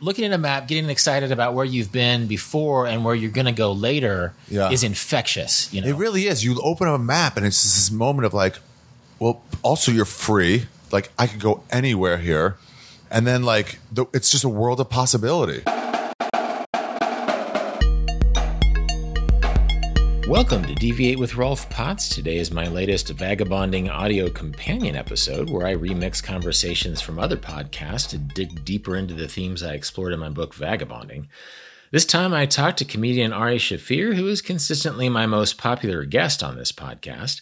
looking at a map, getting excited about where you've been before and where you're going to go later Yeah. is infectious. You know, It really is. You open up a map and it's this moment of like, well, also you're free. Like I could go anywhere here, and then like the, it's just a world of possibility. Welcome to Deviate with Rolf Potts. Today is my latest vagabonding audio companion episode where I remix conversations from other podcasts to dig deeper into the themes I explored in my book Vagabonding. This time I talked to comedian Ari Shaffir, who is consistently my most popular guest on this podcast.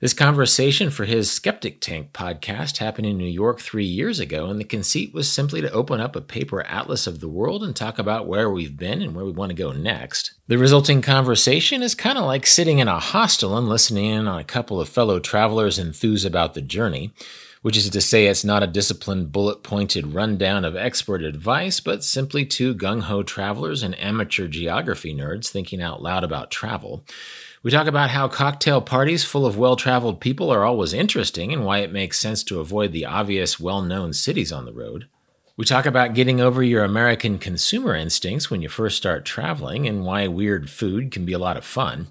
This conversation for his Skeptic Tank podcast happened in New York three years ago, and the conceit was simply to open up a paper atlas of the world and talk about where we've been and where we want to go next. The resulting conversation is kind of like sitting in a hostel and listening in on a couple of fellow travelers enthuse about the journey, which is to say, it's not a disciplined, bullet pointed rundown of expert advice, but simply two gung ho travelers and amateur geography nerds thinking out loud about travel. We talk about how cocktail parties full of well traveled people are always interesting and why it makes sense to avoid the obvious, well known cities on the road. We talk about getting over your American consumer instincts when you first start traveling and why weird food can be a lot of fun.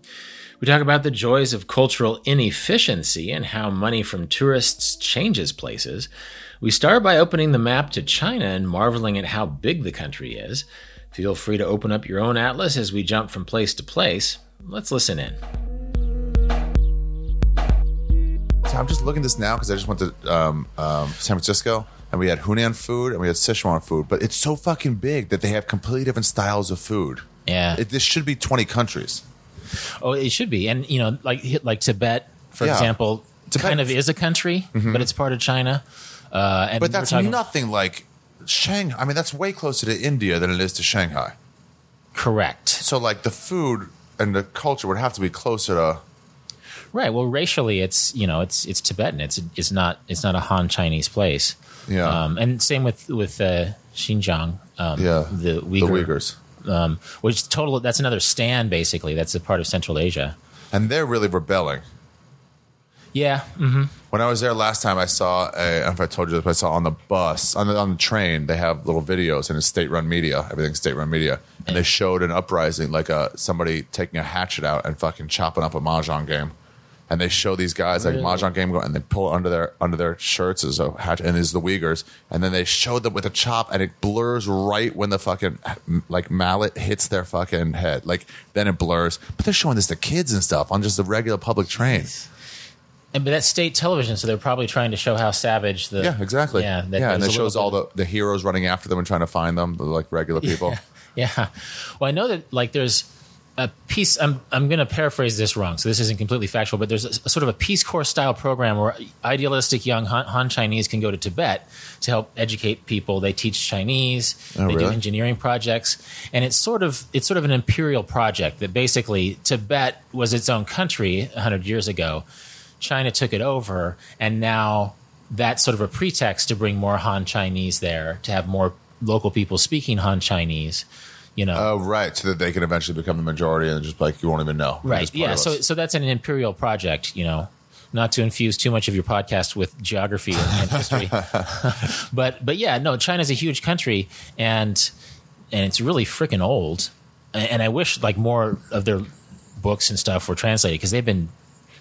We talk about the joys of cultural inefficiency and how money from tourists changes places. We start by opening the map to China and marveling at how big the country is. Feel free to open up your own atlas as we jump from place to place. Let's listen in. So I'm just looking at this now because I just went to um, um, San Francisco and we had Hunan food and we had Sichuan food, but it's so fucking big that they have completely different styles of food. Yeah. It, this should be 20 countries. Oh, it should be, and you know, like like Tibet, for Yeah. example, Tibet- kind of is a country, but it's part of China. Uh, and But that's talking- nothing like Shanghai. I mean, that's way closer to India than it is to Shanghai. correct, So, like, the food and the culture would have to be closer to. right? Well, racially, it's you know, it's it's Tibetan. It's it's not it's not a Han Chinese place. Yeah. um, and same with with uh, Xinjiang. Um, Yeah. the The Uyghurs. um, which total that's another stand basically. That's a part of Central Asia. And they're really rebelling. Yeah, hmm When I was there last time, I saw. A, I don't know if I told you this, but I saw on the bus, on the, on the train, they have little videos, and it's state-run media. Everything's state-run media, and they showed an uprising, like a somebody taking a hatchet out and fucking chopping up a mahjong game. And they show these guys like Really? mahjong game going, and they pull it under their under their shirts as a hatchet, and is the Uyghurs, and then they show them with a chop, and it blurs right when the fucking like mallet hits their fucking head, like then it blurs. But they're showing this to kids and stuff on just a regular public train. And but that's state television, so they're probably trying to show how savage the Yeah, exactly. yeah Yeah, and it shows all the, the heroes running after them and trying to find them, like regular people. Yeah. Well, I know that like there's a piece. I'm I'm going to paraphrase this wrong, so this isn't completely factual. But there's a, a sort of a Peace Corps style program where idealistic young Han, Han Chinese can go to Tibet to help educate people. They teach Chinese. Oh, they do engineering projects, and it's sort of it's sort of an imperial project that basically Tibet was its own country hundred years ago. China took it over, and now that's sort of a pretext to bring more Han Chinese there to have more local people speaking Han Chinese. You know, Oh, right. So that they can eventually become the majority and just like you won't even know. Right? Yeah. So so that's an imperial project. You know, not to infuse too much of your podcast with geography and, history, but but yeah, no, China's a huge country and and it's really freaking old. And I wish like more of their books and stuff were translated because they've been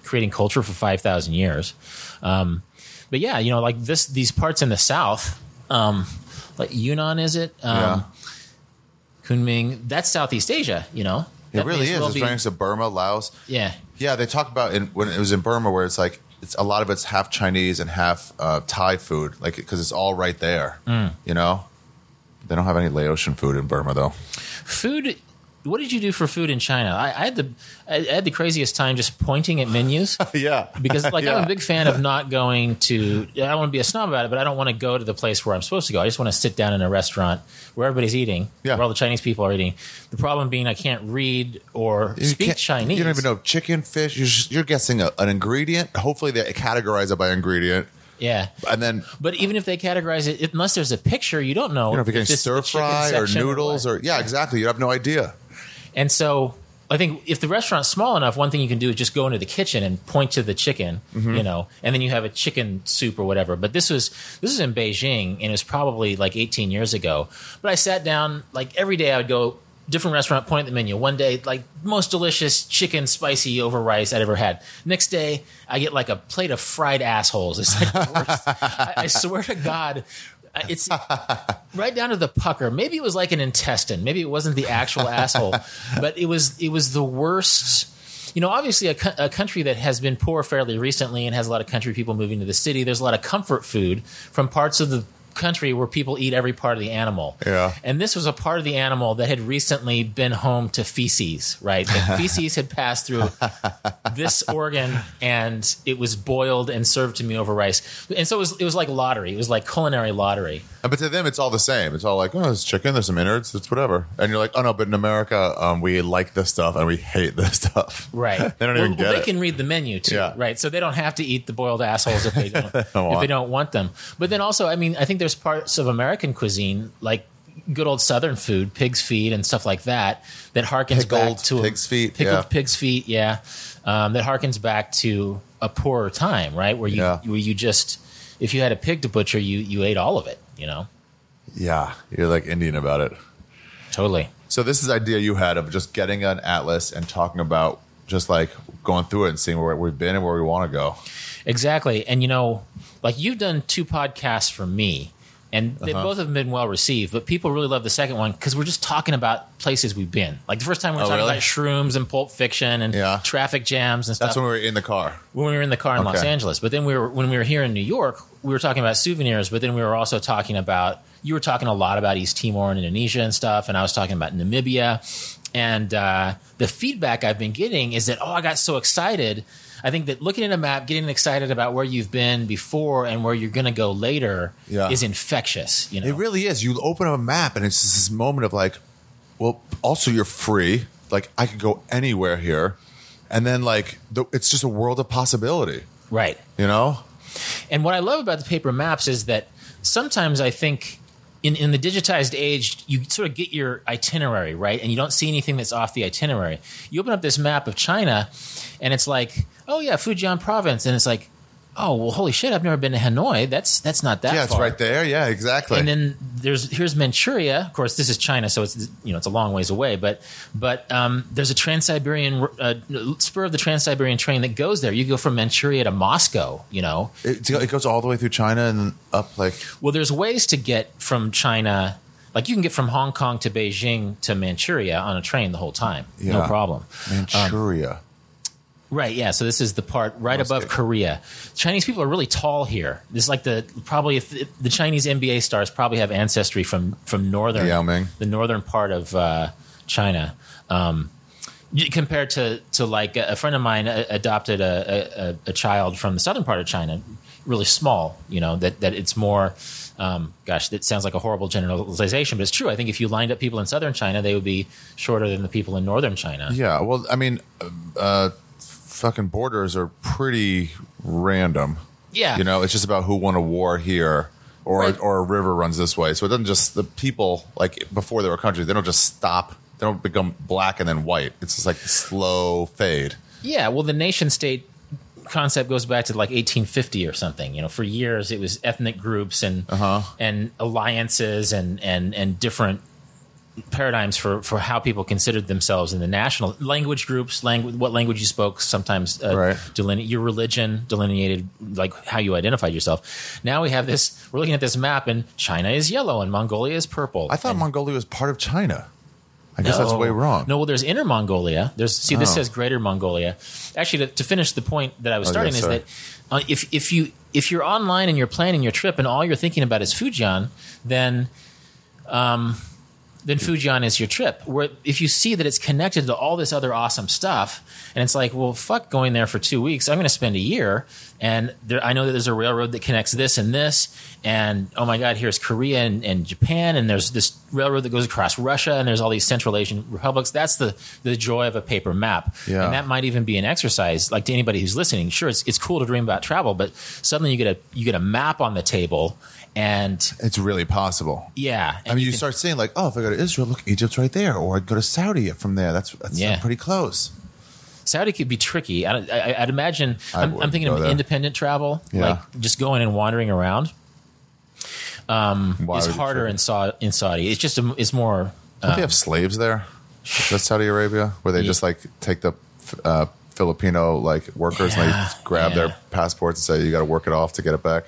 creating culture for five thousand years. Um, but yeah, you know, like this these parts in the south, um, like Yunnan, is it? Um, yeah. Kunming, that's Southeast Asia. You know, It That really is. well it's be- right next to Burma, Laos. Yeah, Yeah, they talk about in, when it was in Burma where it's like it's a lot of it's half Chinese and half uh, Thai food, like because it's all right there. Mm. You know, they don't have any Laotian food in Burma though. food what did you do for food in china i, I had the I, I had the craziest time just pointing at menus yeah, because like i'm a big fan of not going to i don't want to be a snob about it but i don't want to go to the place where i'm supposed to go i just want to sit down in a restaurant where everybody's eating Yeah. where all the chinese people are eating the problem being i can't read or You speak chinese You don't even know chicken, fish. You're, just, you're guessing a, an ingredient. Hopefully, they categorize it by ingredient, yeah and then but even if they categorize it unless there's a picture you don't know you know if you're getting this is the stir fry or noodles what. or yeah, exactly. You have no idea. And so I think if the restaurant's small enough, one thing you can do is just go into the kitchen and point to the chicken, mm-hmm. you know, and then you have a chicken soup or whatever. But this was this was in Beijing, and it was probably like 18 years ago. But I sat down like every day. I would go different restaurant, point at the menu. One day, like most delicious chicken spicy over rice I'd ever had. Next day, I get like a plate of fried assholes. It's like the worst. I, I swear to God. It's right down to the pucker. Maybe it was like an intestine. Maybe it wasn't the actual asshole, but it was it was the worst. You know, obviously, a, co- a country that has been poor fairly recently and has a lot of country people moving to the city. There's a lot of comfort food from parts of the country where people eat every part of the animal. Yeah. And this was a part of the animal that had recently been home to feces, right? The feces had passed through this organ and it was boiled and served to me over rice. And so it was, it was like lottery. It was like culinary lottery. But to them, it's all the same. It's all like, oh, it's chicken. There's some innards. It's whatever. And you're like, oh no, but in America, um, we like this stuff and we hate this stuff. Right. they don't well, even well, they it. can read the menu too, Yeah. right? So they don't have to eat the boiled assholes if they don't, if want. they don't want them. But then also, I mean, I think there's parts of American cuisine like good old Southern food, pig's feet and stuff like that, that harkens back to pig's feet, pickled yeah. pig's feet, yeah, um, that harkens back to a poorer time, right? Where you Yeah. where you just if you had a pig to butcher, you you ate all of it, you know, yeah, you're like Indian about it. totally. So this is the idea you had of just getting an atlas and talking about just like going through it and seeing where we've been and where we want to go. Exactly. And you know, like you've done two podcasts for me, and they Uh-huh. both have been well received, but people really love the second one because we're just talking about places we've been. Like the first time we were Oh, talking really? about shrooms and pulp fiction and Yeah. traffic jams and stuff That's when we were in the car. when we were in the car in Los Angeles. But then we were when we were here in New York, we were talking about souvenirs, but then we were also talking about you were talking a lot about East Timor and Indonesia and stuff, and I was talking about Namibia. And uh, the feedback I've been getting is that oh, I got so excited. I think that looking at a map, getting excited about where you've been before and where you're going to go later Yeah. is infectious. You know, It really is. You open up a map and it's this moment of like, well, also you're free. Like I could go anywhere here, and then like the, it's just a world of possibility. right? You know? And what I love about the paper maps is that sometimes I think in, in the digitized age, you sort of get your itinerary, right? And you don't see anything that's off the itinerary. You open up this map of China and it's like, oh yeah, Fujian province. And it's like, oh, well, holy shit, I've never been to Hanoi. That's, that's not that yeah, it's far. right there. Yeah, exactly. And then there's here's Manchuria. Of course, this is China, so it's you know it's a long ways away. But but um, there's a Trans Siberian uh, spur of the Trans Siberian train that goes there. You go from Manchuria to Moscow. You know, it, it goes all the way through China and up like well, there's ways to get from China. Like you can get from Hong Kong to Beijing to Manchuria on a train the whole time, no problem. Manchuria. Right, yeah. So this is the part right Must above be. Korea. Chinese people are really tall here. This is like the probably if the Chinese NBA stars probably have ancestry from from northern Yao Ming. the northern part of uh, China. Um, compared to to like a friend of mine uh, adopted a, a, a child from the southern part of China, really small. You know that that it's more. Um, gosh, that sounds like a horrible generalization, but it's true. I think if you lined up people in southern China, they would be shorter than the people in northern China. Yeah, well, I mean, uh, fucking borders are pretty random. Yeah. you know, it's just about who won a war here, or Right. or a river runs this way. So it doesn't just the people like before they were countries. They don't just stop. They don't become black and then white. It's just like slow fade. Yeah, well, the nation state concept goes back to like 1850 or something. You know, for years it was ethnic groups and Uh-huh. and alliances and and and different paradigms for for how people considered themselves in the national language groups language what language you spoke sometimes uh, Right. deline- your religion delineated like how you identified yourself now we have this we're looking at this map and china is yellow and mongolia is purple I thought And- Mongolia was part of China. I guess that's way wrong. No, well, there's Inner Mongolia. There's see, this Oh. says Greater Mongolia. Actually, to, to finish the point that I was Oh, starting yeah, is that uh, if if you if you're online and you're planning your trip and all you're thinking about is Fujian, then um, then Fujian is your trip. Where if you see that it's connected to all this other awesome stuff, and it's like, well, fuck going there for two weeks. I'm going to spend a year, and there, I know that there's a railroad that connects this and this, and oh my god, here's Korea and, and Japan, and there's this railroad that goes across Russia, and there's all these Central Asian republics. That's the the joy of a paper map, Yeah. and that might even be an exercise. Like to anybody who's listening, sure, it's it's cool to dream about travel, but suddenly you get a you get a map on the table. And It's really possible. yeah, I mean, you, can- start saying like, "Oh, if I go to Israel, look, Egypt's right there," or I'd go to Saudi from there. That's that's Yeah. pretty close. Saudi could be tricky. I, I, I'd imagine. I I'm, I'm thinking of there. independent travel, Yeah. like just going and wandering around. Um, Why is harder in, Sa- in Saudi. It's just a, it's more. Don't they have slaves there. that Saudi Arabia, where they Yeah. just like take the uh, Filipino like workers and they grab yeah. their passports and say you got to work it off to get it back.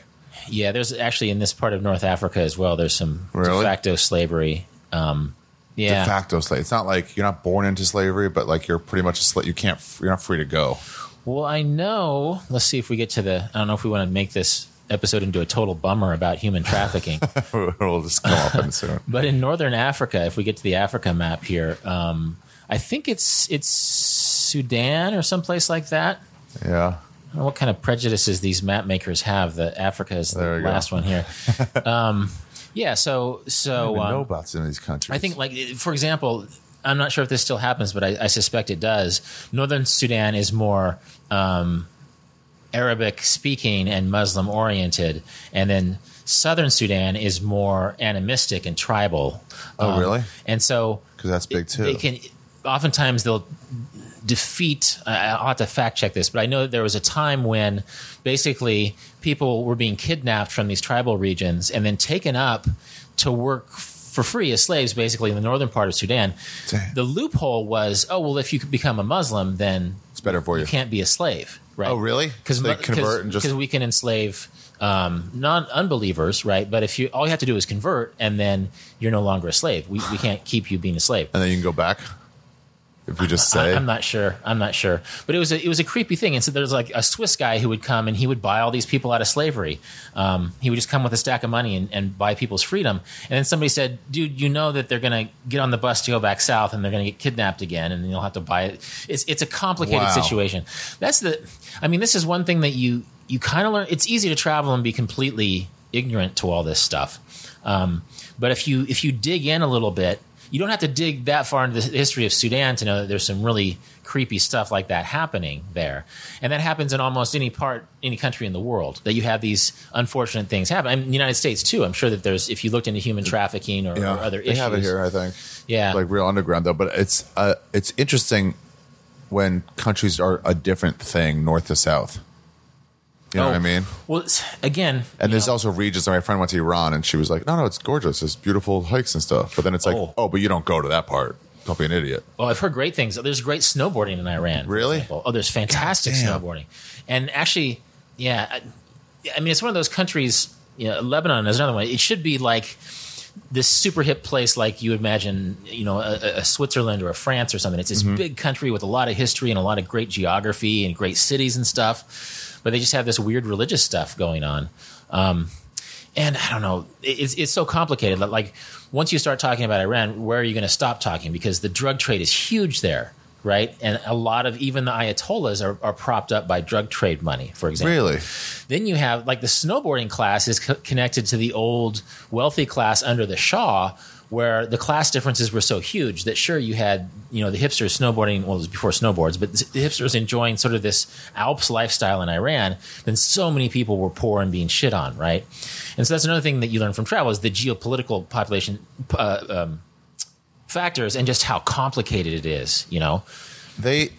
Yeah, there's actually in this part of North Africa as well. There's some Really? de facto slavery. Um, yeah, De facto slave. It's not like you're not born into slavery, but like you're pretty much a slave. You can't. You're not free to go. Well, I know. Let's see if we get to the. I don't know if we want to make this episode into a total bummer about human trafficking. It'll just come up in soon. but in northern Africa, if we get to the Africa map here, um, I think it's it's Sudan or someplace like that. Yeah. I don't know what kind of prejudices these map makers have. That Africa is the you go. last one here. um, yeah. So I so um, know about some of these countries. I think, like for example, I'm not sure if this still happens, but I, I suspect it does. Northern Sudan is more um, Arabic speaking and Muslim oriented, and then Southern Sudan is more animistic and tribal. Oh, Um, really? And so because that's big too. they can oftentimes they'll defeat I- i'll have to fact check this but i know that there was a time when basically people were being kidnapped from these tribal regions and then taken up to work for free as slaves basically in the northern part of sudan Damn. the loophole was oh well if you could become a muslim then it's better for you. you can't be a slave right Oh, really? because they convert and just- we can enslave um, non unbelievers, right? But if you all you have to do is convert, and then you're no longer a slave. We, we can't keep you being a slave. and then you can go back if we just say. I'm not sure. I'm not sure. But it was a, it was a creepy thing. And so there's like a Swiss guy who would come and he would buy all these people out of slavery. Um, he would just come with a stack of money and, and buy people's freedom. And then somebody said, "Dude, you know that they're going to get on the bus to go back south and they're going to get kidnapped again, and then you'll have to buy it." It's it's a complicated Wow. situation. That's the. I mean, this is one thing that you you kind of learn. It's easy to travel and be completely ignorant to all this stuff. Um, but if you if you dig in a little bit, you don't have to dig that far into the history of Sudan to know that there's some really creepy stuff like that happening there, and that happens in almost any part, any country in the world. That you have these unfortunate things happen. I mean, in the United States too. I'm sure that there's if you looked into human trafficking or, yeah, or other they issues. have it here, I think. Yeah. like real underground though. But it's uh, it's interesting when countries are a different thing, north to south. You know Oh, what I mean? Well, again, And there's know, also regions. My friend went to Iran, and she was like, "No, no, it's gorgeous. There's beautiful hikes and stuff." But then it's like, Oh. "Oh, but you don't go to that part. Don't be an idiot." Well, I've heard great things. There's great snowboarding in Iran. Really? Oh, there's fantastic snowboarding. And actually, yeah, I, I mean, it's one of those countries. You know, Lebanon is another one. It should be like this super hip place, like you imagine, you know, a, a Switzerland or a France or something. It's Mm-hmm. this big country with a lot of history and a lot of great geography and great cities and stuff. But they just have this weird religious stuff going on. Um, and I don't know, it's it's so complicated. Like once you start talking about Iran, where are you going to stop talking? Because the drug trade is huge there, right? And a lot of even the ayatollahs are, are propped up by drug trade money, for example. Really? Then you have like the snowboarding class is co- connected to the old wealthy class under the Shah, where the class differences were so huge that sure you had you know the hipsters snowboarding well it was before snowboards but the hipsters enjoying sort of this Alps lifestyle in Iran. Then so many people were poor and being shit on, right? And so that's another thing that you learn from travel is the geopolitical population. Uh, um, factors and just how complicated it is you know They.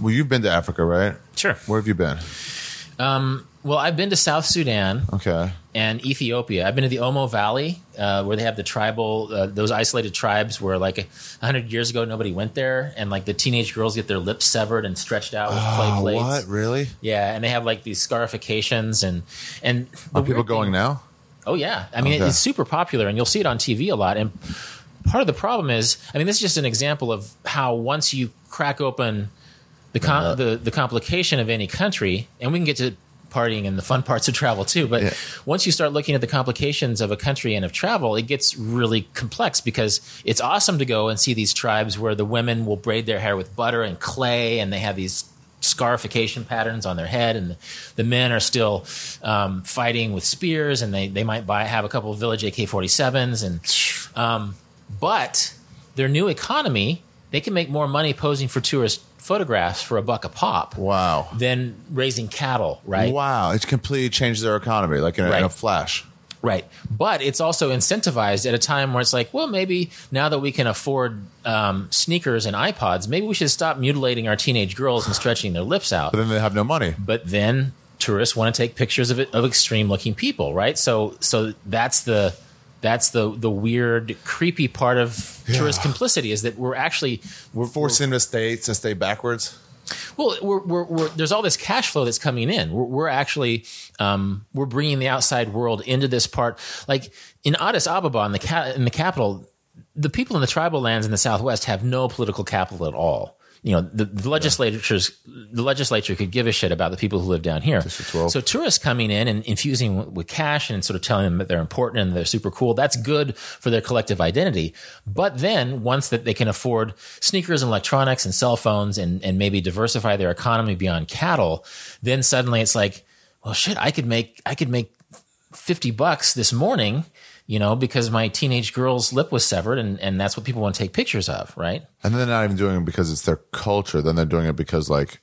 Well, you've been to Africa, right? sure Where have you been? well i've been to south sudan Okay. And Ethiopia. I've been to the Omo Valley, uh, where they have the tribal, uh, those isolated tribes where like a hundred years ago nobody went there, and like the teenage girls get their lips severed and stretched out with clay Oh, plates. what? Really? Yeah, and they have like these scarifications and and Are people going thing- now? Oh yeah, I mean Okay. it's super popular, and you'll see it on TV a lot. And part of the problem is, I mean, this is just an example of how once you crack open the com- the the complication of any country, and we can get to partying and the fun parts of travel too. But Yeah. once you start looking at the complications of a country and of travel, it gets really complex because it's awesome to go and see these tribes where the women will braid their hair with butter and clay, and they have these scarification patterns on their head, and the, the men are still um, fighting with spears, and they, they might buy have a couple of village AK forty sevens, and um, but their new economy, they can make more money posing for tourist photographs for a buck a pop Wow. than raising cattle, right? Wow. It's completely changed their economy, like in a, in a flash. Right. But it's also incentivized at a time where it's like, well, maybe now that we can afford um, sneakers and iPods, maybe we should stop mutilating our teenage girls and stretching their lips out. But then they have no money. But then tourists want to take pictures of it of extreme looking people, right? So so that's the that's the the weird creepy part of tourist complicity is that we're actually we're Forcing the states to stay backwards. well, we're, we're, we're, there's all this cash flow that's coming in. We're, we're actually um, we're bringing the outside world into this part. Like in Addis Ababa, in the ca- in the capital, the people in the tribal lands in the southwest have no political capital at all. You know, the, the legislatures, the legislature could give a shit about the people who live down here. So tourists coming in and infusing with cash and sort of telling them that they're important and they're super cool. That's good for their collective identity. But then once that they can afford sneakers and electronics and cell phones and, and maybe diversify their economy beyond cattle, then suddenly it's like, well, shit, I could make, I could make 50 bucks this morning, you know, because my teenage girl's lip was severed and, and that's what people want to take pictures of, right? And then they're not even doing it because it's their culture. Then they're doing it because like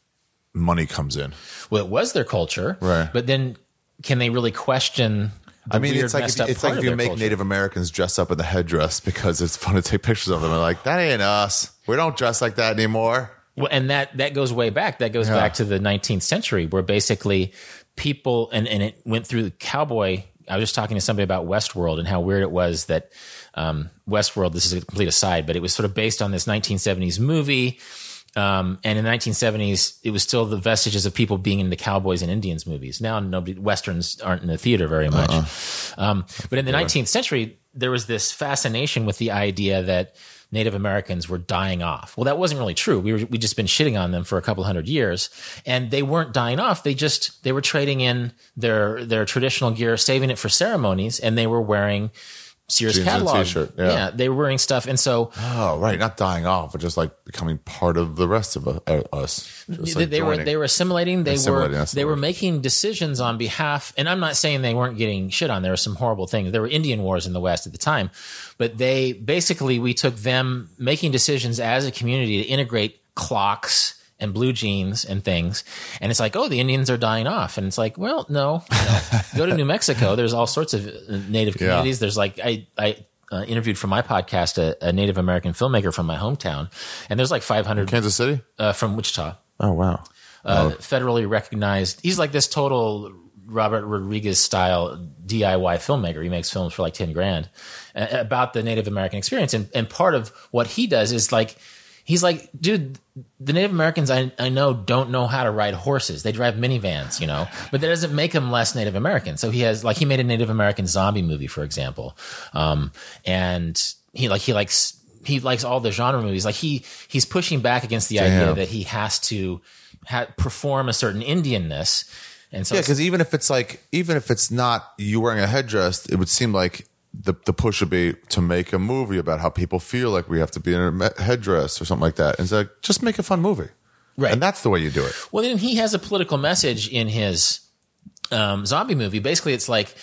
money comes in. Well, it was their culture, Right. But then can they really question? The I mean, weird, it's like if, it's like if you make culture? Native Americans dress up in the headdress because it's fun to take pictures of them. And like that ain't us. We don't dress like that anymore. Well, and that that goes way back. That goes Yeah. back to the 19th century, where basically people and and it went through the cowboy. I was just talking to somebody about Westworld and how weird it was that um, Westworld. This is a complete aside, but it was sort of based on this 1970s movie. Um, and in the 1970s, it was still the vestiges of people being in the cowboys and Indians movies. Now, nobody westerns aren't in the theater very much. Um, but in the 19th century, there was this fascination with the idea that Native Americans were dying off. Well, that wasn't really true. We were we just been shitting on them for a couple hundred years, and they weren't dying off. They just they were trading in their their traditional gear, saving it for ceremonies, and they were wearing Sears Jeans and catalog. t-shirt, yeah. they were wearing stuff, and so Oh, right. Not dying off, but just like becoming part of the rest of uh, us. Just, they, like, they were they were assimilating. They Assimilating, were they were making decisions on behalf. And I'm not saying they weren't getting shit on. There were some horrible things. There were Indian wars in the West at the time, but they basically we took them making decisions as a community to integrate clocks and blue jeans and things. And it's like, oh, the Indians are dying off. And it's like, well, no. Know, go to New Mexico. There's all sorts of uh, native Yeah. communities. There's like I I. Uh, interviewed for my podcast a, a Native American filmmaker from my hometown, and there's like 500 Kansas City? uh, from Wichita Oh, wow. uh, federally recognized. He's like this total Robert Rodriguez style DIY filmmaker. He makes films for like 10 grand uh, about the Native American experience. And, and part of what he does is like, he's like, dude, the Native Americans I, I know don't know how to ride horses. They drive minivans, you know, but that doesn't make them less Native American. So he has, like, he made a Native American zombie movie, for example. Um, and he like, he likes, he likes all the genre movies. Like he, he's pushing back against the idea that he has to ha- perform a certain Indianness. And so Yeah, because even if it's like, even if it's not you wearing a headdress, it would seem like the the push would be to make a movie about how people feel like we have to be in a headdress or something like that. And it's like, just make a fun movie. Right. And that's the way you do it. Well, then he has a political message in his um, zombie movie. Basically, it's like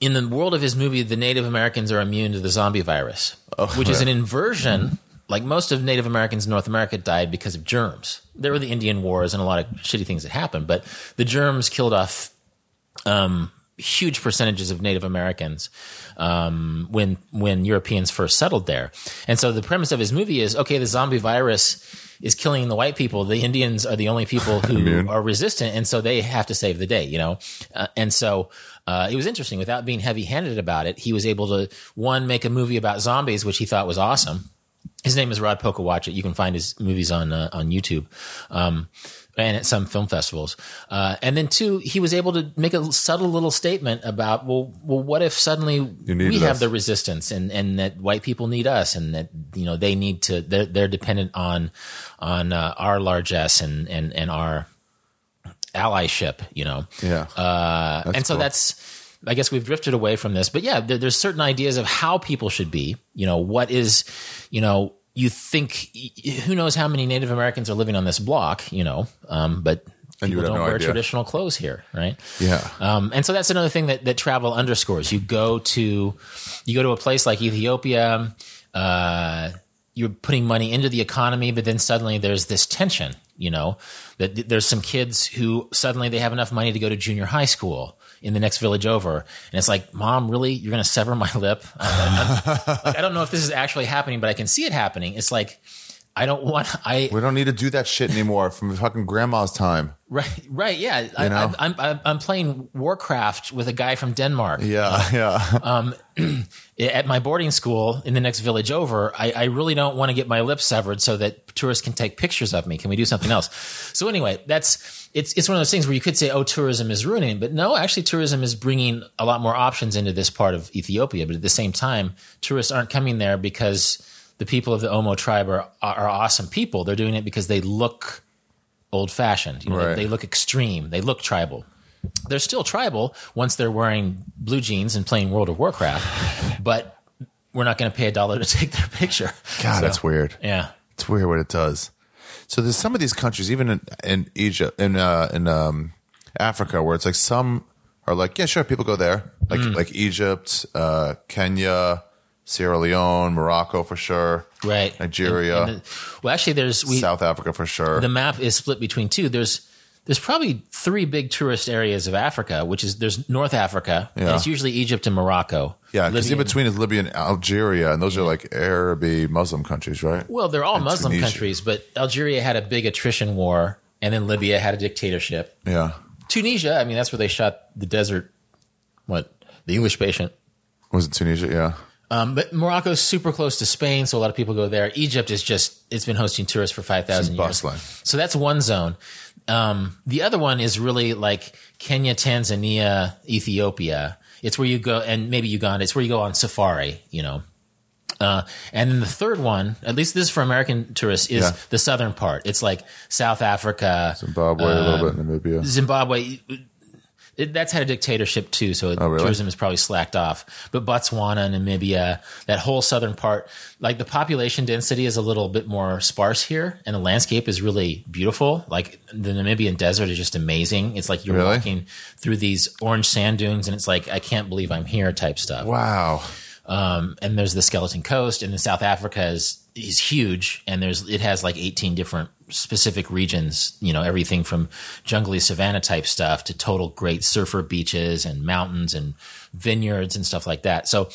in the world of his movie, the Native Americans are immune to the zombie virus, which is an inversion. Like most of Native Americans in North America died because of germs. There were the Indian Wars and a lot of shitty things that happened, but the germs killed off um, huge percentages of Native Americans um, when when Europeans first settled there. And so the premise of his movie is okay, the zombie virus is killing the white people. The Indians are the only people who are resistant, and so they have to save the day. You know, uh, and so. Uh, it was interesting. Without being heavy-handed about it, he was able to one make a movie about zombies, which he thought was awesome. His name is Rod Pocowatchit. You can find his movies on uh, on YouTube. Um, and at some film festivals. Uh, and then two, he was able to make a subtle little statement about, well, well, what if suddenly we have the resistance and, and that white people need us and that, you know, they need to, they're, they're dependent on, on, uh, our largesse and, and, and our allyship, you know? Yeah. Uh, and so cool. that's, I guess we've drifted away from this, but yeah, there, there's certain ideas of how people should be. You know, what is, you know, you think who knows how many Native Americans are living on this block, you know, um, but And people don't no wear idea. traditional clothes here, right? Yeah. Um, and so that's another thing that, that travel underscores. You go to you go to a place like Ethiopia, uh, you're putting money into the economy, but then suddenly there's this tension. You know that there's some kids who suddenly they have enough money to go to junior high school in the next village over. And it's like, mom, really? You're going to sever my lip? Like, I don't know if this is actually happening, but I can see it happening. It's like, I don't want, I, We don't need to do that shit anymore from fucking grandma's time. right, right. Yeah. I, know? I, I'm, I'm, I'm playing Warcraft with a guy from Denmark. Yeah, yeah. Um, at my boarding school in the next village over, I, I really don't want to get my lips severed so that tourists can take pictures of me. Can we do something else? So anyway, that's it's it's one of those things where you could say, oh, tourism is ruining, but no, actually, tourism is bringing a lot more options into this part of Ethiopia. But at the same time, tourists aren't coming there because the people of the Omo tribe are are awesome people. They're doing it because they look old fashioned. You know, Right. they, they look extreme. They look tribal they're still tribal once they're wearing blue jeans and playing World of Warcraft, but we're not going to pay a dollar to take their picture. God, So, that's weird. Yeah. It's weird what it does. So there's some of these countries, even in, in Egypt, in uh, in um, Africa, where it's like some are like, yeah, sure, people go there, like Mm. like Egypt, uh, Kenya, Sierra Leone, Morocco for sure, Right. Nigeria, And- and well, actually, there's we South Africa for sure. the map is split between two. There's there's probably three big tourist areas of Africa, which is there's North Africa, and Yeah. it's usually Egypt and Morocco. yeah, because in between is Libya and Algeria, and those are like Araby Muslim countries, right? Well, they're all Muslim Tunisia. countries, but Algeria had a big attrition war, and then Libya had a dictatorship. Yeah. Tunisia, I mean, that's where they shot the desert. What the English patient. Was it Tunisia? Yeah. Um, but Morocco's super close to Spain, so a lot of people go there. Egypt is just, it's been hosting tourists for 5,000 years. bustling. So that's one zone. Um, the other one is really like Kenya, Tanzania, Ethiopia. It's where you go, and maybe Uganda, it's where you go on safari, you know. Uh, and then the third one, at least this is for American tourists, is Yeah. the southern part. It's like South Africa, Zimbabwe, a little bit, Namibia. Zimbabwe. It, that's had a dictatorship too, so Oh, really? tourism is probably slacked off. But Botswana, Namibia, that whole southern part, like the population density is a little bit more sparse here, and the landscape is really beautiful. Like the Namibian desert is just amazing. It's like you're Really? walking through these orange sand dunes, and it's like I can't believe I'm here type stuff. Wow. Um, and there's the Skeleton Coast, and then South Africa is is huge, and there's it has like 18 different specific regions. You know, everything from jungly savanna type stuff to total great surfer beaches and mountains and vineyards and stuff like that. So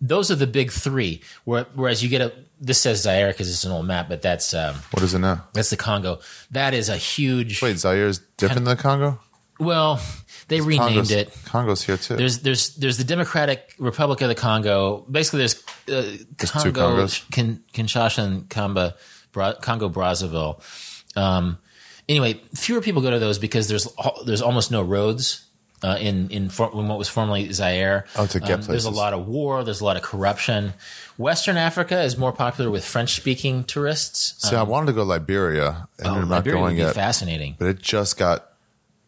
those are the big three. Whereas you get a this says Zaire because it's an old map, but that's um, What is it now? that's the Congo. That is a huge. Wait, Zaire is different than the Congo? Well, they renamed Congo's, it. Congo's here too. There's there's there's the Democratic Republic of the Congo. Basically, there's uh, There's two Congo, Congos? Kin, Kinshasa, and Kamba, Bra, Congo Brazzaville. Um, anyway, fewer people go to those because there's there's almost no roads. Uh, in in, for, in what was formerly Zaire, Um, Oh, to get there's a lot of war. There's a lot of corruption. Western Africa is more popular with French speaking tourists. See, I wanted to go to Liberia, and Oh, I'm not Liberia would going be yet. fascinating. But it just got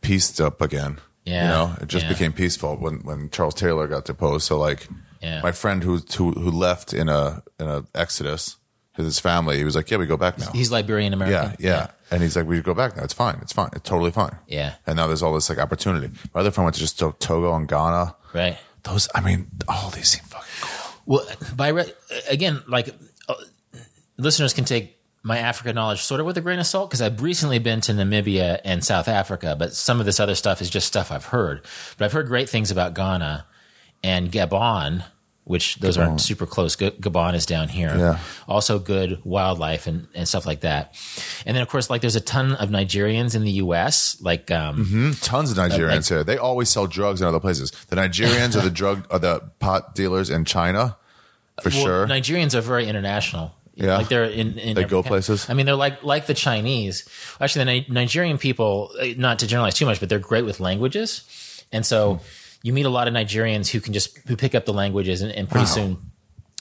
pieced up again. Yeah, you know, it just yeah. became peaceful when when Charles Taylor got deposed. So like, Yeah. my friend who who who left in a in a exodus, his family, he was like, "Yeah, we go back now." He's Liberian American. yeah, yeah, and he's like, "We go back now. It's fine. It's fine. It's totally fine." Yeah. And now there's all this like opportunity. My other friend went to just to Togo and Ghana. right. Those, I mean, all these seem fucking cool. Well, by re- again, like uh, listeners can take my Africa knowledge sort of with a grain of salt because I've recently been to Namibia and South Africa, but some of this other stuff is just stuff I've heard. But I've heard great things about Ghana and Gabon, which those aren't super close. G- Gabon is down here. Yeah. Also good wildlife and, and stuff like that. And then of course, like there's a ton of Nigerians in the U.S. Like um, Tons of Nigerians here. They always sell drugs in other places. The Nigerians are the drug, are the pot dealers in China, for Well, sure. Nigerians are very international. Yeah. like they're in. in They go places? I mean, they're like like the Chinese. Actually, the Ni- Nigerian people, uh, not to generalize too much, but they're great with languages, and so you meet a lot of Nigerians who can just who pick up the languages, and, and pretty Wow. soon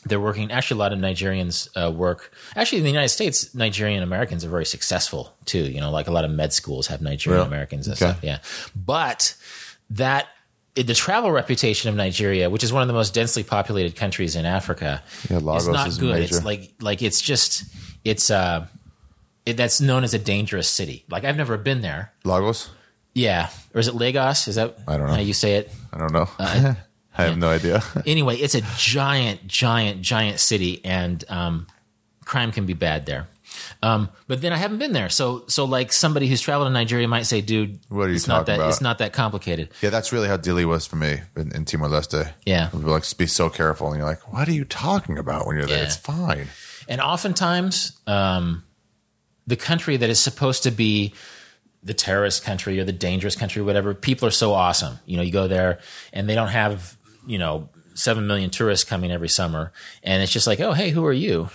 they're working. Actually, a lot of Nigerians uh, work. Actually, in the United States, Nigerian Americans are very successful too. You know, like a lot of med schools have Nigerian? Americans and Okay. stuff. Yeah, but that the travel reputation of Nigeria, which is one of the most densely populated countries in Africa, Yeah, is not is good. major. It's like like it's just it's uh it, that's known as a dangerous city. Like I've never been there. Lagos? Yeah, or is it Lagos? Is that I don't know. how you say it? I don't know. Uh, I have no idea. Anyway, it's a giant, giant, giant city, and um, crime can be bad there. Um, but then I haven't been there, so so like somebody who's traveled to Nigeria might say, "Dude, What are you it's not talking that about? it's not that complicated." Yeah, that's really how Dili was for me in, in Timor Leste. Yeah. Be like, be so careful. And you're like, what are you talking about when you're there? Yeah. It's fine. And oftentimes, um, the country that is supposed to be the terrorist country or the dangerous country, or whatever, people are so awesome. You know, you go there and they don't have, you know, seven million tourists coming every summer. And it's just like, oh, hey, who are you?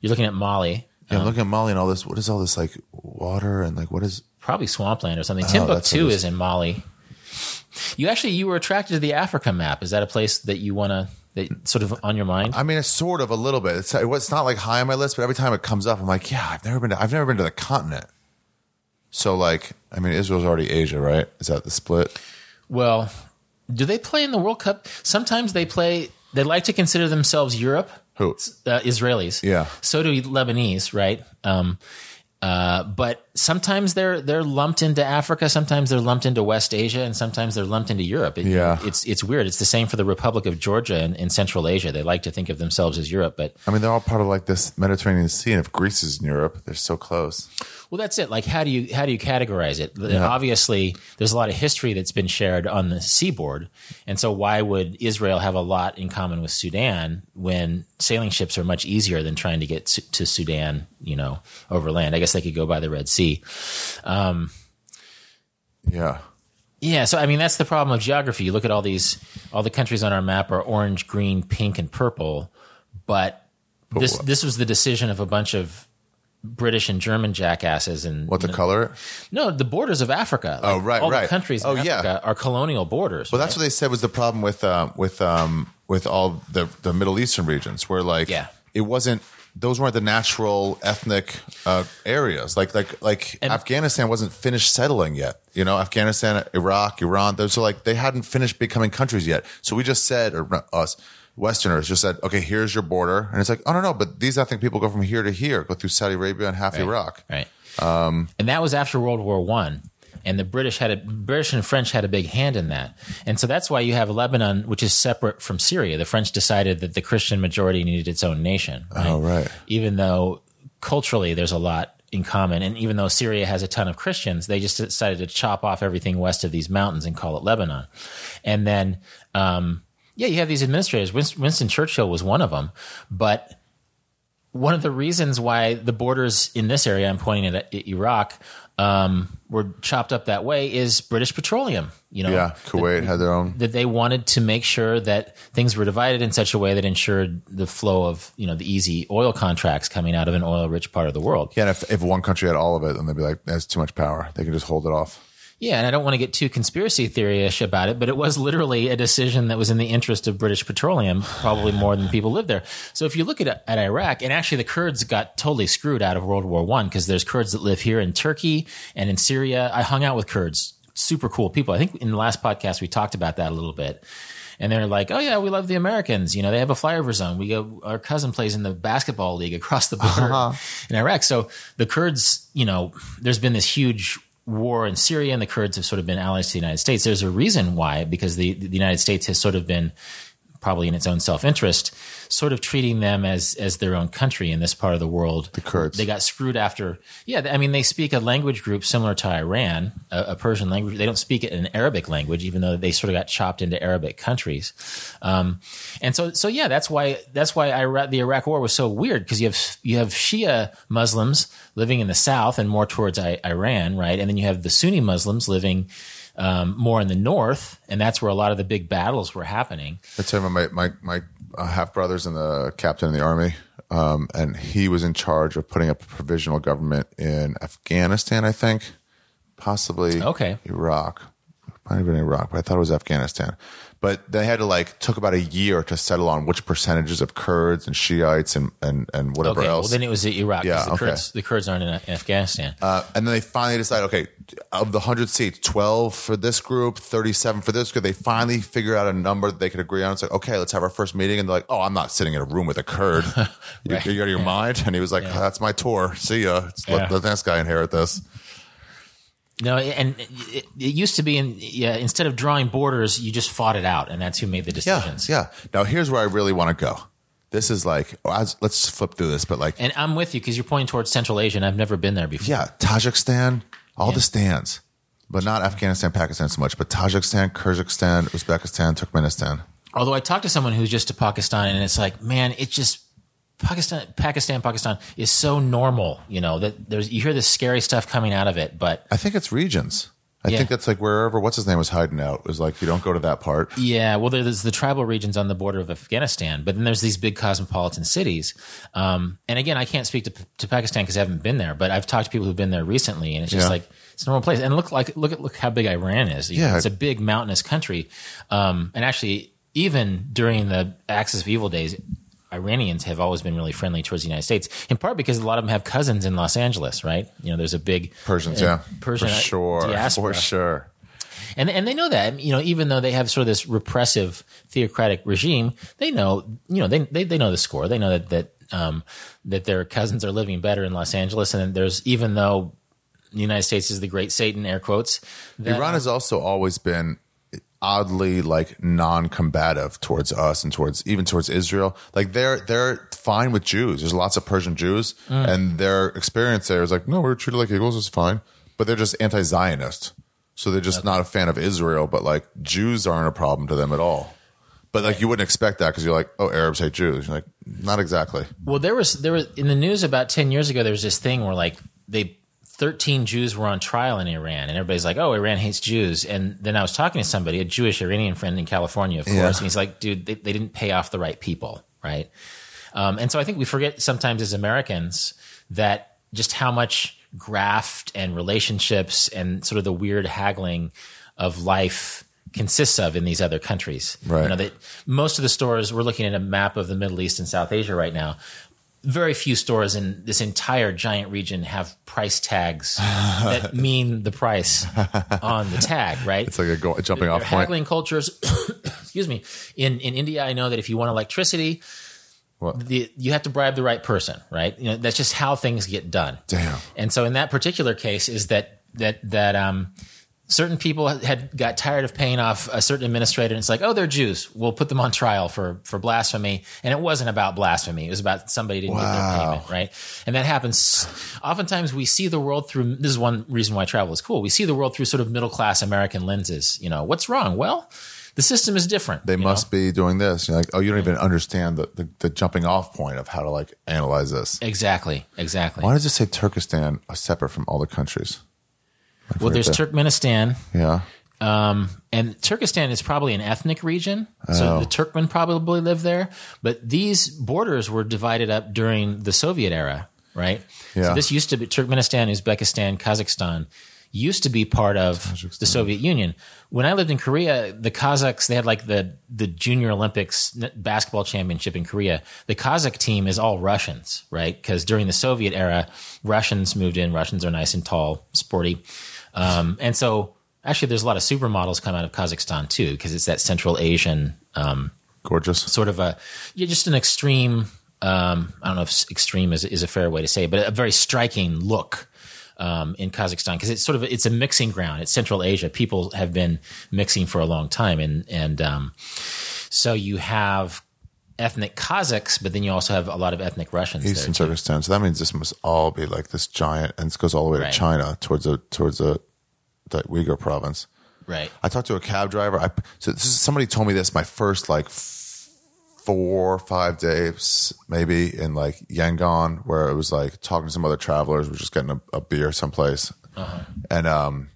You're looking at Mali, Yeah, I'm um, looking at Mali and all this. What is all this like water and like what is? probably swampland or something. Oh, Timbuktu is in Mali. You actually, you were attracted to the Africa map. Is that a place that you want to, that sort of on your mind? I mean, it's sort of a little bit. It's it's not like high on my list, but every time it comes up, I'm like, yeah, I've never been. To, I've never been to the continent. So like, I mean, Israel's already Asia, right? Is that the split? Well, do they play in the World Cup? Sometimes they play. They like to consider themselves Europe. Who? Uh, Israelis. Yeah. So do Lebanese, right? Um, uh, but sometimes they're they're lumped into Africa. Sometimes they're lumped into West Asia, and sometimes they're lumped into Europe. It- Yeah. it's it's weird. It's the same for the Republic of Georgia in, in Central Asia. They like to think of themselves as Europe, but I mean, they're all part of like this Mediterranean Sea, and if Greece is in Europe, they're so close. Well, that's it. Like, how do you how do you categorize it? Obviously, there's a lot of history that's been shared on the seaboard, and so why would Israel have a lot in common with Sudan when sailing ships are much easier than trying to get to Sudan, you know, over land? I guess they could go by the Red Sea. Um, yeah. Yeah, so I mean that's the problem of geography. You look at all these all the countries on our map are orange, green, pink, and purple, but this what- this was the decision of a bunch of British and German jackasses and What to color? No, the borders of Africa. Oh, Like, right, all right. The countries Oh, in yeah. Africa are colonial borders. Well, that's what they said was the problem with um, with um, with all the the Middle Eastern regions, where like Yeah. it wasn't those weren't the natural ethnic uh, areas. Like like like Afghanistan wasn't finished settling yet. You know, Afghanistan, Iraq, Iran. Those are like they hadn't finished becoming countries yet. So we just said, or us. Westerners just said, okay, here's your border. And it's like, oh, no, no, but these ethnic people go from here to here, go through Saudi Arabia and half Iraq. right. Um, and that was after World War One, and the British had a British and French had a big hand in that, and so that's why you have Lebanon, which is separate from Syria. The French decided that the Christian majority needed its own nation. Oh, right. Even though culturally there's a lot in common, and even though Syria has a ton of Christians, they just decided to chop off everything west of these mountains and call it Lebanon, and then. Um, yeah, you have these administrators. Winston, Winston Churchill was one of them, but one of the reasons why the borders in this area, I'm pointing at Iraq, um, were chopped up that way is British Petroleum. You know, Yeah, Kuwait had their own. that they wanted to make sure that things were divided in such a way that ensured the flow of you know the easy oil contracts coming out of an oil-rich part of the world. Yeah, and if, if one country had all of it, then they'd be like, that's too much power. They can just hold it off. Yeah, and I don't want to get too conspiracy theory-ish about it, but it was literally a decision that was in the interest of British Petroleum, probably more than people live there. So if you look at at Iraq, and actually the Kurds got totally screwed out of World War One because there's Kurds that live here in Turkey and in Syria. I hung out with Kurds, super cool people. I think in the last podcast we talked about that a little bit. And they're like, "Oh yeah, we love the Americans. You know, they have a flyover zone. We go. Our cousin plays in the basketball league across the border uh-huh. in Iraq. So the Kurds, you know, there's been this huge war in Syria, and the Kurds have sort of been allies to the United States. There's a reason why, because the the United States has sort of been probably in its own self interest, sort of treating them as as their own country in this part of the world. The Kurds. They got screwed after. Yeah, I mean, they speak a language group similar to Iran, a, a Persian language. They don't speak it in Arabic language, even though they sort of got chopped into Arabic countries. Um, and so, so yeah, that's why that's why Iraq, the Iraq War was so weird because you have you have Shia Muslims living in the south and more towards I, Iran, right, and then you have the Sunni Muslims living. Um, more in the north, and that's where a lot of the big battles were happening. I tell you, my my my uh, half brothers and the captain in the army, um, and he was in charge of putting up a provisional government in Afghanistan, I think, possibly Okay. Iraq, might have been Iraq, but I thought it was Afghanistan. But they had to like took about a year to settle on which percentages of Kurds and Shiites and and and whatever Okay, well then it was Iraq. Yeah, the okay. Kurds, the Kurds aren't in Afghanistan. Uh, and then they finally decide, okay, of the 100 seats, 12 for this group, 37 for this group. They finally figure out a number that they could agree on. It's like, okay, let's have our first meeting. And they're like, oh, I'm not sitting in a room with a Kurd. you, Right. you out of your mind? And he was like, "Oh, that's my tour. See ya. Let's Yeah. let, let the next guy inherit this. No, and it, it used to be in yeah. Instead of drawing borders, you just fought it out, and that's who made the decisions. Yeah. Now, here's where I really want to go. This is like oh, was- let's flip through this, but like And I'm with you because you're pointing towards Central Asia, and I've never been there before. yeah, Tajikistan, all the stands, but not Afghanistan, Pakistan so much, but Tajikistan, Kyrgyzstan, Uzbekistan, Turkmenistan. Although I talked to someone who's just to Pakistan, and it's like, man, it just Pakistan, Pakistan, Pakistan is so normal. You know that there's you hear this scary stuff coming out of it, but I think it's regions. I Yeah. think that's like wherever what's his name was hiding out. It was like you don't go to that part. Yeah, well, there's the tribal regions on the border of Afghanistan, but then there's these big cosmopolitan cities. Um, and again, I can't speak to, to Pakistan because I haven't been there, but I've talked to people who've been there recently, and it's just Yeah. like it's a normal place. And look like look at look how big Iran is. You know, Yeah. it's a big mountainous country. Um, and actually, even during the Axis of Evil days. Iranians have always been really friendly towards the United States, in part because a lot of them have cousins in Los Angeles, right? You know, there's a big Persians, uh, yeah, Persian for sure, diaspora for sure. and and they know that you know even though they have sort of this repressive theocratic regime, they know you know they they, they know the score. They know that that um, that their cousins are living better in Los Angeles, and there's even though the United States is the great Satan air quotes. That, Iran has also always been oddly like non-combative towards us and towards even towards Israel. Like they're they're fine with Jews. There's lots of Persian Jews, mm. and their experience there is like, no, we're treated like equals. It's fine, but they're just anti-Zionist, so they're just not a fan of Israel. But like Jews aren't a problem to them at all. But like you wouldn't expect that because you're like, oh, Arabs hate Jews. You're like, not exactly. Well, there was there was in the news about ten years ago. There was this thing where like they. 13 Jews were on trial in Iran, and everybody's like, "Oh, Iran hates Jews." And then I was talking to somebody, a Jewish Iranian friend in California, of course, Yeah. and he's like, "Dude, they, they didn't pay off the right people, right?" Um, and so I think we forget sometimes as Americans that just how much graft and relationships and sort of the weird haggling of life consists of in these other countries. Right. You know, that most of the stores, we're looking at a map of the Middle East and South Asia right now. Very few stores in this entire giant region have price tags that mean the price on the tag, right? It's like a, go, jumping They're off point. haggling cultures. excuse me. In in India, I know that if you want electricity, the, you have to bribe the right person, right? You know, that's just how things get done. Damn. And so in that particular case, is that that that um, certain people had got tired of paying off a certain administrator, and it's like, oh, they're Jews. We'll put them on trial for for blasphemy. And it wasn't about blasphemy; it was about somebody didn't get their payment, right? And that happens. Oftentimes, we see the world through. This is one reason why travel is cool. We see the world through sort of middle class American lenses. You know, what's wrong? Well, the system is different. They you know? must be doing this. You're like, oh, you don't even understand the, the, the jumping off point of how to like analyze this. exactly, exactly. Why does it say Turkestan are separate from all the countries? I Well, there's that. Turkmenistan. Yeah. Um, and Turkestan is probably an ethnic region, so Oh. the Turkmen probably live there. But these borders were divided up during the Soviet era, right? Yeah. So this used to be Turkmenistan, Uzbekistan, Kazakhstan used to be part of the Soviet Union. When I lived in Korea, the Kazakhs they had like the the Junior Olympics basketball championship in Korea. The Kazakh team is all Russians, right? Because during the Soviet era, Russians moved in. Russians are nice and tall, sporty, um, and so actually, there's a lot of supermodels come out of Kazakhstan too, because it's that Central Asian um, Gorgeous. sort of a yeah, just an extreme. Um, I don't know if extreme is is a fair way to say, it, but a very striking look um, in Kazakhstan because it's sort of it's a mixing ground. It's Central Asia. People have been mixing for a long time, and and um, so you have ethnic Kazakhs, but then you also have a lot of ethnic Russians. Eastern. Turkestan. So that means this must all be like this giant, and this goes all the way Right. to China towards the towards the, the Uyghur province. right? I talked to a cab driver. I so this is somebody told me this my first like four or five days maybe in like Yangon where it was like talking to some other travelers. We're just getting a, a beer someplace, and um,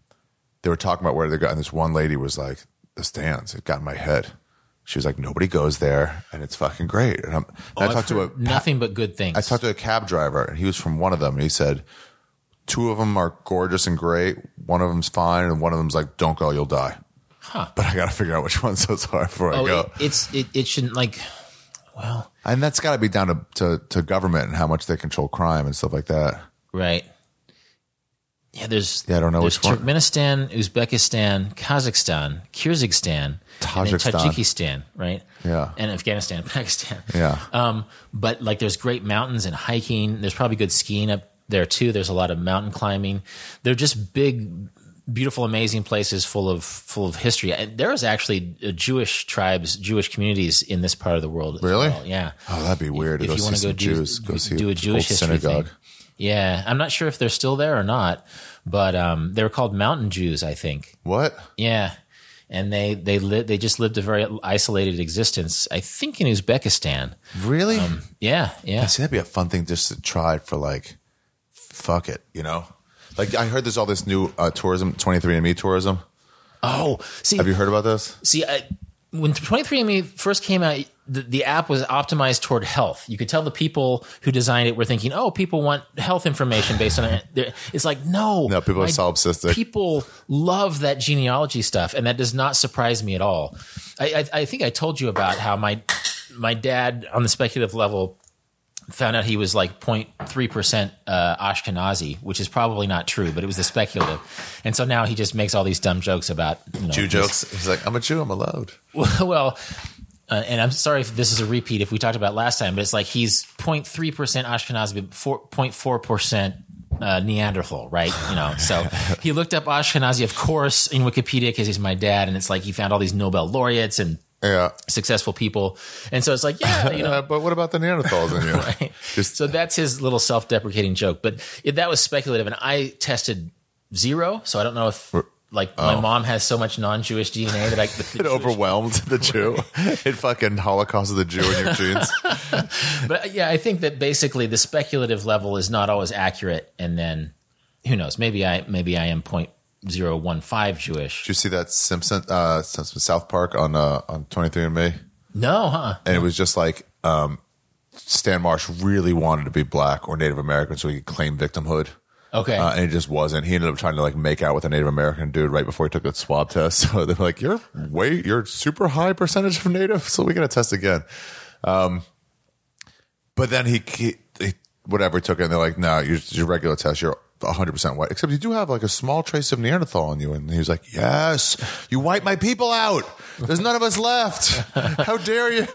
they were talking about where they got. And this one lady was like, "The stands." It got in my head. She was like, "Nobody goes there, and it's fucking great." And, I'm, and Oh, I've talked to a nothing but good things. I talked to a cab driver, and he was from one of them. And he said, two of them are gorgeous and great. One of them's fine, and one of them's like, don't go, you'll die. Huh. But I got to figure out which one's so far before I oh, go. it, it's it, it shouldn't like. Well, and that's got to be down to, to, to government and how much they control crime and stuff like that. Right. Yeah, there's Yeah, I don't know which one. Turkmenistan, Uzbekistan, Kazakhstan, Kyrgyzstan, Tajikistan. Tajikistan, right? Yeah. and Afghanistan, Pakistan. Yeah. Um, but like, there's great mountains and hiking. There's probably good skiing up there too. There's a lot of mountain climbing. They're just big, beautiful, amazing places full of full of history. And there is actually uh, Jewish tribes, Jewish communities in this part of the world. Really? well. Yeah. Oh, that'd be weird to if go you want to go do, Jews. Go see do a Jewish history synagogue. thing. Yeah, I'm not sure if they're still there or not, but um, they were called Mountain Jews, I think. What? Yeah, and they they li- they just lived a very isolated existence. I think in Uzbekistan. Really? Yeah, yeah. See, that'd be a fun thing just to try for like, fuck it, you know? Like I heard there's all this new uh, tourism, 23andMe tourism. Oh, see, Have you heard about this? see, I, when 23andMe first came out, the, the app was optimized toward health. You could tell the people who designed it were thinking, "Oh, people want health information based on it." It's like, no, No, people are solipsistic. People love that genealogy stuff, and that does not surprise me at all. I, I, I think I told you about how my my dad, on the speculative level, found out he was like 0.3 percent uh, Ashkenazi, which is probably not true, but it was the speculative. And so now he just makes all these dumb jokes about you know, Jew jokes. He's like, I'm a Jew. I'm allowed. well, uh, and I'm sorry if this is a repeat if we talked about last time, but it's like he's 0.3 percent Ashkenazi, but 4.4 percent. Uh, Neanderthal, right? You know, so he looked up Ashkenazi, of course, in Wikipedia because he's my dad, and it's like he found all these Nobel laureates and Yeah. successful people, and so it's like, yeah, you know, but what about the Neanderthals in you? right? Just so that's his little self-deprecating joke. But it, that was speculative, and I tested zero, so I don't know if like my mom has so much non-Jewish DNA that I it overwhelmed the Jew. it fucking holocausted the Jew in your genes. But yeah, I think that basically the speculative level is not always accurate, and then who knows? Maybe I maybe I am point zero one five Jewish. Did you see that Simpson, uh, Simpson South Park on uh, on 23andMe? No, huh? And it was just like um, Stan Marsh really wanted to be black or Native American so he could claim victimhood. Okay. Uh, and he just wasn't. He ended up trying to like make out with a Native American dude right before he took the swab test. So they're like, "You're way, you're super high percentage of Native, so we got to test again." Um, but then he, he, he whatever took it, and they're like, "No, your your regular test, you're 100 percent white, except you do have like a small trace of Neanderthal on you." And he was like, "Yes, you wipe my people out. There's none of us left. How dare you?"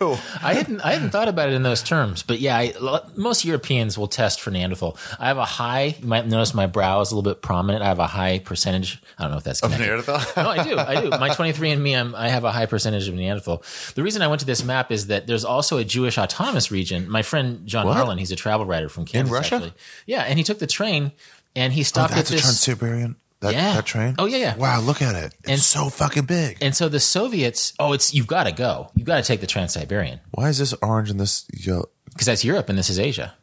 I hadn't I hadn't thought about it in those terms, but yeah, I, most Europeans will test for Neanderthal. I have a high. You might notice my brow is a little bit prominent. I have a high percentage. I don't know if that's connected. Neanderthal. no, I do. I do. My 23 and me, I'm, I have a high percentage of Neanderthal. The reason I went to this map is that there's also a Jewish autonomous region. My friend John What? Harlan, he's a travel writer from Kansas. Russia? Actually. Yeah, and he took the train and he Oh, stopped that's at a this. Trans-Siberian. That, Yeah. that train. Oh, yeah, yeah. Wow, look at it. It's And- so fucking big. and so the Soviets, oh, it's you've got to go. You've got to take the Trans Siberian Why is this orange and this yellow? because that's Europe and this is Asia.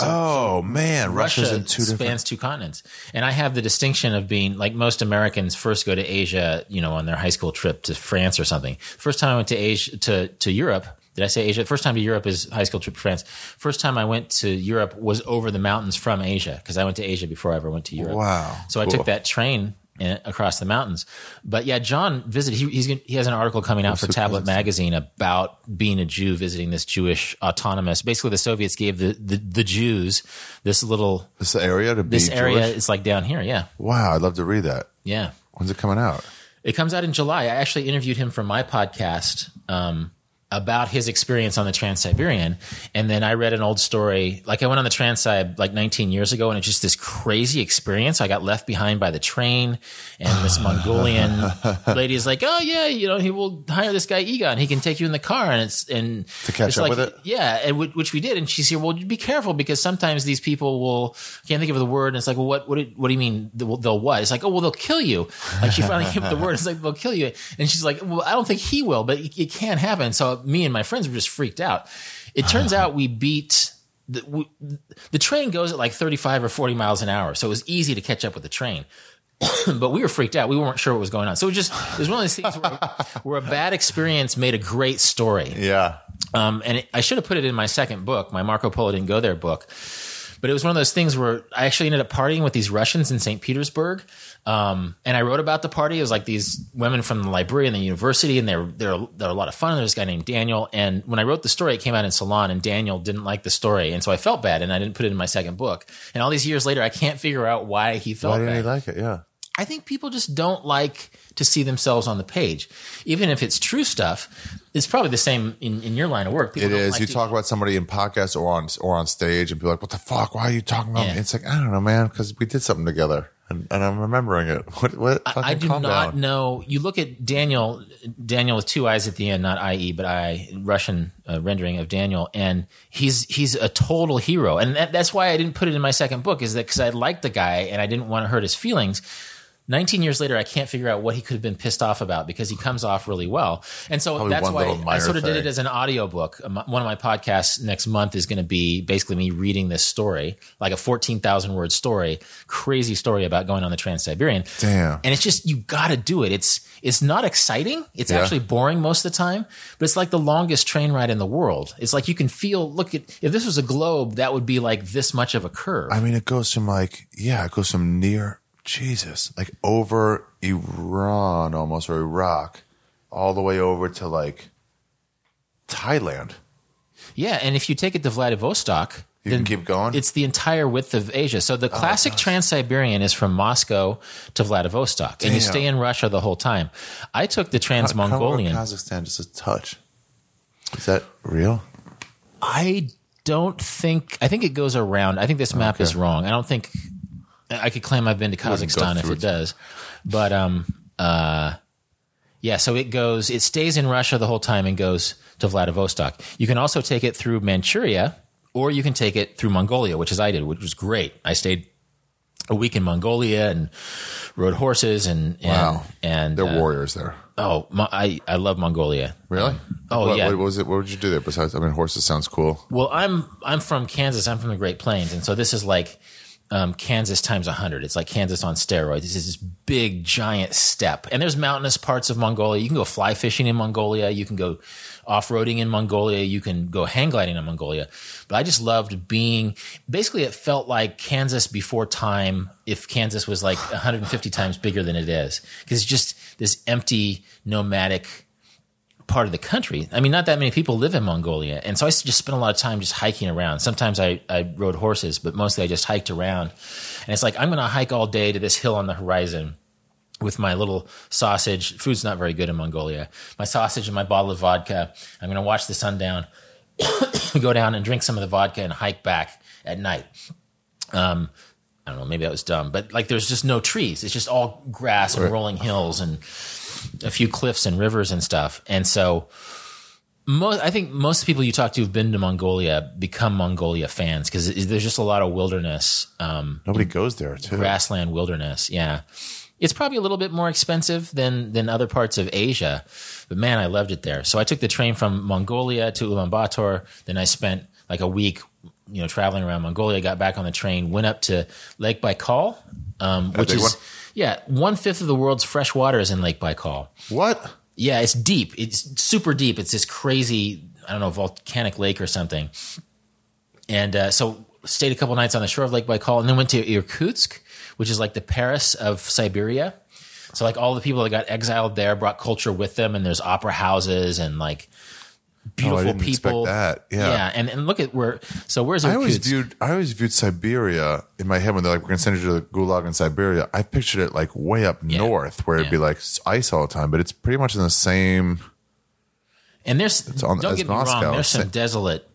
oh man, Russia's Russia in two spans different. two continents, and I have the distinction of being like most Americans first go to Asia, you know, on their high school trip to France or something. First time I went to Asia to to Europe. Did I say Asia? First time to Europe is high school trip to France. First time I went to Europe was over the mountains from Asia because I went to Asia before I ever went to Europe. Wow, So I took that train in, across the mountains. But yeah, John visited. He, he's he has an article coming out for so Tablet magazine about being a Jew visiting this Jewish autonomous. Basically, the Soviets gave the the, the Jews this little This area to be this area Jewish? is like down here. Yeah. Wow, I'd love to read that. Yeah. When's it coming out? It comes out in July. I actually interviewed him for my podcast um, about his experience on the Trans Siberian. And then I read an old story. Like I went on the Trans Sib like 19 years ago, and it's just this crazy experience. I got left behind by the train, and this Mongolian lady is like, "Oh yeah, you know, he will hire this guy Egon. He can take you in the car." And it's and To catch it's up like, with it? yeah, and w- which we did. And she's here. Well, be careful because sometimes these people will I can't think of the word. And it's like, well, what what do, what do you mean they'll, they'll what? It's like, oh, well, they'll kill you. Like she finally came up with the word. It's like they'll kill you. And she's like, well, I don't think he will, but it, it can happen. So me and my friends were just freaked out. It turns out we beat. The, we, the train goes at like 35 or 40 miles an hour, so it was easy to catch up with the train. but we were freaked out. We weren't sure what was going on. So it was just it was one of those things where, where a bad experience made a great story. Yeah. Um, and it, I should have put it in my second book, my Marco Polo didn't go there book. But it was one of those things where I actually ended up partying with these Russians in St. Petersburg. Um, and I wrote about the party. It was like these women from the library and the university, and they're, they're, they're a lot of fun. There's a guy named Daniel. And when I wrote the story, it came out in Salon, and Daniel didn't like the story. And so I felt bad, and I didn't put it in my second book. And all these years later, I can't figure out why he felt Why didn't bad. he like it? Yeah. I think people just don't like to see themselves on the page. Even if it's true stuff, it's probably the same in, in your line of work. People It like you to- talk about somebody in podcasts or on or on stage, and be like, "What the fuck? Why are you talking about Yeah. me?" It's like I don't know, man, because we did something together. And, and I'm remembering it. What? What? I do not down. know. You look at Daniel, Daniel with two eyes at the end, not IE, but I Russian uh, rendering of Daniel, and he's he's a total hero, and that, that's why I didn't put it in my second book. Is that because I liked the guy and I didn't want to hurt his feelings. 19 years later, I can't figure out what he could have been pissed off about because he comes off really well. And so Probably that's why I sort of did it as an audiobook. Um, One of my podcasts next month is going to be basically me reading this story, like a 14,000 word story, crazy story about going on the Trans Siberian. Damn. And it's just, you got to do it. It's, it's not exciting. It's Yeah. actually boring most of the time, but it's like the longest train ride in the world. It's like you can feel, look at, if this was a globe, that would be like this much of a curve. I mean, it goes from like, yeah, it goes from near Jesus, like over Iran almost or Iraq, all the way over to like Thailand. Yeah, and if you take it to Vladivostok, You can keep going? It's the entire width of Asia. So the oh, classic Trans-Siberian is from Moscow to Vladivostok, and you stay in Russia the whole time. I took the Trans-Mongolian. Kazakhstan just a touch. Is that real? I don't think. I think it goes around. I think this map is wrong. I don't think I could claim I've been to Kazakhstan if it does. But um uh yeah, so it goes it stays in Russia the whole time and goes to Vladivostok. You can also take it through Manchuria or you can take it through Mongolia, which is I did, which was great. I stayed a week in Mongolia and rode horses and, and Wow. and They're uh, warriors there. oh my, I I love Mongolia. Really? oh, what, yeah. What was it? What would you do there besides? I mean, horses sounds cool. Well, I'm I'm from Kansas. I'm from the Great Plains, and so this is like um, Kansas times hundred. It's like Kansas on steroids. This is this big giant step, and there's mountainous parts of Mongolia. You can go fly fishing in Mongolia. You can go off roading in Mongolia. You can go hang gliding in Mongolia. But I just loved being. Basically, it felt like Kansas before time. If Kansas was like 150 times bigger than it is, because it's just this empty nomadic part of the country. I mean, not that many people live in Mongolia. And so I just spent a lot of time just hiking around. Sometimes I, I rode horses, but mostly I just hiked around. And it's like, I'm going to hike all day to this hill on the horizon with my little sausage. Food's not very good in Mongolia. My sausage and my bottle of vodka. I'm going to watch the sun down, go down and drink some of the vodka and hike back at night. Um, I don't know, maybe that was dumb, but like there's just no trees. It's just all grass and rolling hills and a few cliffs and rivers and stuff. And so most, I think most people you talk to who've been to Mongolia become Mongolia fans because there's just a lot of wilderness, um, Nobody goes there too. grassland wilderness. Yeah. It's probably a little bit more expensive than, than other parts of Asia, but man, I loved it there. So I took the train from Mongolia to Ulaanbaatar. Then I spent like a week, you know, traveling around Mongolia, got back on the train, went up to Lake Baikal, um, which is, one? Yeah, one fifth of the world's fresh water is in Lake Baikal. What? Yeah, it's deep. It's super deep. It's this crazy, I don't know, volcanic lake or something. And uh, so stayed a couple nights on the shore of Lake Baikal and then went to Irkutsk, which is like the Paris of Siberia. So like all the people that got exiled there brought culture with them and there's opera houses and like Oh, beautiful Oh, didn't expect people. that. Yeah. and, and look at where, so where's I always viewed I always viewed Siberia in my head when they're like, we're gonna send you to the gulag in Siberia. I pictured it like way up north where it'd be Yeah. like ice all the time, but it's pretty much in the same And there's on- don't as get me Moscow. wrong, there's some desolate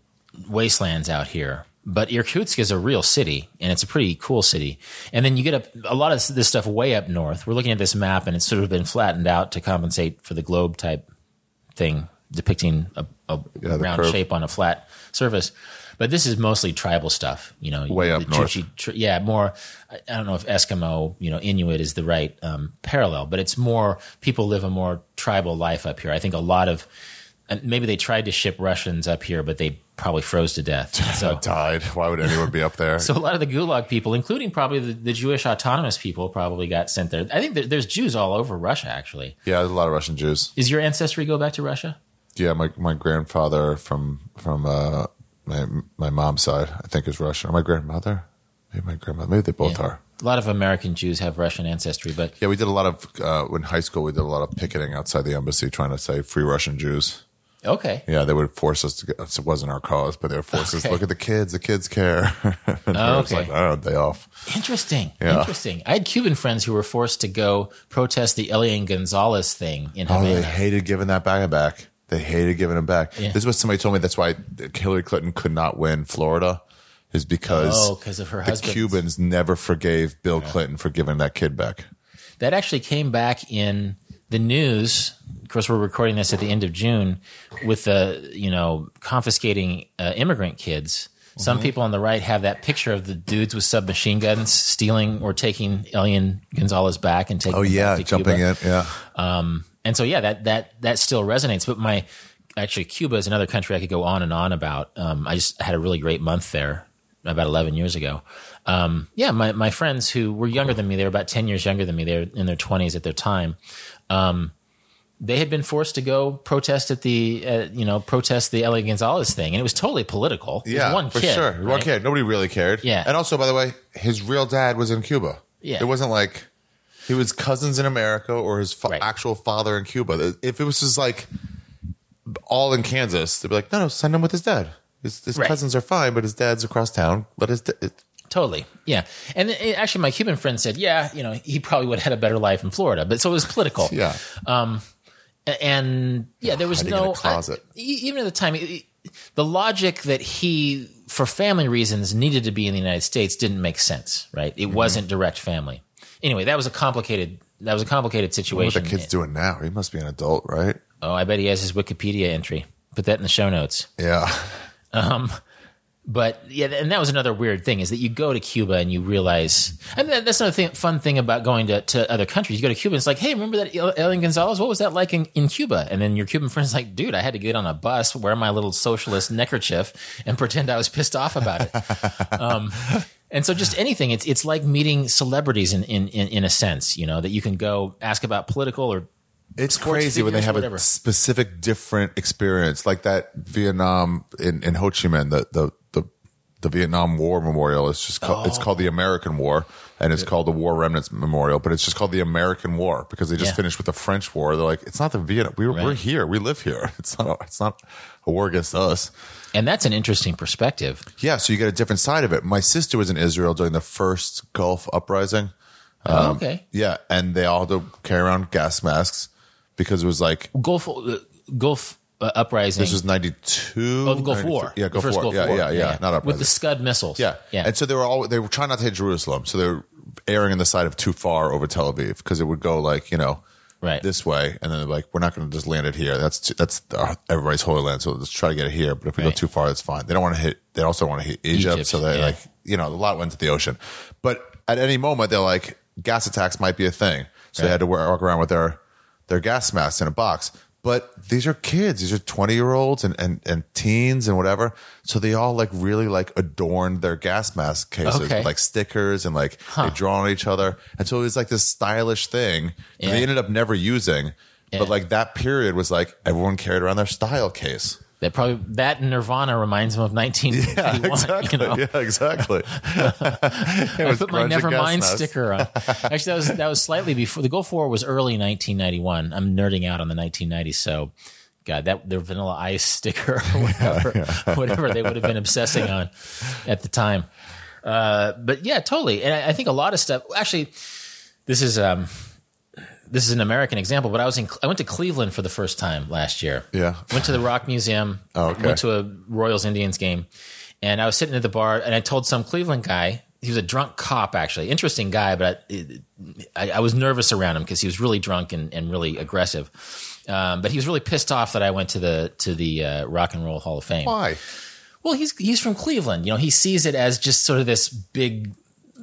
wastelands out here. But Irkutsk is a real city, and it's a pretty cool city. And then you get up a lot of this stuff way up north. We're looking at this map, and it's sort of been flattened out to compensate for the globe type thing, depicting a, a Yeah, round curve. shape on a flat surface. But this is mostly tribal stuff, you know. Way up north. Chukchi tr- yeah, more. I don't know if Eskimo, you know, Inuit is the right um, parallel, but it's more people live a more tribal life up here. I think a lot of and maybe they tried to ship Russians up here, but they probably froze to death. So, died. Why would anyone be up there? so a lot of the Gulag people, including probably the, the Jewish autonomous people, probably got sent there. I think there, there's Jews all over Russia. Actually, yeah, there's a lot of Russian Jews. is your ancestry go back to Russia? Yeah, my my grandfather from from uh, my my mom's side, I think, is Russian. Or my grandmother, maybe my grandmother, maybe they both Yeah. are. A lot of American Jews have Russian ancestry, but Yeah, we did a lot of uh, in high school. We did a lot of picketing outside the embassy, trying to say free Russian Jews. okay. Yeah, they would force us to. Get, it wasn't our cause, but they would force us. Look at the kids. The kids care. and Oh, I okay. like, oh, day off. Interesting. Yeah. Interesting. I had Cuban friends who were forced to go protest the Elian Gonzalez thing in Havana. Oh, they hated giving that bag back. They hated giving him back. Yeah. This is what somebody told me. That's why Hillary Clinton could not win Florida. is because Oh, of her the Cubans never forgave Bill Clinton for giving that kid back. That actually came back in the news. Of course, we're recording this at the end of June with the you know confiscating uh, immigrant kids. Some Mm-hmm. people on the right have that picture of the dudes with submachine guns stealing or taking Elian Gonzalez back and taking. Oh him yeah, jumping Cuba. in. Yeah. Um, and so yeah, that that that still resonates. But my actually Cuba is another country I could go on and on about. Um, I just had a really great month there about 11 years ago. Um, yeah, my my friends who were younger than me, they were about 10 years younger than me. They were in their 20s at their time. Um, they had been forced to go protest at the uh, you know protest the Elian Gonzalez thing, and it was totally political. Yeah, one for kid, sure. One kid. Nobody really cared. Yeah. And also, by the way, his real dad was in Cuba. Yeah. It wasn't like he was cousins in America or his fa- Right. actual father in Cuba. If it was just like all in Kansas, they'd be like, no, no, send him with his dad. His, his Right. cousins are fine, but his dad's across town. Let his. Da- it, Totally. Yeah. And it, actually, my Cuban friend said, yeah, you know, he probably would have had a better life in Florida. But so it was political. yeah. And yeah, there was Hiding in no a closet. I- e- even at the time, it- the logic that he, for family reasons, needed to be in the United States didn't make sense. Right? It Mm-hmm. wasn't direct family. Anyway, that was a complicated. That was a complicated situation. what the kid's doing now? He must be an adult, right? oh, I bet he has his Wikipedia entry. Put that in the show notes. Yeah. But yeah, and that was another weird thing is that you go to Cuba and you realize, and that's another thing, fun thing about going to, to other countries. You go to Cuba, and it's like, hey, remember that El- Elian Gonzalez? What was that like in, in Cuba? And then your Cuban friend's like, dude, I had to get on a bus, wear my little socialist neckerchief, and pretend I was pissed off about it. um, and so just anything, it's it's like meeting celebrities in, in, in, in a sense, you know, that you can go ask about political or It's crazy when they have whatever. a specific different experience, like that Vietnam in, in Ho Chi Minh, the, the the the Vietnam War Memorial. It's just called, it's oh. called the American War, and it's called the War Remnants Memorial, but it's just called the American War because they just Yeah. finished with the French War. They're like, it's not the Vietnam. We, We're here. We live here. It's not. A, it's not a war against us. And that's an interesting perspective. Yeah, so you get a different side of it. My sister was in Israel during the first Gulf uprising. Oh, okay. Yeah, and they all had to carry around gas masks because it was like Gulf uh, Gulf uh, uprising. This was ninety two. Oh, the Gulf War. Yeah, Gulf War. Gulf yeah, War. yeah, yeah, Not uprising. with the Scud missiles. yeah, yeah. And so they were all they were trying not to hit Jerusalem, so they were erring on the side of too far over Tel Aviv because it would go like you know Right. this way, and then they're like we're not going to just land it here. That's too, that's uh, everybody's holy land, so let's try to get it here. But if we Right. go too far, that's fine. They don't want to hit. They also want to hit Egypt, Egypt, so they yeah. like you know a lot went to the ocean. But at any moment, they're like gas attacks might be a thing, so they had to wear, walk around with their their gas masks in a box. But these are kids; these are twenty year olds and, and and teens and whatever. So they all like really like adorned their gas mask cases Okay. with like stickers and like they draw on each other. And so it was like this stylish thing that Yeah. they ended up never using. Yeah. But like that period was like everyone carried around their style case. That probably that Nirvana reminds him of 1991. Yeah, exactly. You know? Yeah, exactly. I put my grunge and gas Nevermind sticker on. Actually, that was that was slightly before the Gulf War was early 1991. I'm nerding out on the 1990s, so God, that their Vanilla Ice sticker or whatever, whatever they would have been obsessing on at the time. Uh, but yeah, totally. And I, I think a lot of stuff. Actually, this is um, this is an American example, but I was in I went to Cleveland for the first time last year. Yeah. Went to the Rock Museum. Oh, okay. Went to a Royals Indians game, and I was sitting at the bar, and I told some Cleveland guy. He was a drunk cop, actually, interesting guy, but I, I, I was nervous around him because he was really drunk and, and really aggressive. Um, but he was really pissed off that I went to the to the uh, Rock and Roll Hall of Fame. Why? Well, he's he's from Cleveland. You know, he sees it as just sort of this big,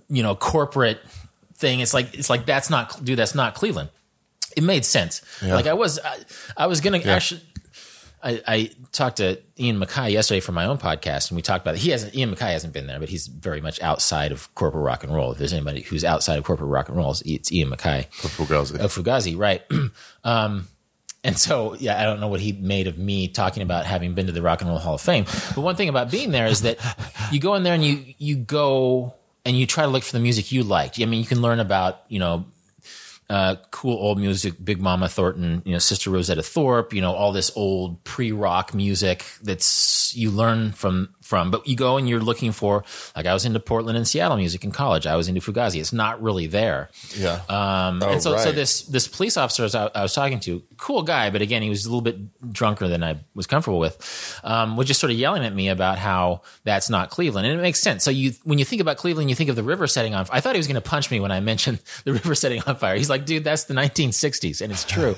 you know, corporate thing. It's like it's like that's not dude. That's not Cleveland. It made sense. Like I was I, I was gonna actually. I, I talked to Ian MacKaye yesterday for my own podcast, and we talked about it. He hasn't. Ian MacKaye hasn't been there, but he's very much outside of corporate rock and roll. If there's anybody who's outside of corporate rock and roll, it's, Ian MacKaye Fugazi. of Fugazi, right? um, and so, yeah, I don't know what he made of me talking about having been to the Rock and Roll Hall of Fame. But one thing about being there is that you go in there and you you go and you try to look for the music you liked. I mean, you can learn about you know uh, cool old music, Big Mama Thornton, you know, Sister Rosetta Tharpe, you know, all this old pre-rock music that's you learn from from. But you go and you're looking for, like I was into Portland and Seattle music in college. I was into Fugazi. It's not really there. Yeah. Um, Oh, and so, so this this police officer I, I was talking to, cool guy, but again, he was a little bit drunker than I was comfortable with. Um, was just sort of yelling at me about how that's not Cleveland, and it makes sense. So you when you think about Cleveland, you think of the river setting on. I thought he was going to punch me when I mentioned the river setting on fire. He's like, dude, that's the 1960s, and it's true.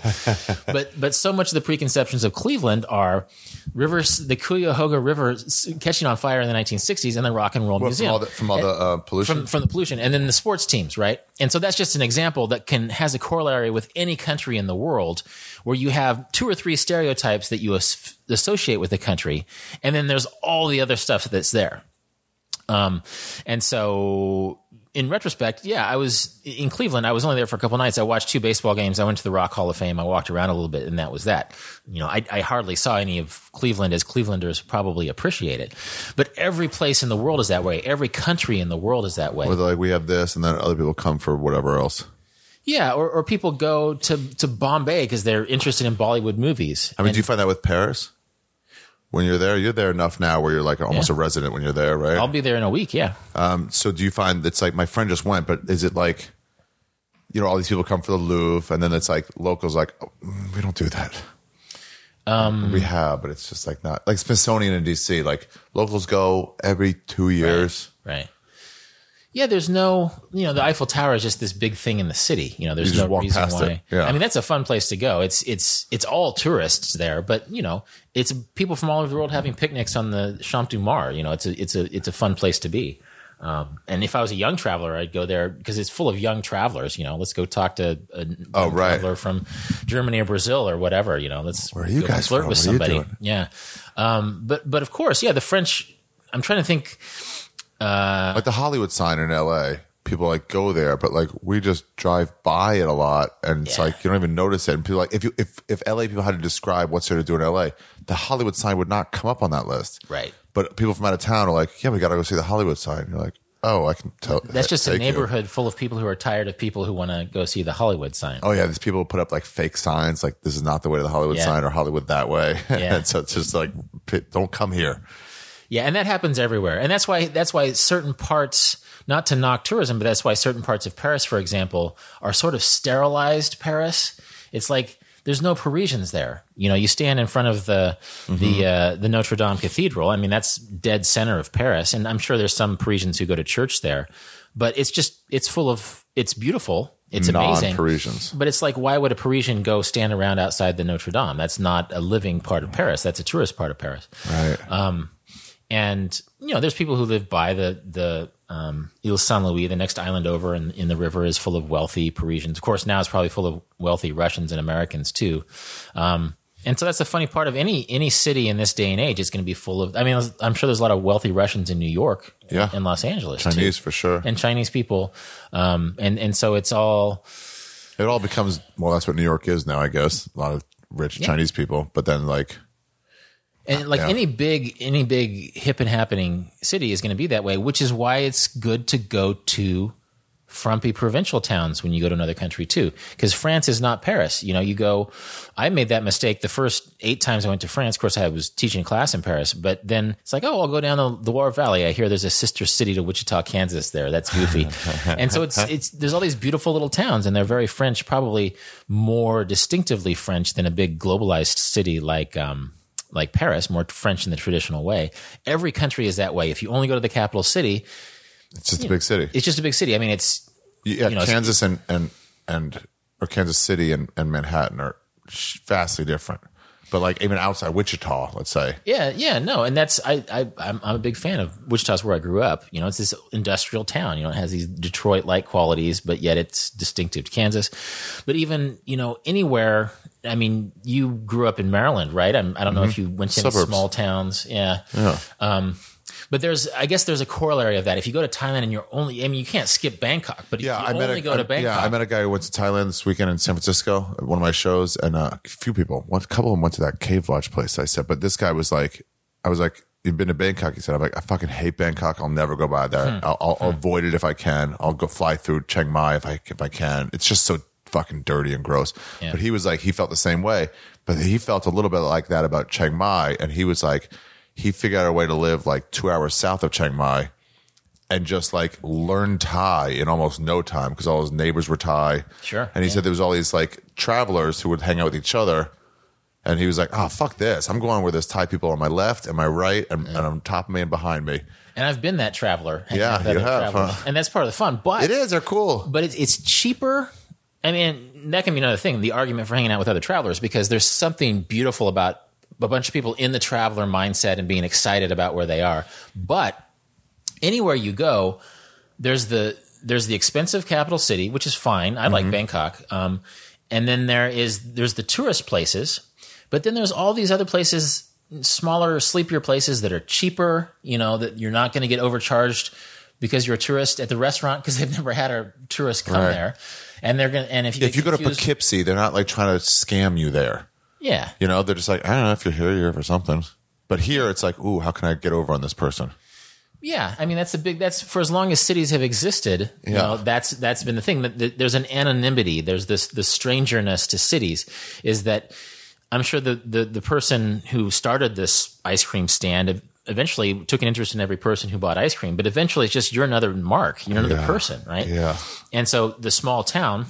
but but so much of the preconceptions of Cleveland are rivers, the Cuyahoga River s- on fire in the 1960s, and the Rock and Roll What, Museum. from all the, from all the uh, pollution. from, from the pollution. And then the sports teams right? And so that's just an example that can has a corollary with any country in the world where you have two or three stereotypes that you as- associate with the country and then there's all the other stuff that's there. Um, and so in retrospect, yeah, I was in Cleveland. I was only there for a couple nights. I watched two baseball games. I went to the Rock Hall of Fame. I walked around a little bit, and that was that. You know, I, I hardly saw any of Cleveland as Clevelanders probably appreciate it. But every place in the world is that way. Every country in the world is that way. where they're like we have this, and then other people come for whatever else. yeah, or, or people go to, to Bombay because they're interested in Bollywood movies. I mean, And- do you find that with Paris? When you're there, you're there enough now where you're like almost Yeah. a resident when you're there, right? I'll be there in a week. Yeah. Um, so do you find it's like my friend just went, but is it like, you know, all these people come for the Louvre, and then it's like locals like oh, mm, we don't do that. Um, we have, but it's just like not like Smithsonian in DC. Like locals go every two years. Right. Yeah, there's no, you know, the Eiffel Tower is just this big thing in the city. You know, there's You just no walk reason past why. it. Yeah. I mean, that's a fun place to go. It's it's it's all tourists there, but you know, it's people from all over the world having picnics on the Champ de Mars. You know, it's a it's a it's a fun place to be. Um, and if I was a young traveler, I'd go there because it's full of young travelers. You know, let's go talk to a Oh, right. traveler from Germany or Brazil or whatever. You know, let's Where are you go guys flirt from? with What are you somebody. doing? Yeah, um, but but of course, yeah, the French. I'm trying to think. Like the Hollywood sign in LA. People like go there, but like we just drive by it a lot, and it's like you don't even notice it. And people like if you if if LA people had to describe what's there to do in LA, the Hollywood sign would not come up on that list. Right. But people from out of town are like, yeah, we got to go see the Hollywood sign. You're like, oh, I can tell. That's just a thank you. neighborhood full of people who are tired of people who want to go see the Hollywood sign. Oh yeah, these people put up like fake signs, like this is not the way to the Hollywood Yeah. sign or Hollywood that way. Yeah. and so it's just like, don't come here. Yeah, and that happens everywhere. And that's why that's why certain parts not to knock tourism, but that's why certain parts of Paris, for example, are sort of sterilized Paris. It's like there's no Parisians there. You know, you stand in front of the the uh, the Notre Dame Cathedral. I mean, that's dead center of Paris, and I'm sure there's some Parisians who go to church there. But it's just it's full of it's beautiful. It's amazing. Non-Parisians. But it's like, why would a Parisian go stand around outside the Notre Dame? That's not a living part of Paris. That's a tourist part of Paris Right. and you know there's people who live by the the um, Ile Saint Louis, the next island over in, in the river, is full of wealthy Parisians. Of course, now it's probably full of wealthy Russians and Americans too. Um, and so that's the funny part of any any city in this day and age. It's going to be full of. I mean, I'm sure there's a lot of wealthy Russians in New York, Yeah. and Los Angeles, too. Chinese for sure. and Chinese people, um, and and so it's all it all becomes well. That's what New York is now, I guess. A lot of rich Chinese people, but then like And like Yeah. any big any big hip and happening city is going to be that way, which is why it's good to go to frumpy provincial towns when you go to another country too. Because France is not Paris. You know, you go. I made that mistake the first eight times I went to France. Of course, I was teaching a class in Paris, but then it's like, oh, I'll go down the, the Loire Valley. I hear there's a sister city to Wichita, Kansas. There, that's goofy. and so it's it's there's all these beautiful little towns, and they're very French, probably more distinctively French than a big globalized city like. um like Paris, more French in the traditional way. Every country is that way. If you only go to the capital city, it's just a big city. it's just a big city. I mean, it's Yeah, you know, Kansas and and and or Kansas City and, and Manhattan are vastly different. But like even outside Wichita, let's say, yeah, yeah, no, and that's I, I I'm, I'm a big fan of Wichita's where I grew up. You know, it's this industrial town. You know, it has these Detroit like qualities, but yet it's distinctive to Kansas. But even you know anywhere. I mean, you grew up in Maryland, right? I'm, I don't know if you went to small towns. Yeah. yeah, Um, but there's, I guess there's a corollary of that. If you go to Thailand and you're only, I mean, you can't skip Bangkok, but if yeah. you I met only a, go to I- Bangkok, Yeah, I met a guy who went to Thailand this weekend in San Francisco at one of my shows, and uh, a few people, one a couple of them went to that cave lodge place. I said, but this guy was like, I was like. You've been to Bangkok? He said, "I'm like, I fucking hate Bangkok. I'll never go by there. Hmm. I'll, I'll, I'll avoid it if I can. I'll go fly through Chiang Mai if I if I can. It's just so fucking dirty and gross." Yeah. But he was like, he felt the same way, but he felt a little bit like that about Chiang Mai, and he was like, he figured out a way to live like two hours south of Chiang Mai and just like learn Thai in almost no time because all his neighbors were Thai. Sure, And he yeah. said there was all these like travelers who would hang out with each other. And he was like, oh, fuck this. I'm going where there's Thai people on my left and my right and, and on top of me and behind me. And I've been that traveler. Yeah, with you have, huh? And that's part of the fun. But It is. They're cool. but it's it's cheaper. I mean, that can be another thing. The argument for hanging out with other travelers because there's something beautiful about a bunch of people in the traveler mindset and being excited about where they are. But anywhere you go, there's the there's the expensive capital city, which is fine. I like Bangkok. Um, and then there is there's the tourist places, but then there's all these other places, smaller, sleepier places that are cheaper. You know that you're not going to get overcharged because you're a tourist at the restaurant because they've never had a tourist come Right. there, and they're gonna and if you If you go to confused- Poughkeepsie, they're not like trying to scam you there. yeah, You know, they're just like, I don't know if you're here, you're here for something. But here it's like, ooh, how can I get over on this person? Yeah, I mean that's a big. That's for as long as cities have existed. You Yeah. know, that's that's been the thing. That that There's an anonymity. There's this the strangerness to cities. Is that I'm sure the the the person who started this ice cream stand eventually took an interest in every person who bought ice cream. But eventually, it's just you're another mark. You're another Yeah. person, right? Yeah. And so the small town,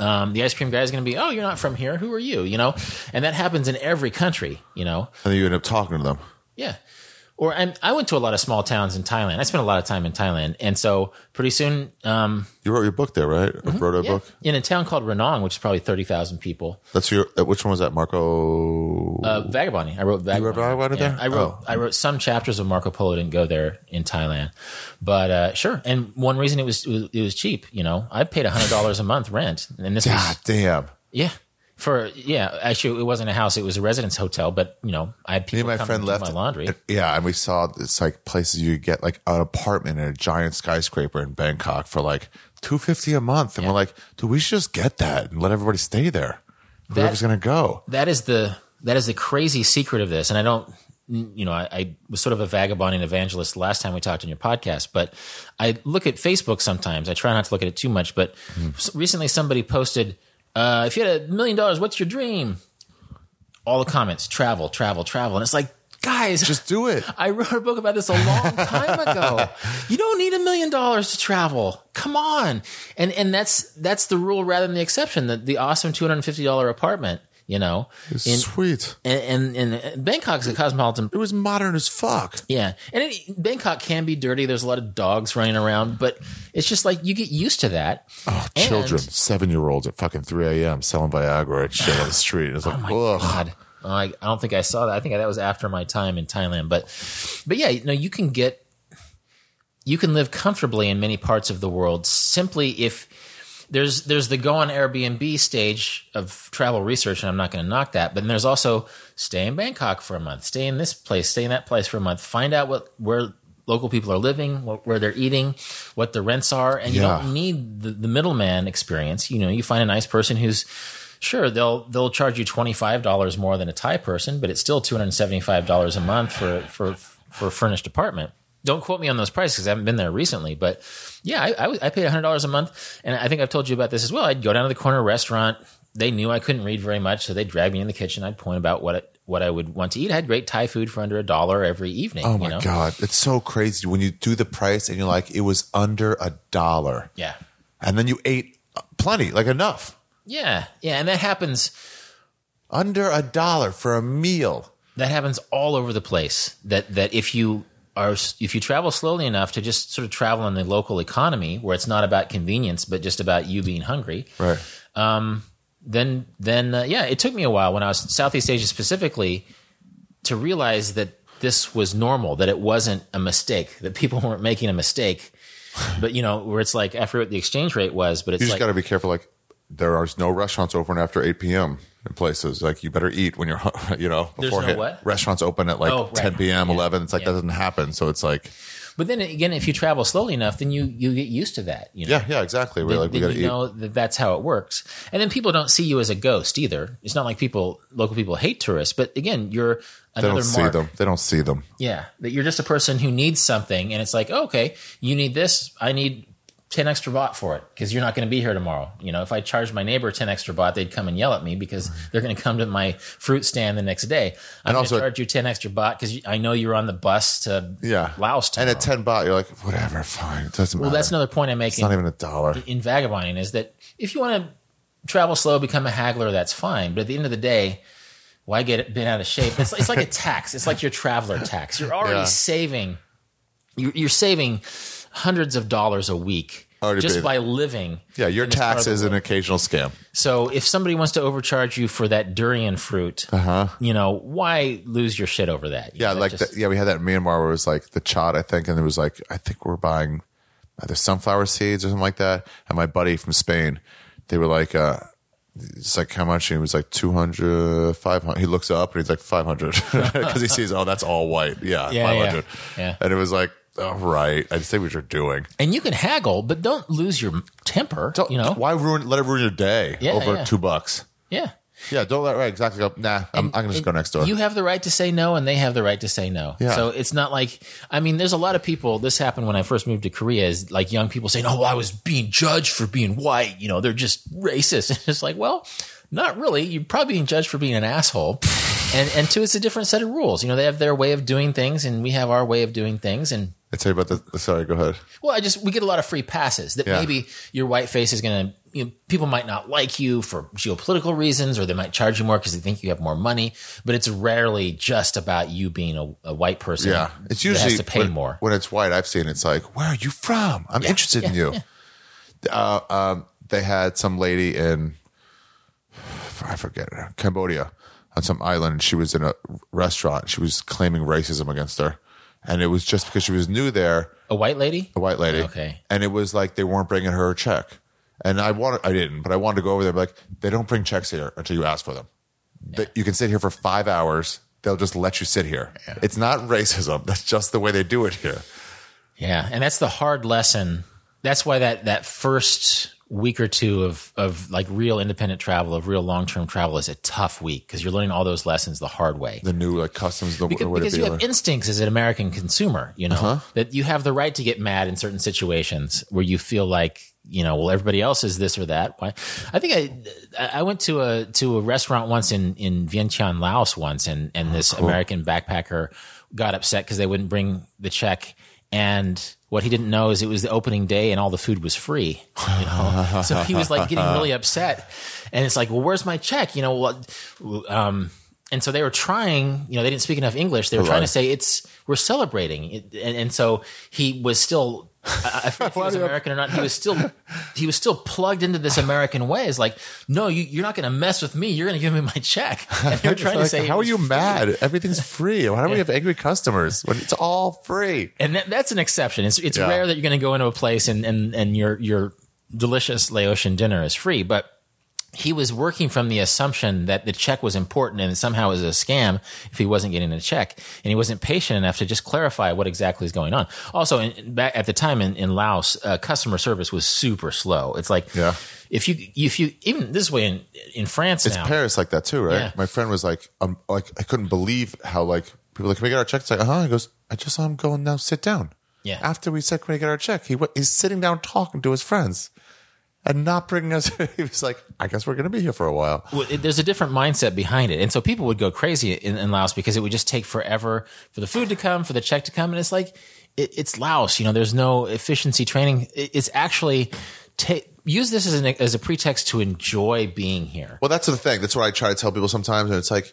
um, the ice cream guy is going to be, oh, you're not from here. Who are you? You know, and that happens in every country. You know, And then you end up talking to them. yeah. Or and I went to a lot of small towns in Thailand. I spent a lot of time in Thailand, and so pretty soon, um, You wrote your book there, right? wrote A yeah, book. in a town called Ranong, which is probably thirty thousand people. That's your. uh, Which one was that, Marco? Uh, Vagabonding. I wrote Vagabonding. wrote Vagabonding Yeah, there? I wrote Oh. I wrote some chapters of Marco Polo. Didn't go there in Thailand, but uh, sure. And one reason it was it was, it was cheap. You know, I paid hundred dollars a month rent, and this God was damn. yeah. For yeah, actually, it wasn't a house; it was a residence hotel. But you know, I had Me people and my friend and left. my laundry. and- yeah, and we saw it's like places you get like an apartment in a giant skyscraper in Bangkok for like two fifty a month, and we're like, dude, we should just get that and let everybody stay there. Whoever's gonna go. that is the that is the crazy secret of this and i don't you know I, I was sort of a vagabonding evangelist last time we talked on your podcast but i look at facebook sometimes i try not to look at it too much but s- recently somebody posted uh, if you had a million dollars what's your dream all the comments travel travel travel and it's like guys Just do it. I wrote a book about this a long time ago. You don't need a million dollars to travel. Come on. And and that's that's the rule rather than the exception. The the awesome two hundred and fifty dollar apartment, you know. In Sweet. and, and, and Bangkok's a cosmopolitan It was modern as fuck. yeah. And it, Bangkok can be dirty. There's a lot of dogs running around, but it's just like you get used to that. Oh, And- children, seven year olds at fucking three a.m. selling Viagra and shit on the street. It's like, oh ugh. God. Oh, I, I don't think I saw that. I think that was after my time in Thailand. But, but yeah, you know, you can get, you can live comfortably in many parts of the world simply if there's there's the go on Airbnb stage of travel research, and I'm not going to knock that. But then there's also stay in Bangkok for a month, stay in this place, stay in that place for a month, find out what where local people are living, what, where they're eating, what the rents are, and you don't need the, the middleman experience. You know, you find a nice person who's sure they'll they'll charge you twenty five dollars more than a Thai person, but it's still two hundred seventy five dollars a month for for for a furnished apartment. Don't quote me on those prices because I haven't been there recently, but yeah, I, I, I paid hundred dollars a month, and I think I've told you about this as well. I'd go down to the corner restaurant. They knew I couldn't read very much, so they'd drag me in the kitchen. I'd point about what it, what I would want to eat. I had great Thai food for under a dollar every evening. Oh my you know? god, it's so crazy when you do the price and you're like, it was under a dollar, Yeah, and then you ate plenty, like enough, yeah, yeah, and that happens. under a dollar for a meal. that happens all over the place that that if you are if you travel slowly enough to just sort of travel in the local economy where it's not about convenience but just about you being hungry Right. then then uh, yeah it took me a while when i was southeast asia specifically to realize that this was normal that it wasn't a mistake that people weren't making a mistake but you know where it's like after what the exchange rate was but it's You just like got to be careful. Like there are no restaurants open after eight p.m. in places. Like you better eat when you're, you know, There's no? Restaurants open at like Oh, right. ten p.m., Yeah. eleven. It's like Yeah. that doesn't happen. So it's like, but then again if you travel slowly enough then you you get used to that you know yeah, yeah, exactly. We're then, like we then got to you eat. know that that's how it works. And then people don't see you as a ghost either. It's not like people, local people hate tourists, but again, you're they don't see mark. them. They don't see them. Yeah, that you're just a person who needs something, and it's like, oh, okay, you need this. I need 10 extra baht for it because you're not going to be here tomorrow. You know, if I charged my neighbor 10 extra baht, they'd come and yell at me because they're going to come to my fruit stand the next day. I'm And going to also- charge you 10 extra baht because I know you're on the bus to Yeah. Laos And tomorrow. at 10 baht, you're like, whatever, fine. It doesn't well, matter. that's another point I'm making. it's not even a dollar. in vagabonding is that if you want to travel slow, become a haggler, that's fine. But at the end of the day, why get bent out of shape? It's, it's like a tax. It's like your traveler tax. You're already Yeah. saving. You're, you're saving hundreds of dollars a week Already just paid. by living. Yeah, your in this part tax is an occasional scam. So if somebody wants to overcharge you for that durian fruit, Uh-huh. you know, why lose your shit over that? You Yeah, know, like just- the, yeah, we had that in Myanmar where it was like the kyat, I think, and it was like I think we're buying either sunflower seeds or something like that. And my buddy from Spain, they were like, uh, it's like how much? And he was like 200, 500. He looks up and he's like 500 because he sees, oh, that's all white. Yeah, Yeah, 500. yeah, yeah. And it was like, all right, I see what you're doing. and you can haggle, but don't lose your temper. Don't- you know, why ruin? Let it ruin your day Yeah, over yeah. two bucks. yeah. Yeah, don't let right exactly. Go, nah, I'm, I'm gonna just go next door. You have the right to say no, and they have the right to say no. Yeah. So it's not like I mean, there's a lot of people. This happened when I first moved to Korea. Is like young people saying, "Oh, I was being judged for being white." You know, they're just racist. And it's like, well, not really. You're probably being judged for being an asshole. And and two, it's a different set of rules. You know, they have their way of doing things, and we have our way of doing things. And I tell you about the. Sorry, go ahead. well, I just we get a lot of free passes that Yeah. maybe your white face is going to. You know, people might not like you for geopolitical reasons, or they might charge you more because they think you have more money. But it's rarely just about you being a, a white person. Yeah, it's usually has to pay when, more. when it's white. I've seen it's like, where are you from? I'm interested in yeah, you. Uh, um, they had some lady in, I forget Cambodia, on some island. She was in a restaurant. She was claiming racism against her, and it was just because she was new there, A white lady. a white lady. Okay. and it was like they weren't bringing her a check. And I wanted, I didn't, but I wanted to go over there. and be Like they don't bring checks here until you ask for them. That you can sit here for five hours. They'll just let you sit here. It's not racism. That's just the way they do it here. Yeah, and that's the hard lesson. That's why that that first week or two of of like real independent travel, of real long term travel, is a tough week because you're learning all those lessons the hard way. The new like customs, the, because, way because to you be. have instincts as an American consumer, you know, Uh-huh. that you have the right to get mad in certain situations where you feel like, you know, well, everybody else is this or that. Why? I think I I went to a to a restaurant once in in Vientiane, Laos once, and and this American backpacker got upset because they wouldn't bring the check. And what he didn't know is it was the opening day and all the food was free. You know, so he was like getting really upset. And it's like, well, where's my check? You know, what? Um, and so they were trying, you know, they didn't speak enough English. They were trying to say it's we're celebrating, and, and so he was still. I, I forget if he was American or not. He was still he was still plugged into this American way. It's like, no, you, you're not going to mess with me. You're going to give me my check. And were trying to say, how are you free. mad? Everything's free. Why don't we have angry customers when it's all free? and that, that's an exception. It's it's Yeah. rare that you're going to go into a place and and and your your delicious Laotian dinner is free, but he was working from the assumption that the check was important and somehow it was a scam if he wasn't getting a check and he wasn't patient enough to just clarify what exactly is going on also in, back at the time in, in laos uh, customer service was super slow it's like Yeah. if you if you even this way in in france It's now Paris like that too, right? Yeah. My friend was like, um, like I couldn't believe how like people like, can we get our check? It's like, uh huh. He goes, I just saw him go and now sit down. Yeah. After we said, can we get our check? He he's sitting down talking to his friends and not bringing us. he was like, I guess we're going to be here for a while. Well, it- there's a different mindset behind it. And so people would go crazy in, in Laos because it would just take forever for the food to come, for the check to come. And it's like, it, it's Laos, you know, there's no efficiency training. It, it's actually, use this as, an, as a pretext to enjoy being here. Well, that's the thing. That's what I try to tell people sometimes. And it's like,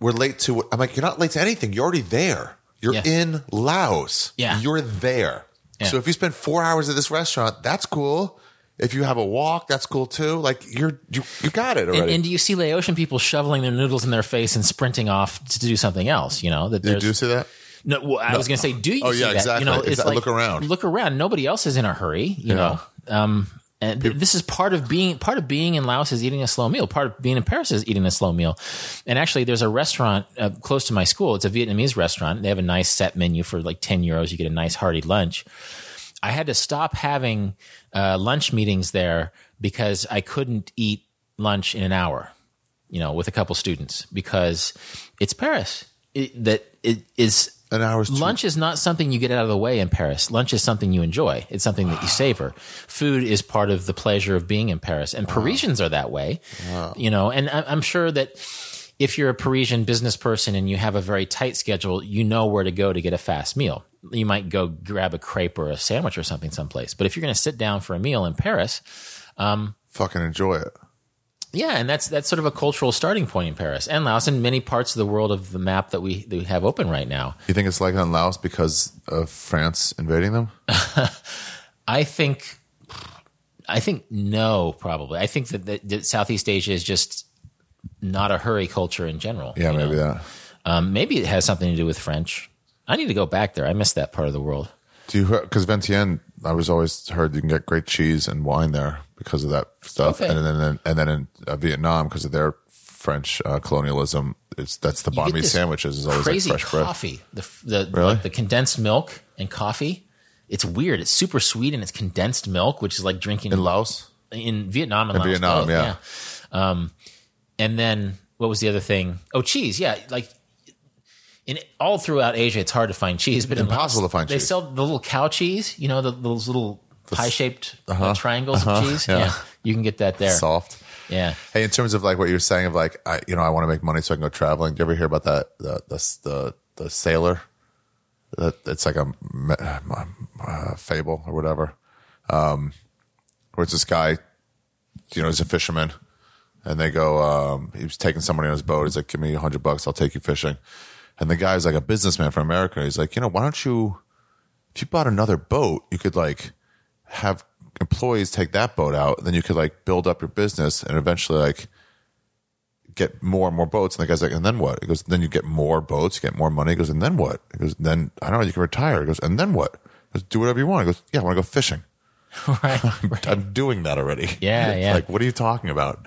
we're late to, I'm like, you're not late to anything. You're already there. You're Yeah. in Laos. Yeah. You're there. Yeah. So if you spend four hours at this restaurant, that's cool. If you have a walk, that's cool too. Like you're, you, you got it already. And, and do you see Laotian people shoveling their noodles in their face and sprinting off to do something else? You know that you see that? No, well, I was going to say, do you? Oh, see yeah, that? exactly. You know, it's Exactly. like Look around. Look around. Nobody else is in a hurry. You know, um, and th- this is part of being part of being in Laos is eating a slow meal. Part of being in Paris is eating a slow meal. And actually, there's a restaurant uh, close to my school. It's a Vietnamese restaurant. They have a nice set menu for like ten euros. You get a nice hearty lunch. I had to stop having uh, lunch meetings there because I couldn't eat lunch in an hour, you know, with a couple students because it's Paris. It, that it is an hour's lunch is not something you get out of the way in Paris. Lunch is something you enjoy. It's something that you savor. Food is part of the pleasure of being in Paris, and Parisians are that way. You know, and I- I'm sure that if you're a Parisian business person and you have a very tight schedule, you know where to go to get a fast meal. You might go grab a crepe or a sandwich or something someplace. But if you're going to sit down for a meal in Paris, um, fucking enjoy it. yeah, and that's that's sort of a cultural starting point in Paris and Laos and many parts of the world of the map that we that we have open right now. You think it's like in Laos because of France invading them? I think, I think no, probably. I think that, that, that Southeast Asia is just not a hurry culture in general. Yeah, you know? maybe that. Um, maybe it has something to do with French. I need to go back there. I miss that part of the world. Do you because Vientiane? I was always heard you can get great cheese and wine there because of that stuff, Okay. and then and then in uh, Vietnam because of their French uh, colonialism. It's that's the banh mi sandwiches is always like Crazy fresh bread. coffee. The the Really? like the condensed milk and coffee. It's weird. It's super sweet and it's condensed milk, which is like drinking In Laos, in Vietnam and In Laos Vietnam, both, yeah. Um, and then what was the other thing? Oh, cheese. Yeah, like in all throughout Asia, it's hard to find cheese, but Impossible to find cheese. they cheese. sell the little cow cheese. You know, the, those little pie shaped triangles of cheese. Uh-huh. yeah. Yeah. you can get that there. soft. Yeah, Hey, in terms of like what you were saying of like, I you know I want to make money so I can go traveling. Do you ever hear about that the the the, the sailor? That it's like a me- uh, fable or whatever. Um, where it's this guy, you know, he's a fisherman, and they go. Um, he was taking somebody on his boat. He's like, "Give me a hundred bucks, I'll take you fishing." And the guy's like a businessman from America. He's like, you know, why don't you, if you bought another boat, you could like have employees take that boat out, then you could like build up your business and eventually like get more and more boats. And the guy's like, and then what? He goes, then you get more boats, you get more money. He goes, and then what? He goes, then I don't know, you can retire. He goes, and then what? He goes, do whatever you want. He goes, yeah, I want to go fishing. right. I'm doing that already. Yeah, yeah. like, what are you talking about?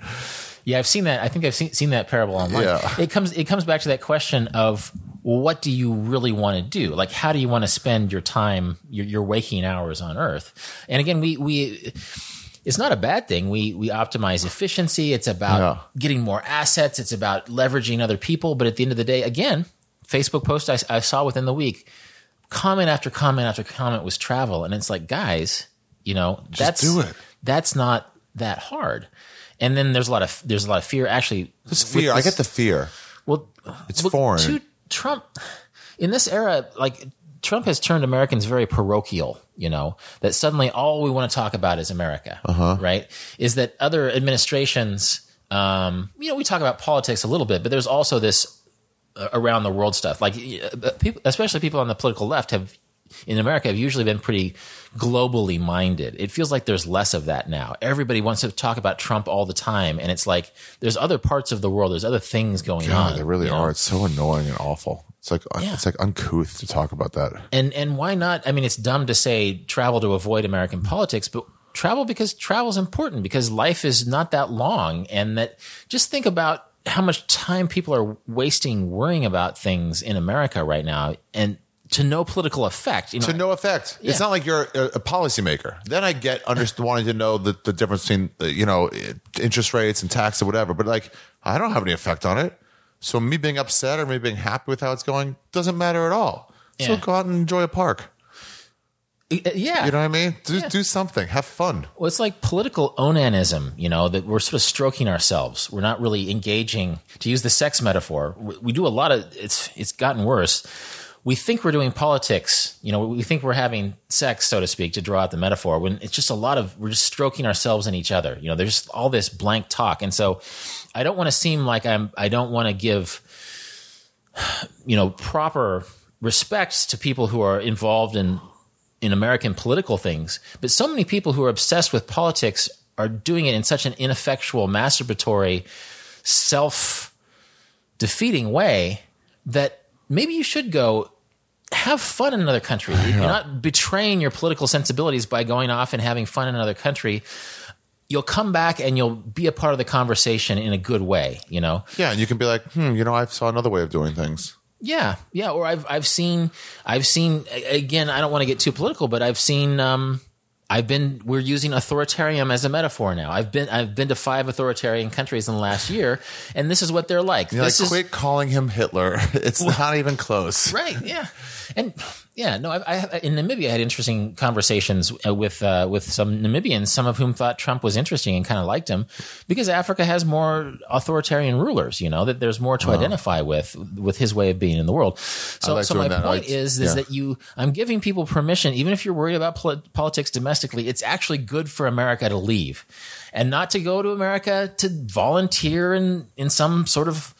Yeah, I've seen that. I think I've seen, seen that parable online. Yeah. It comes it comes back to that question of what do you really want to do? Like, how do you want to spend your time, your, your waking hours on Earth? And again, we we it's not a bad thing. We we optimize efficiency. It's about Yeah. getting more assets. It's about leveraging other people. But at the end of the day, again, Facebook post I, I saw within the week, comment after comment after comment was travel, and it's like, guys, you know, that's do it. That's not that hard. And then there's a lot of there's a lot of fear. Actually, This with fear. I get the fear. well, It's foreign. To Trump, in this era, like Trump has turned Americans very parochial. You know that suddenly all we want to talk about is America, Uh-huh. right? Is that other administrations? Um, you know, we talk about politics a little bit, but there's also this uh, around the world stuff. Like uh, people, especially people on the political left, have in America have usually been pretty globally minded. It feels like there's less of that now. Everybody wants to talk about Trump all the time, and it's like there's other parts of the world, there's other things going on. God, they really you know? are. It's so annoying and awful. It's like Yeah. it's like uncouth to talk about that. And and why not? I mean, it's dumb to say travel to avoid American politics, but travel because travel is important because life is not that long, and that just think about how much time people are wasting worrying about things in America right now, and to no political effect. You know, to no effect. Yeah. It's not like you're a, a policymaker. Then I get under, wanting to know the, the difference between uh, you know interest rates and tax or whatever. But like, I don't have any effect on it. So me being upset or me being happy with how it's going doesn't matter at all. So go out and enjoy a park. Uh, yeah, You know what I mean? Do do something. Have fun. Well, it's like political onanism, you know, that we're sort of stroking ourselves. We're not really engaging. To use the sex metaphor, we, we do a lot of. It's it's gotten worse. We think we're doing politics, you know. We think we're having sex, so to speak, to draw out the metaphor. When it's just a lot of we're just stroking ourselves and each other. You know, there's all this blank talk, and so I don't want to seem like I'm. I don't want to give, you know, proper respect to people who are involved in in American political things, but so many people who are obsessed with politics are doing it in such an ineffectual, masturbatory, self defeating way that maybe you should go have fun in another country. You're not betraying your political sensibilities by going off and having fun in another country. You'll come back and you'll be a part of the conversation in a good way, you know? Yeah, and you can be like, hmm, you know, I saw another way of doing things. Yeah, yeah. Or I've I've seen I've seen again. I don't want to get too political, but I've seen um, I've been we're using authoritarian as a metaphor now. I've been I've been to five authoritarian countries in the last year, and this is what they're like. You're like, this is quit calling him Hitler. It's not even close. right, yeah, and yeah, no. I, I in Namibia I had interesting conversations uh, with uh, with some Namibians, some of whom thought Trump was interesting and kind of liked him because Africa has more authoritarian rulers. You know that there's more to identify with with his way of being in the world. So, like so my that. Point like- is is yeah. that you I'm giving people permission, even if you're worried about pol- politics domestically, it's actually good for America to leave and not to go to America to volunteer in, in some sort of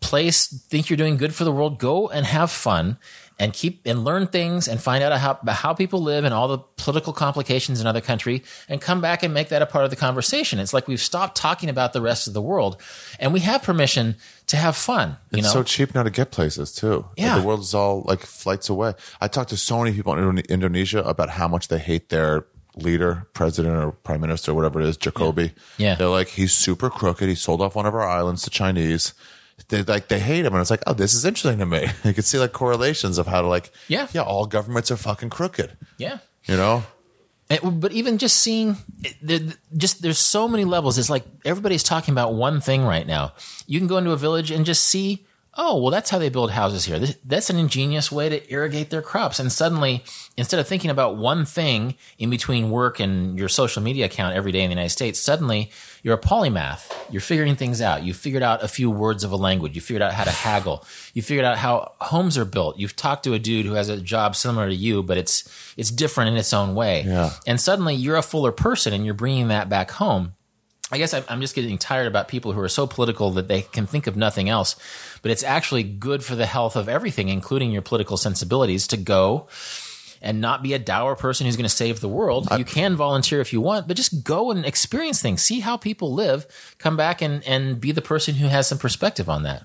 place, think you're doing good for the world. Go and have fun and keep and learn things and find out how, how people live and all the political complications in other country and come back and make that a part of the conversation. It's like we've stopped talking about the rest of the world and we have permission to have fun. You It's know, so cheap now to get places too. Like, Yeah. the world is all like flights away. I talked to so many people in Indonesia about how much they hate their leader, president or prime minister, whatever it is, Jokowi. Yeah. They're like, he's super crooked. He sold off one of our islands to Chinese. They like they hate him, and it's like, oh, this is interesting to me. You can see like correlations of how to like, Yeah. yeah, all governments are fucking crooked. yeah. You know, eh, And- but even just seeing, eh, there, just there's so many levels. It's like everybody's talking about one thing right now. You can go into a village and just see, oh, well, that's how they build houses here. This, that's an ingenious way to irrigate their crops. And suddenly, instead of thinking about one thing in between work and your social media account every day in the United States, suddenly you're a polymath. You're figuring things out. You figured out a few words of a language. You figured out how to haggle. You figured out how homes are built. You've talked to a dude who has a job similar to you, but it's it's different in its own way. Yeah. And suddenly you're a fuller person and you're bringing that back home. I guess I'm just getting tired about people who are so political that they can think of nothing else. But it's actually good for the health of everything, including your political sensibilities, to go and not be a dour person who's going to save the world. you can volunteer if you want, but just go and experience things. See how people live. Come back and, and be the person who has some perspective on that.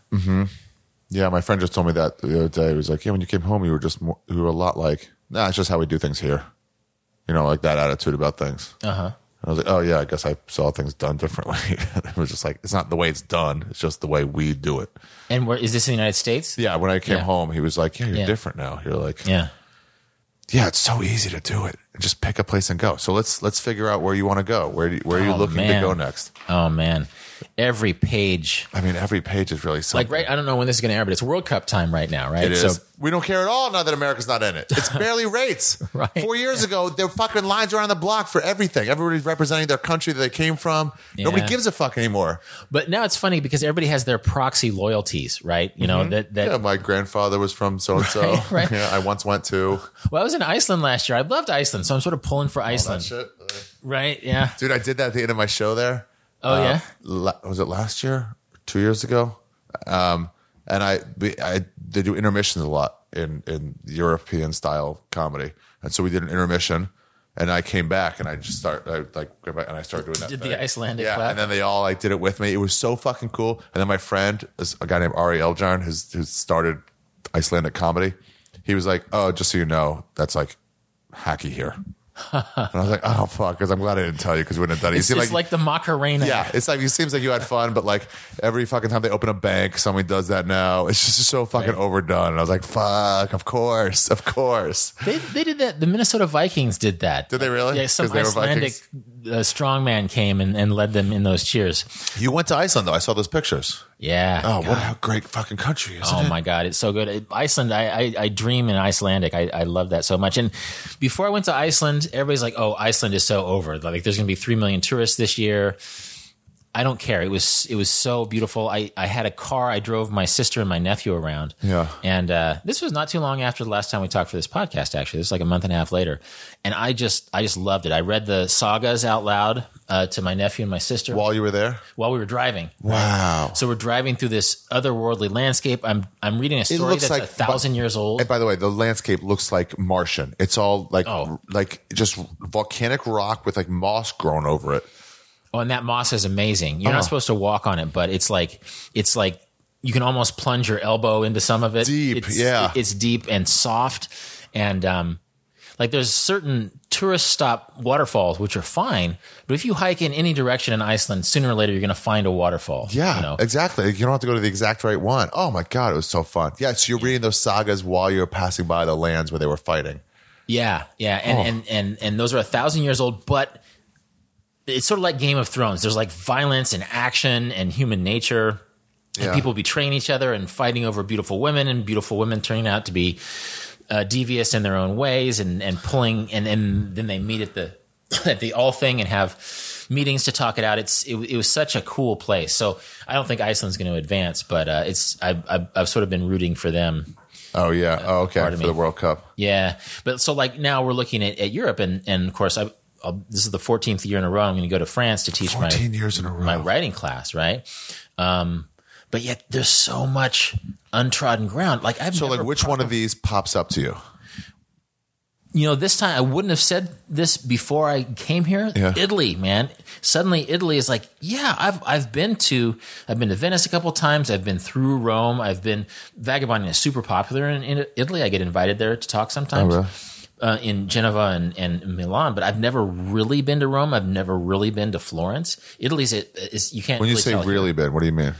Yeah, my friend just told me that the other day. He was like, "Yeah, when you came home, you were just more, you were a lot like, nah, it's just how we do things here." You know, like that attitude about things. Uh huh. I was like, "Oh yeah, I guess I saw things done differently." it was just like it's not the way it's done; it's just the way we do it. And where is this in the United States? Yeah, when I came Yeah. home, he was like, "Yeah, you're Yeah. different now." You're like, Yeah. "Yeah, it's so easy to do it. Just pick a place and go." So let's let's figure out where you want to go. Where do you, where are you Oh, looking man. to go next? Oh man. Every page. I mean, every page is really something. Like right, I don't know when this is going to air, but it's World Cup time right now, right? It is. So we don't care at all now that America's not in it. It's barely rates. Right. Four years ago, there were fucking lines around the block for everything. Everybody's representing their country that they came from. Nobody gives a fuck anymore. But now it's funny because everybody has their proxy loyalties, right? You know that that. Mm-hmm. Yeah, my grandfather was from so and so. Right. Yeah, I once went to Well, I was in Iceland last year. I loved Iceland, so I'm sort of pulling for that Iceland, shit. right? Yeah. Dude, I did that at the end of my show there. Oh yeah. La- was it last year? Two years ago? Um, and I, I, they do intermissions a lot in in European style comedy, and so we did an intermission. And I came back and I just start I like and I started doing that. Did the. Icelandic yeah, clap? and then they all like did it with me. It was so fucking cool. And then my friend a guy named Ari Eldjárn who's who started Icelandic comedy. He was like, "Oh, just so you know, that's like hacky here." And I was like, "Oh fuck," because I'm glad I didn't tell you because we wouldn't have done it. You It's just like, the Macarena. yeah, it's like it seems like you had fun, but like every fucking time they open a bank, somebody does that now. It's just so fucking Right. overdone. And I was like, fuck, of course, of course. They, they did that. The Minnesota Vikings did that. Did they really? Yeah, some 'Cause they were Icelandic uh, strongman came and, and led them in those cheers. You went to Iceland though. I saw those pictures. Yeah. Oh, God. what a great fucking country, isn't Oh it? my god, it's so good. It- Iceland, I, I I dream in Icelandic. I, I love that so much. And before I went to Iceland, everybody's like, "Oh, Iceland is so over. Like, there's going to be three million tourists this year." I don't care. It was it was so beautiful. I, I had a car. I drove my sister and my nephew around. Yeah. And uh, this was not too long after the last time we talked for this podcast. Actually, this was like a month and a half later, and I just I just loved it. I read the sagas out loud uh, to my nephew and my sister While you were there? while we were driving. Wow. So we're driving through this otherworldly landscape. I'm I'm reading a story looks that's like- a thousand years old. And by the way, the landscape looks like Martian. It's all like Oh. like just volcanic rock with like moss grown over it. Oh, and that moss is amazing. You're Oh. not supposed to walk on it, but it's like it's like you can almost plunge your elbow into some of it. Deep, it's, yeah. It's deep and soft, and um, like there's certain tourist stop waterfalls which are fine, but if you hike in any direction in Iceland, sooner or later you're going to find a waterfall. Yeah, you know? exactly. You don't have to go to the exact right one. Oh my god, it was so fun. Yeah, so you're reading those sagas while you're passing by the lands where they were fighting. Yeah, yeah, and Oh. and and and those are a thousand years old, but it's sort of like Game of Thrones. There's like violence and action and human nature, and Yeah. people betraying each other and fighting over beautiful women, and beautiful women turning out to be uh, devious in their own ways, and and pulling, and and then they meet at the at the all thing and have meetings to talk it out. It's it, it was such a cool place. So I don't think Iceland's going to advance, but uh, it's I, I I've sort of been rooting for them Oh yeah. Oh okay. For me. the World Cup. yeah, but so like now we're looking at, at Europe, and and of course I. I'll, this is the 14th year in a row. I'm going to go to France to teach my years in a row. my writing class, right? Um, but yet there's so much untrodden ground. Like I've so like, which one of these pops up to you? you know, this time I wouldn't have said this before I came here. Yeah. Italy, man. Suddenly Italy is like, yeah, I've I've been to I've been to Venice a couple of times. I've been through Rome. I've been vagabonding is super popular in, in Italy. I get invited there to talk sometimes. Oh, really? Uh, in Geneva and, and Milan, but I've never really been to Rome. I've never really been to Florence. Italy's it is you can't When you really say tell here. really been, what do you mean?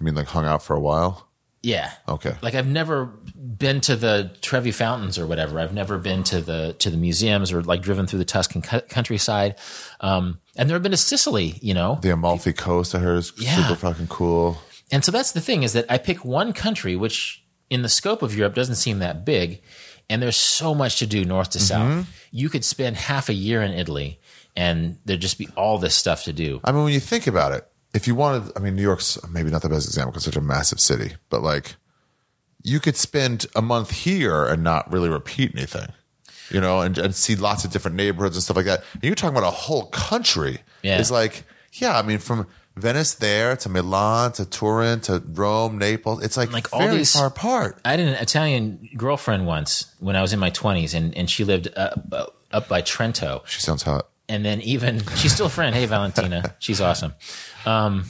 You mean like hung out for a while? yeah Okay. like I've never been to the Trevi Fountains or whatever. I've never been to the to the museums or like driven through the Tuscan cu- countryside. Um, I've never been to Sicily, you know. The Amalfi Coast, I heard is Yeah. super fucking cool. And so that's the thing is that I pick one country, which in the scope of Europe doesn't seem that big, and there's so much to do north to south. Mm-hmm. You could spend half a year in Italy, and there'd just be all this stuff to do. I mean, when you think about it, if you wanted, I mean, New York's maybe not the best example because it's such a massive city, but like you could spend a month here and not really repeat anything, you know, and, and see lots of different neighborhoods and stuff like that. And you're talking about a whole country. Yeah. It's like, yeah, I mean, from Venice there to Milan to Turin to Rome, Naples, it's like, Like all these- far apart. I had an Italian girlfriend once when I was in my 20s, and, and she lived up, up by Trento. She sounds hot. and then even she's still a friend. Hey, Valentina, she's awesome. Um,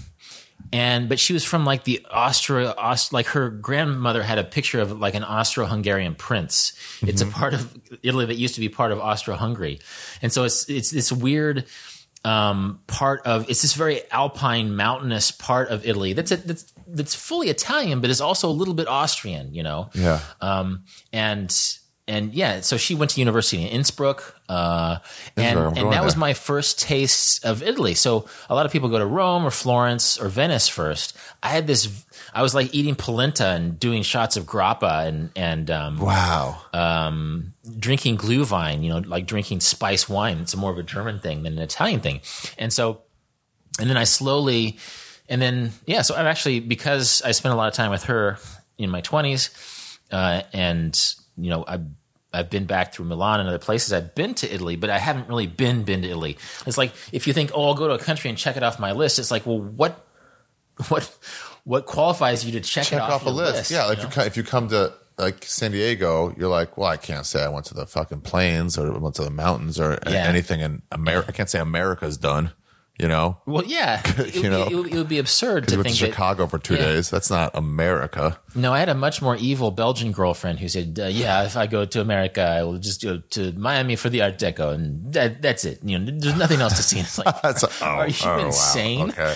and but she was from like the Austria, Aust, like her grandmother had a picture of like an Austro-Hungarian prince. It's a part of Italy that used to be part of Austro-Hungary, and so it's it's this weird um, part of it's this very alpine, mountainous part of Italy that's a, that's that's fully Italian, but is also a little bit Austrian. You know, Yeah. um, and and yeah, so she went to university in Innsbruck, uh, and and that was my first taste of Italy. So a lot of people go to Rome or Florence or Venice first. I had this. I was like eating polenta and doing shots of grappa and and um, wow. um, drinking Glühwein. You know, like drinking spice wine. It's more of a German thing than an Italian thing. And so, and then I slowly, and then yeah. So I've actually because I spent a lot of time with her in my twenties, uh, and you know I've I've been back through Milan and other places. I've been to Italy, but I haven't really been been to Italy. It's like if you think, oh, I'll go to a country and check it off my list. It's like, well, what what what qualifies you to check, check it off, off, a your list. Yeah, like you if, know? you, if you come to like San Diego, you're like, well, I can't say I went to the fucking plains or went to the mountains or Yeah. anything in America. I can't say America's done. You know, Well, yeah, it, You would know. be, it, would, it would be absurd to went to think that. Chicago for two yeah. days. That's not America. No, I had a much more evil Belgian girlfriend who said, uh, "Yeah, if I go to America, I will just go to Miami for the Art Deco, and that, that's it. You know, there's nothing else to see." It's like, That's oh, Are you oh, wow. insane? Okay,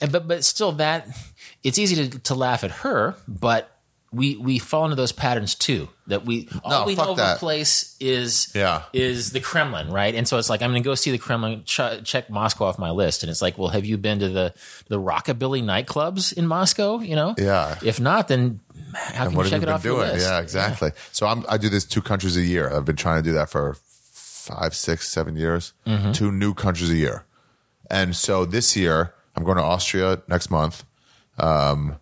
and- but but still, that it's easy to, to laugh at her, but we we fall into those patterns too. That we all No, we know of that. a place is Yeah. is the Kremlin, right? And so it's like I'm going to go see the Kremlin, ch- check Moscow off my list, and it's like, well, have you been to the the rockabilly nightclubs in Moscow? You know, Yeah. If not, then how can what you have check you it been off your list? Yeah, exactly. So I'm, I do this two countries a year. I've been trying to do that for five, six, seven years. Mm-hmm. Two new countries a year, and so this year I'm going to Austria next month. Um,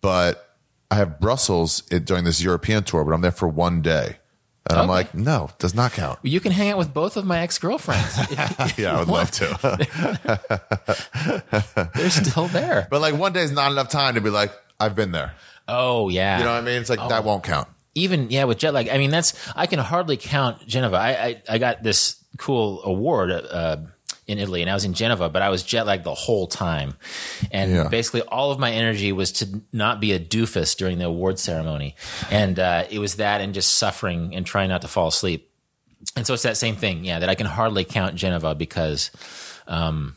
but I have Brussels during this European tour, but I'm there for one day. And I'm like, no, does not count. You can hang out with both of my ex girlfriends. Yeah, I would love to. They're still there. but like one day is not enough time to be like, I've been there. Oh yeah. You know what I mean? It's like Oh. that won't count. even yeah with jet lag i mean that's i can hardly count geneva i i, I got this cool award uh, in italy and i was in geneva but i was jet lagged the whole time. And Yeah. basically all of my energy was to not be a doofus during the award ceremony. And uh, it was that and just suffering and trying not to fall asleep. And so it's that same thing yeah that i can hardly count geneva because um,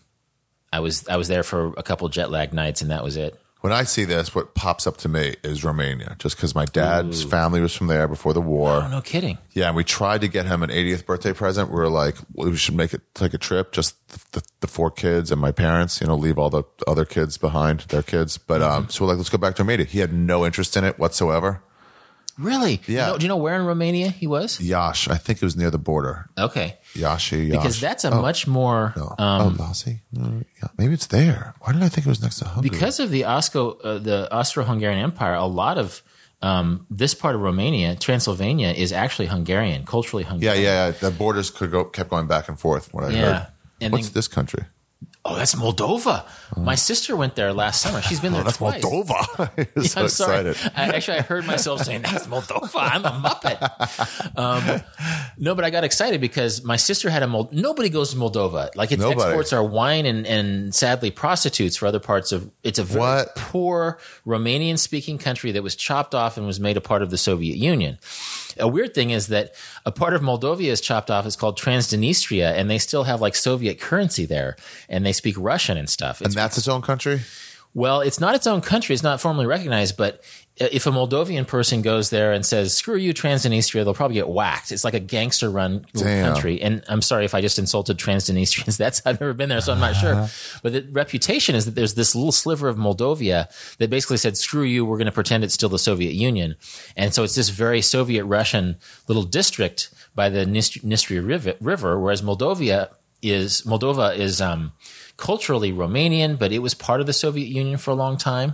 i was i was there for a couple jet lag nights and that was it when I see this, what pops up to me is Romania, just because my dad's family was from there before the war. Oh, no kidding. Yeah, and we tried to get him an 80th birthday present. We were like, we should make it take a trip, just the, the four kids and my parents, you know, leave all the other kids behind, their kids. But um, so we're like, let's go back to Romania. He had no interest in it whatsoever. Really? Yeah. You know- do you know where in Romania he was? Yash, I think it was near the border. Okay. Yashi, Yash. Because that's a much more No. um, oh, Lassi? No, yeah, maybe it's there. Why did I think it was next to Hungary? because of the Osco, uh, the Austro-Hungarian Empire. A lot of um, this part of Romania, Transylvania, is actually Hungarian, culturally yeah, Hungarian. yeah, yeah. The borders could go kept going back and forth. What I Yeah. heard. And What's then- this country? Oh, that's Moldova. My sister went there last summer. She's been there Oh, that's twice. Moldova. I was so I'm sorry. excited. I, actually, I heard myself saying that's Moldova. I'm a muppet. Um, no, but I got excited because my sister had a Mold. Nobody goes to Moldova. Like its Nobody. exports are wine and, and sadly prostitutes for other parts of. It's a very What? poor Romanian speaking country that was chopped off and was made a part of the Soviet Union. A weird thing is that a part of Moldova is chopped off. It's called Transnistria, and they still have like Soviet currency there, and they speak Russian and stuff. It's And that's its own country? well, it's not its own country. It's not formally recognized, but if a Moldovan person goes there and says, screw you, Transnistria, they'll probably get whacked. It's like a gangster run country. And I'm sorry if I just insulted Transnistrians. That's, I've never been there, so I'm not sure. But the reputation is that there's this little sliver of Moldovia that basically said, screw you, we're going to pretend it's still the Soviet Union. And so it's this very Soviet Russian little district by the Nist- Nistria River, River, whereas Moldovia is, Moldova is, um, culturally Romanian, but it was part of the Soviet Union for a long time.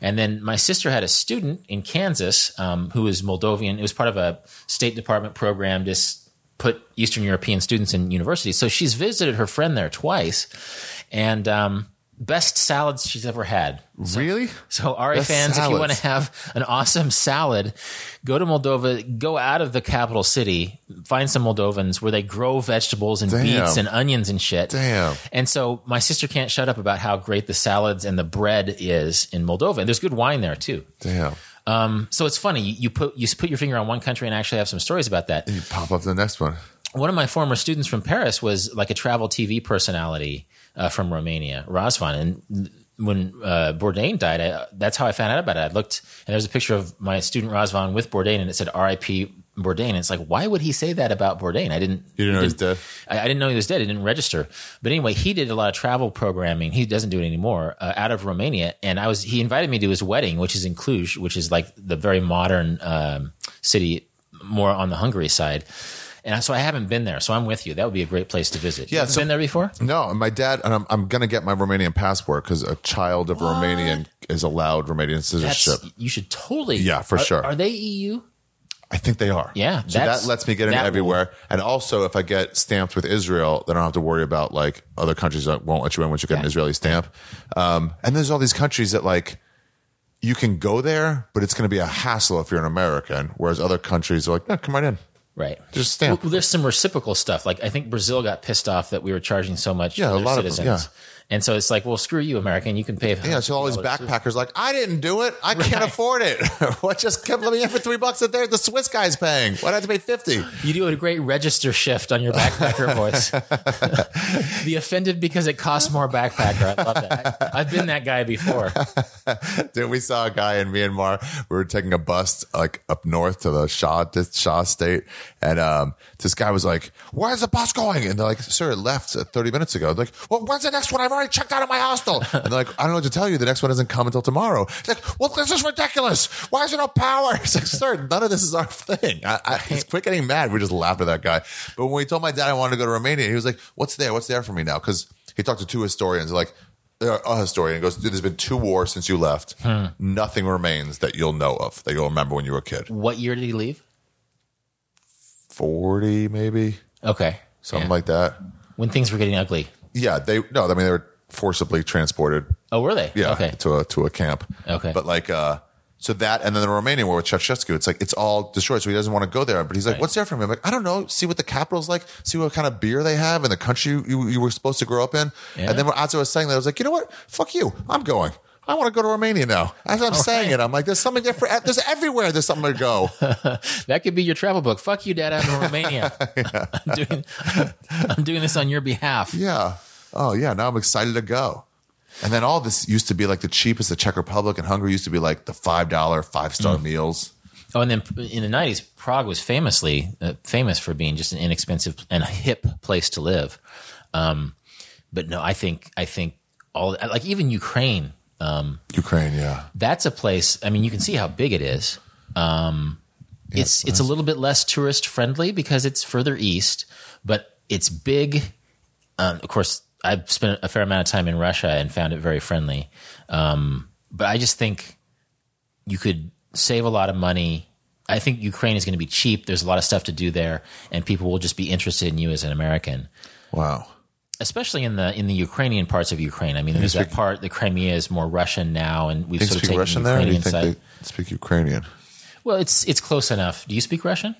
And then my sister had a student in Kansas um, who was Moldovan. It was part of a State Department program to put Eastern European students in universities. So she's visited her friend there twice, and um, best salads she's ever had. Really? So, RA Best fans, if you want to have an awesome salad, go to Moldova, go out of the capital city, find some Moldovans where they grow vegetables and Damn. beets and onions and shit. Damn. And so my sister can't shut up about how great the salads and the bread is in Moldova. And there's good wine there too. Damn. Um, so it's funny. You, you put you put your finger on one country and actually have some stories about that. And you pop up the next one. One of my former students from Paris was like a travel TV personality uh, from Romania, Razvan. And when uh, Bourdain died, I, that's how I found out about it. I looked, and there's a picture of my student Razvan with Bourdain, and it said R.I.P. Bourdain. And it's like, why would he say that about Bourdain? I didn't. You didn't know he was dead? I, I didn't know he was dead. It didn't register. But anyway, he did a lot of travel programming. He doesn't do it anymore uh, out of Romania. And I was he invited me to his wedding, which is in Cluj, which is like the very modern um, city, more on the Hungary side. And so I haven't been there. So I'm with you. That would be a great place to visit. Yeah, so- been there before? No, and my dad, and I'm, I'm going to get my Romanian passport because a child of Romanian is allowed Romanian That's citizenship. you should totally. Yeah, for Are- sure. Are they EU? I think they are. Yeah, So that's- that lets me get in that will- everywhere. And also, if I get stamped with Israel, then I don't have to worry about like other countries that won't let you in once you get an Israeli stamp. Um, and there's all these countries that like you can go there, but it's going to be a hassle if you're an American. Whereas other countries are like, no, come right in. Right. Just stamp. Well, there's some reciprocal stuff. Like I think Brazil got pissed off that we were charging so much Yeah, for a their lot of them, citizens. And so it's like, well, screw you, American. You can pay. For it. Yeah, so all these $100 backpackers like, I didn't do it. I can't afford it. what just kept let me in for three bucks that there the Swiss guy's paying? Why'd I have to pay fifty? You do a great register shift on your backpacker voice. the offended because it costs more backpacker. I love that. I've been that guy before. Dude, we saw a guy in Myanmar. We were taking a bus like up north to the Shan Shan state, and um, this guy was like, "Where's the bus going?" And they're like, "Sir, it left uh, thirty minutes ago." They're like, "Well, when's the next one? I've already checked out of my hostel." And they're like, "I don't know what to tell you. The next one doesn't come until tomorrow." He's like, "Well, this is ridiculous. Why is there no power?" It's like, "Sir, none of this is our thing." I, I, he's quit getting mad. We just laughed at that guy. But when we told my dad I wanted to go to Romania, he was like, "What's there? What's there for me now?" Because he talked to two historians, like uh, a historian goes, dude, there's been two wars since you left. Nothing remains that you'll know of that you'll remember when you were a kid. What year did he leave? 40, maybe Okay. something Yeah. like that. when things were getting ugly. Yeah, they no, I mean they were forcibly transported. Oh, were they? Yeah, Okay. to a to a camp. Okay. but like uh, so that and then the Romanian war with Ceausescu, it's like it's all destroyed. So he doesn't want to go there. But he's like, Right. "What's there for me?" I'm like, "I don't know. See what the capital's like. See what kind of beer they have in the country you, you were supposed to grow up in." Yeah. And then when Azza was saying that, I was like, "You know what? Fuck you. I'm going." I want to go to Romania now. As I'm saying right. it, I'm like, there's something different. There's everywhere. There's something to go. That could be your travel book. Fuck you, Dad. I'm in Romania. I'm, doing, I'm doing this on your behalf. Yeah. Oh yeah. Now I'm excited to go. And then all this used to be like the cheapest. The Czech Republic and Hungary used to be like the five dollar five star Mm. meals. Oh, and then in the nineties, Prague was famously uh, famous for being just an inexpensive and hip place to live. Um, but no, I think I think all like even Ukraine. Um, Ukraine, yeah. that's a place. I mean, you can see how big it is. Um, it's it's a little bit less tourist friendly because it's further east, but it's big. Um, of course, I've spent a fair amount of time in Russia and found it very friendly. Um, but I just think you could save a lot of money. I think Ukraine is going to be cheap. There's a lot of stuff to do there, and people will just be interested in you as an American Wow. especially in the in the Ukrainian parts of Ukraine. I mean, there's that part. The Crimea is more Russian now, and we've sort of taken Russian the there? Or do you Ukrainian think side. they speak Ukrainian? Well, it's it's close enough. Do you speak Russian?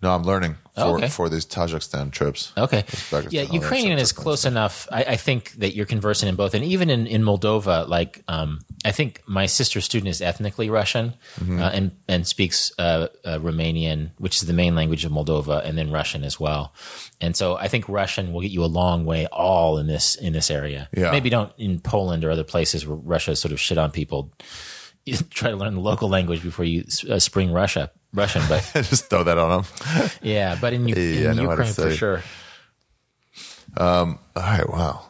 No, I'm learning for, Oh, okay. for these Tajikistan trips. Okay, yeah, Ukrainian is close enough. I, I think that you're conversant in both, and even in, in Moldova, like um, I think my sister student is ethnically Russian Mm-hmm. uh, and and speaks uh, uh, Romanian, which is the main language of Moldova, and then Russian as well. And so I think Russian will get you a long way, all in this in this area. Yeah. maybe don't in Poland or other places where Russia sort of shit on people. You try to learn the local language before you uh, spring Russia Russian, but Just throw that on them. yeah, but in, U- Yeah, in Ukraine for sure. All right, wow.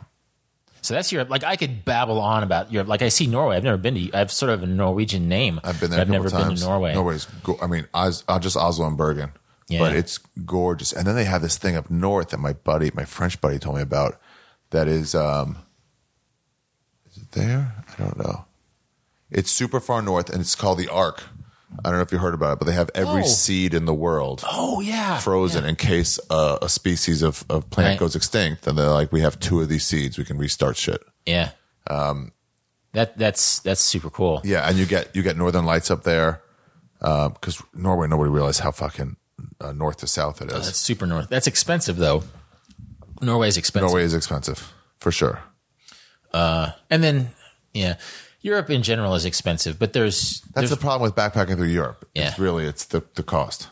So that's Europe. Like I could babble on about Europe. Like I see Norway. I've never been to. I've sort of a Norwegian name. I've been there. I've a never couple been times. to Norway. Norway's. Go- I mean, Os, uh, just Oslo and Bergen, Yeah. but it's gorgeous. And then they have this thing up north that my buddy, my French buddy, told me about. That is, um, is it there? I don't know. It's super far north, and it's called the Ark. I don't know if you heard about it, but they have every Oh. seed in the world Oh yeah, frozen in case uh, a species of, of plant Right. goes extinct. And they're like, we have two of these seeds, we can restart shit. Yeah. Um, that that's that's super cool. Yeah, and you get you get northern lights up there because Norway. Nobody realized how fucking uh, north to south it is. That's super north. That's expensive though. Norway's expensive. Norway is expensive for sure. and then yeah, Europe in general is expensive. But there's, That's there's the problem with backpacking through Europe. Yeah. It's really it's the the cost.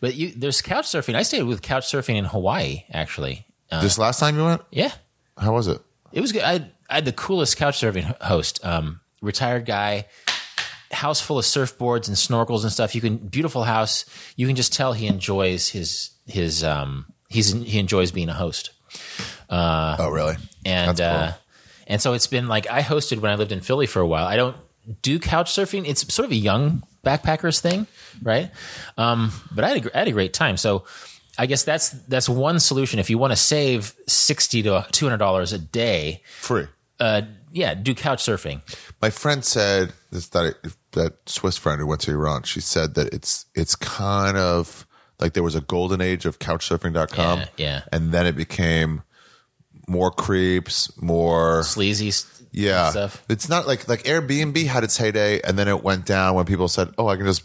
but you there's couch surfing. I stayed with couch surfing in Hawaii actually. Uh, this last time you went, yeah, how was it? It was good. I had, I had the coolest couch surfing host, um, retired guy, house full of surfboards and snorkels and stuff. You can beautiful house. You can just tell he enjoys his his um he's he enjoys being a host. oh, really? And That's cool. uh, and so it's been like I hosted when I lived in Philly for a while. I don't do couch surfing. It's sort of a young backpackers thing, right? Um, but I had, a, had a great time. So I guess that's that's one solution. If you want to save sixty to two hundred dollars a day, Free. uh, yeah, do couch surfing. My friend said this that that Swiss friend who went to Iran. She said that it's it's kind of like there was a golden age of couchsurfing.com. Yeah, yeah. And then it became more creeps, more Sleazy s- Yeah, stuff. it's not like like Airbnb had its heyday, and then it went down when people said, "Oh, I can just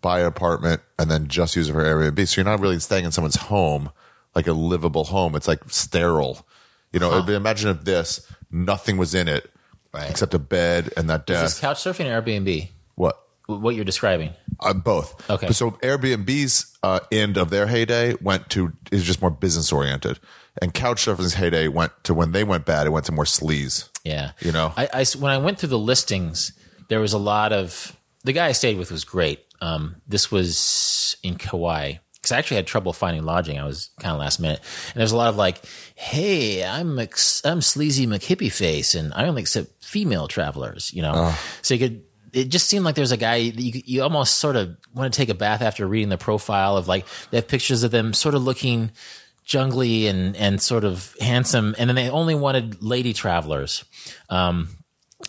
buy an apartment and then just use it for Airbnb." So you're not really staying in someone's home, like a livable home. It's like sterile. You know, it'd imagine if this nothing was in it Right. except a bed and that Is this desk. couch surfing or Airbnb? what? What you're describing? Uh, both. Okay. So Airbnb's uh, end of their heyday went to is just more business oriented, and couch Couchsurfing's heyday went to when they went bad. It went to more sleaze. Yeah, You know? I, I when I went through the listings, there was a lot of the guy I stayed with was great. Um, this was in Kauai because I actually had trouble finding lodging. I was kind of last minute, and there's a lot of like, "Hey, I'm Mc- I'm sleazy McHippie face, and I only accept female travelers." You know, so you could. It just seemed like there's a guy that you you almost sort of want to take a bath after reading the profile of like they have pictures of them sort of looking jungly and and sort of handsome, and then they only wanted lady travelers. Um,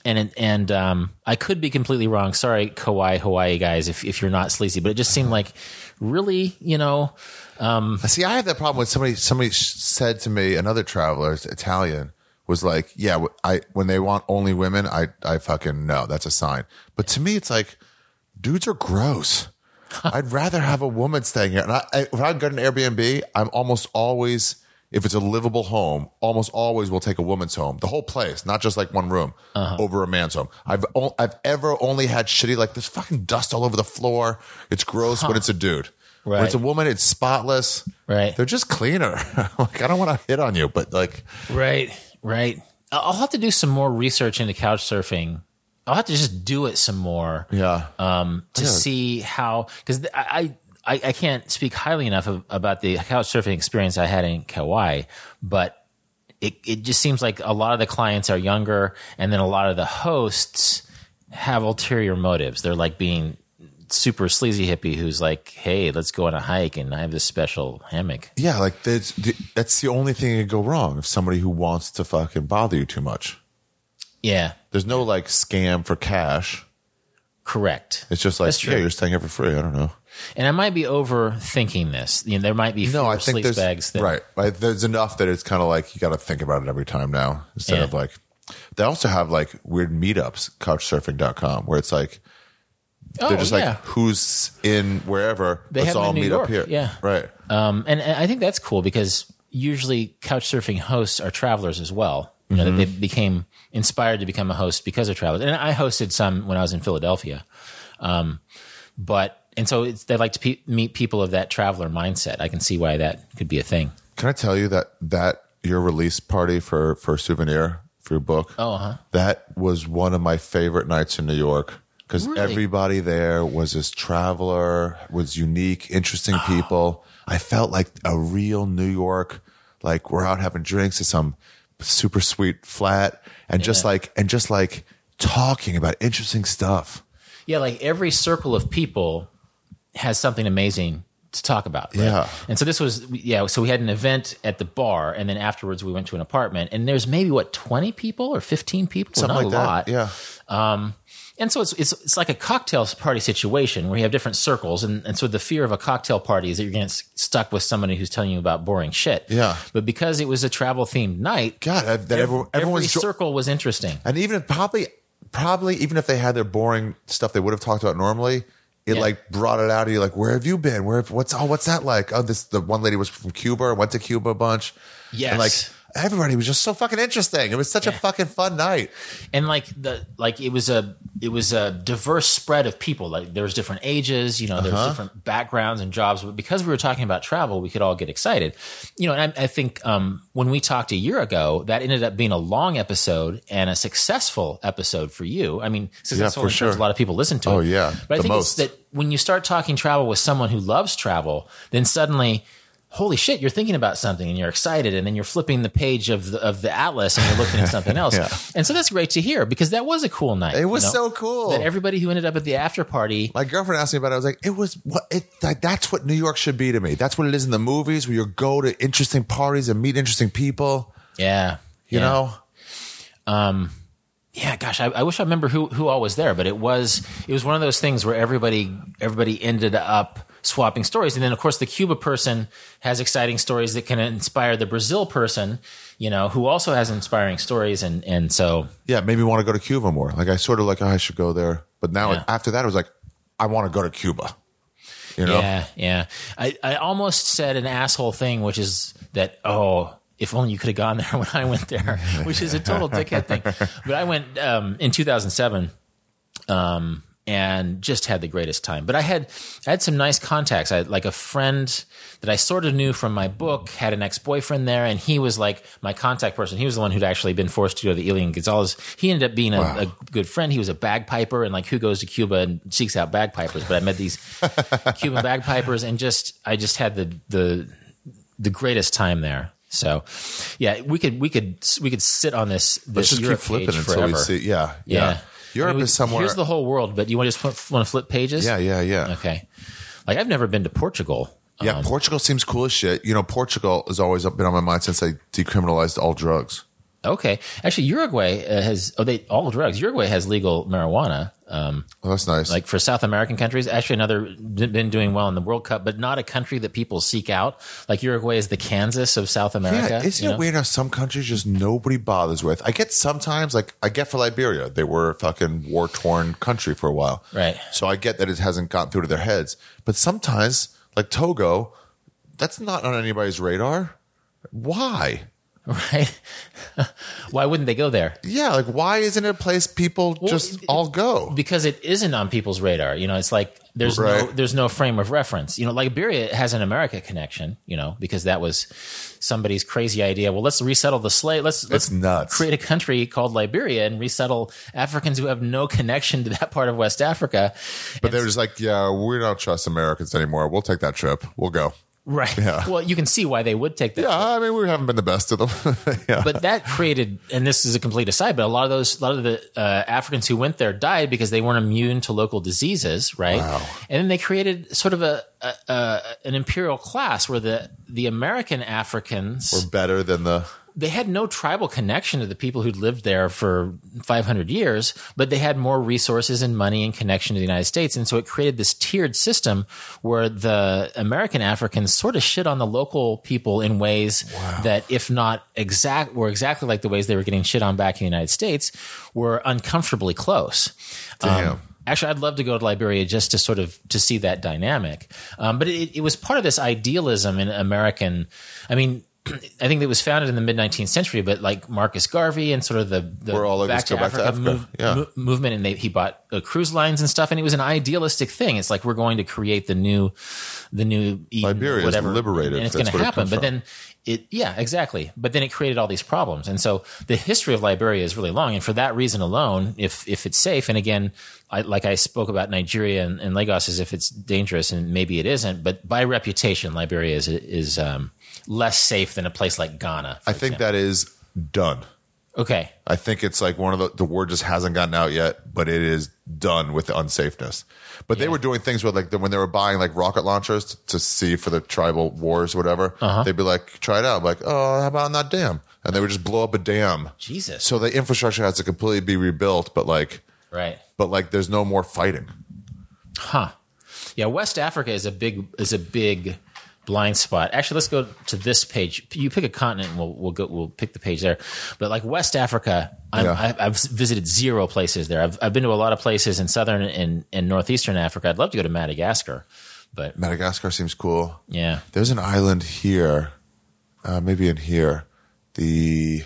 and and um, I could be completely wrong. Sorry, Kauai, Hawaii guys, if if you're not sleazy, but it just seemed like really, you know, See, I have that problem with somebody. Somebody said to me, another traveler, Italian, was like, "Yeah, I when they want only women, I I fucking no, that's a sign." But to me, it's like, dudes are gross. I'd rather have a woman staying here. And I, I, if I get an Airbnb, I'm almost always, if it's a livable home, almost always will take a woman's home, the whole place, not just like one room, uh-huh. over a man's home. I've o- I've ever only had shitty like there's fucking dust all over the floor. It's gross when it's a dude. When Right. it's a woman, it's spotless. Right. They're just cleaner. like I don't want to hit on you, but like right, right. I'll have to do some more research into couch surfing. I'll have to just do it some more Yeah. um, to Yeah. see how because I, I I can't speak highly enough of, about the couch surfing experience I had in Kauai, but it it just seems like a lot of the clients are younger, and then a lot of the hosts have ulterior motives. They're like being super sleazy hippie who's like, "Hey, let's go on a hike, and I have this special hammock." yeah, like that's the, that's the only thing that could go wrong if somebody who wants to fucking bother you too much. Yeah, There's no like scam for cash. correct. It's just like, yeah, you're staying here for free. I don't know. And I might be overthinking this. You know, there might be No, I think there's bags that right. right. There's enough that it's kind of like you got to think about it every time now instead Yeah. of like. They also have like weird meetups, couchsurfing.com, where it's like Oh, they're just yeah. like who's in wherever. They let's all meet York, up here. yeah. right. Um, and, and I think that's cool because usually couch surfing hosts are travelers as well. You know, Mm-hmm. they became inspired to become a host because of travel. And I hosted some when I was in Philadelphia. Um, but, and so it's, they like to pe- meet people of that traveler mindset. I can see why that could be a thing. Can I tell you that that your release party for for souvenir for your book? Oh, huh. That was one of my favorite nights in New York because Really? everybody there was this traveler, was unique, interesting people. I felt like a real New York, like we're out having drinks at some super sweet flat and just like and just like talking about interesting stuff. Yeah, like every circle of people has something amazing to talk about. right? Yeah. And so this was yeah, so we had an event at the bar and then afterwards we went to an apartment and there's maybe what 20 people or 15 people, Something not like a lot. that. Yeah. Um, and so it's, it's it's like a cocktail party situation where you have different circles, and, and so the fear of a cocktail party is that you're getting stuck with somebody who's telling you about boring shit. Yeah. But because it was a travel themed night, God, that, that everyone, every everyone's jo- circle was interesting. And even if probably, probably even if they had their boring stuff they would have talked about normally, it Yeah. like brought it out of you. Like, where have you been? Where? Have, What's oh, what's that like? Oh, this the one lady was from Cuba. Went to Cuba a bunch. Yes. And like everybody was just so fucking interesting. It was such a fucking fun night. and like the like it was a it was a diverse spread of people like there was different ages you know there's Uh-huh. different backgrounds and jobs but because we were talking about travel we could all get excited you know and i, I think um, when we talked a year ago that ended up being a long episode and a successful episode for you i mean successful for sure. a lot of people listen to Oh, it yeah, but i think most. it's that when you start talking travel with someone who loves travel then suddenly holy shit, you're thinking about something and you're excited, and then you're flipping the page of the, of the atlas and you're looking at something else. Yeah. And so that's great to hear because that was a cool night. It was you know? so cool. that everybody who ended up at the after party. My girlfriend asked me about it. I was like, it was what it like, that's what New York should be to me. That's what it is in the movies where you go to interesting parties and meet interesting people. Yeah. You yeah. know? Um, yeah, gosh, I, I wish I remember who who all was there, but it was it was one of those things where everybody everybody ended up swapping stories, and then of course the Cuba person has exciting stories that can inspire the Brazil person, you know, who also has inspiring stories, and and so Yeah, it made me want to go to Cuba more. Like I sort of like, oh, I should go there. But now Yeah. after that, I was like, I want to go to Cuba. You know? Yeah, yeah. I, I almost said an asshole thing, which is that, oh, if only you could have gone there when I went there, which is a total dickhead thing. But I went um, in 2007 um, and just had the greatest time. But I had I had some nice contacts. I had like a friend that I sort of knew from my book had an ex boyfriend there, and he was like my contact person. He was the one who'd actually been forced to go to the Elian Gonzalez. He ended up being a, a good friend. He was a bagpiper, and like who goes to Cuba and seeks out bagpipers? But I met these Cuban bagpipers, and just I just had the the the greatest time there. So, yeah, we could we could we could sit on this this Let's just Europe keep flipping until forever. we see. Yeah, Yeah. yeah. Europe I mean, is somewhere. Here's the whole world, but you want to just want to flip pages? yeah, yeah, yeah. Okay. Like I've never been to Portugal. Yeah, Portugal seems cool as shit. You know, Portugal has always been on my mind since they decriminalized all drugs. Okay. Actually, Uruguay uh, has oh they all drugs. Uruguay has legal marijuana. Um, Oh, that's nice. like for South American countries, actually another been doing well in the World Cup, but not a country that people seek out. Like Uruguay is the Kansas of South America. yeah, isn't it know? weird how some countries just nobody bothers with? I get sometimes, like, I get for Liberia, they were a fucking war torn country for a while. Right. So I get that it hasn't gotten through to their heads. But sometimes, like Togo, that's not on anybody's radar. Why? Right. Why wouldn't they go there? Yeah, like why isn't it a place people just it- all go? Because it isn't on people's radar. You know, it's like there's no there's no frame of reference. You know, Liberia has an America connection. You know, because that was somebody's crazy idea. Well, let's resettle the slave. Let's let's create a country called Liberia and resettle Africans who have no connection to that part of West Africa. But they're just like, yeah, we don't trust Americans anymore. We'll take that trip. We'll go. Right. Yeah. Well, you can see why they would take that. Yeah, I mean, we haven't been the best of them. yeah. but that created, and this is a complete aside, but a lot of those, a lot of the uh, Africans who went there died because they weren't immune to local diseases, right? Wow. And then they created sort of a, a, a an imperial class where the the American Africans we're better than the. They had no tribal connection to the people who'd lived there for 500 years, but they had more resources and money and connection to the United States. And so it created this tiered system where the American Africans sort of shit on the local people in ways that, if not exact, were exactly like the ways they were getting shit on back in the United States, were uncomfortably close. Damn. Actually, I'd love to go to Liberia just to sort of to see that dynamic. Um, but it, it was part of this idealism in American. I mean, I think it was founded in the mid 19th century, but like Marcus Garvey and sort of the, the We're all let's go back to Africa. Yeah. mo- movement, and they, he bought uh, cruise lines and stuff, and it was an idealistic thing. It's like we're going to create the new, the new Eden, Liberia whatever, liberated. and it's going to happen. But from. then it, yeah, exactly. But then it created all these problems, and so the history of Liberia is really long. And for that reason alone, if if it's safe, and again, I, like I spoke about Nigeria and, and Lagos as if it's dangerous, and maybe it isn't. But by reputation, Liberia is is um, less safe than a place like Ghana. I think example. that is done. okay. I think it's like one of the the word just hasn't gotten out yet, but it is done with the unsafeness. But they were doing things with like the, when they were buying like rocket launchers to, to see for the tribal wars, or whatever. Uh-huh. They'd be like, try it out. like, oh, how about on that dam? And they would just blow up a dam. Jesus. So the infrastructure has to completely be rebuilt, but like, Right. but like, there's no more fighting. Huh. Yeah, West Africa is a big is a big blind spot. Actually, let's go to this page. You pick a continent, and we'll we'll go we'll pick the page there. But like West Africa, I'm, Yeah. I, I've visited zero places there. I've I've been to a lot of places in southern and, and northeastern Africa. I'd love to go to Madagascar, but Madagascar seems cool. yeah, There's an island here, uh, maybe in here, the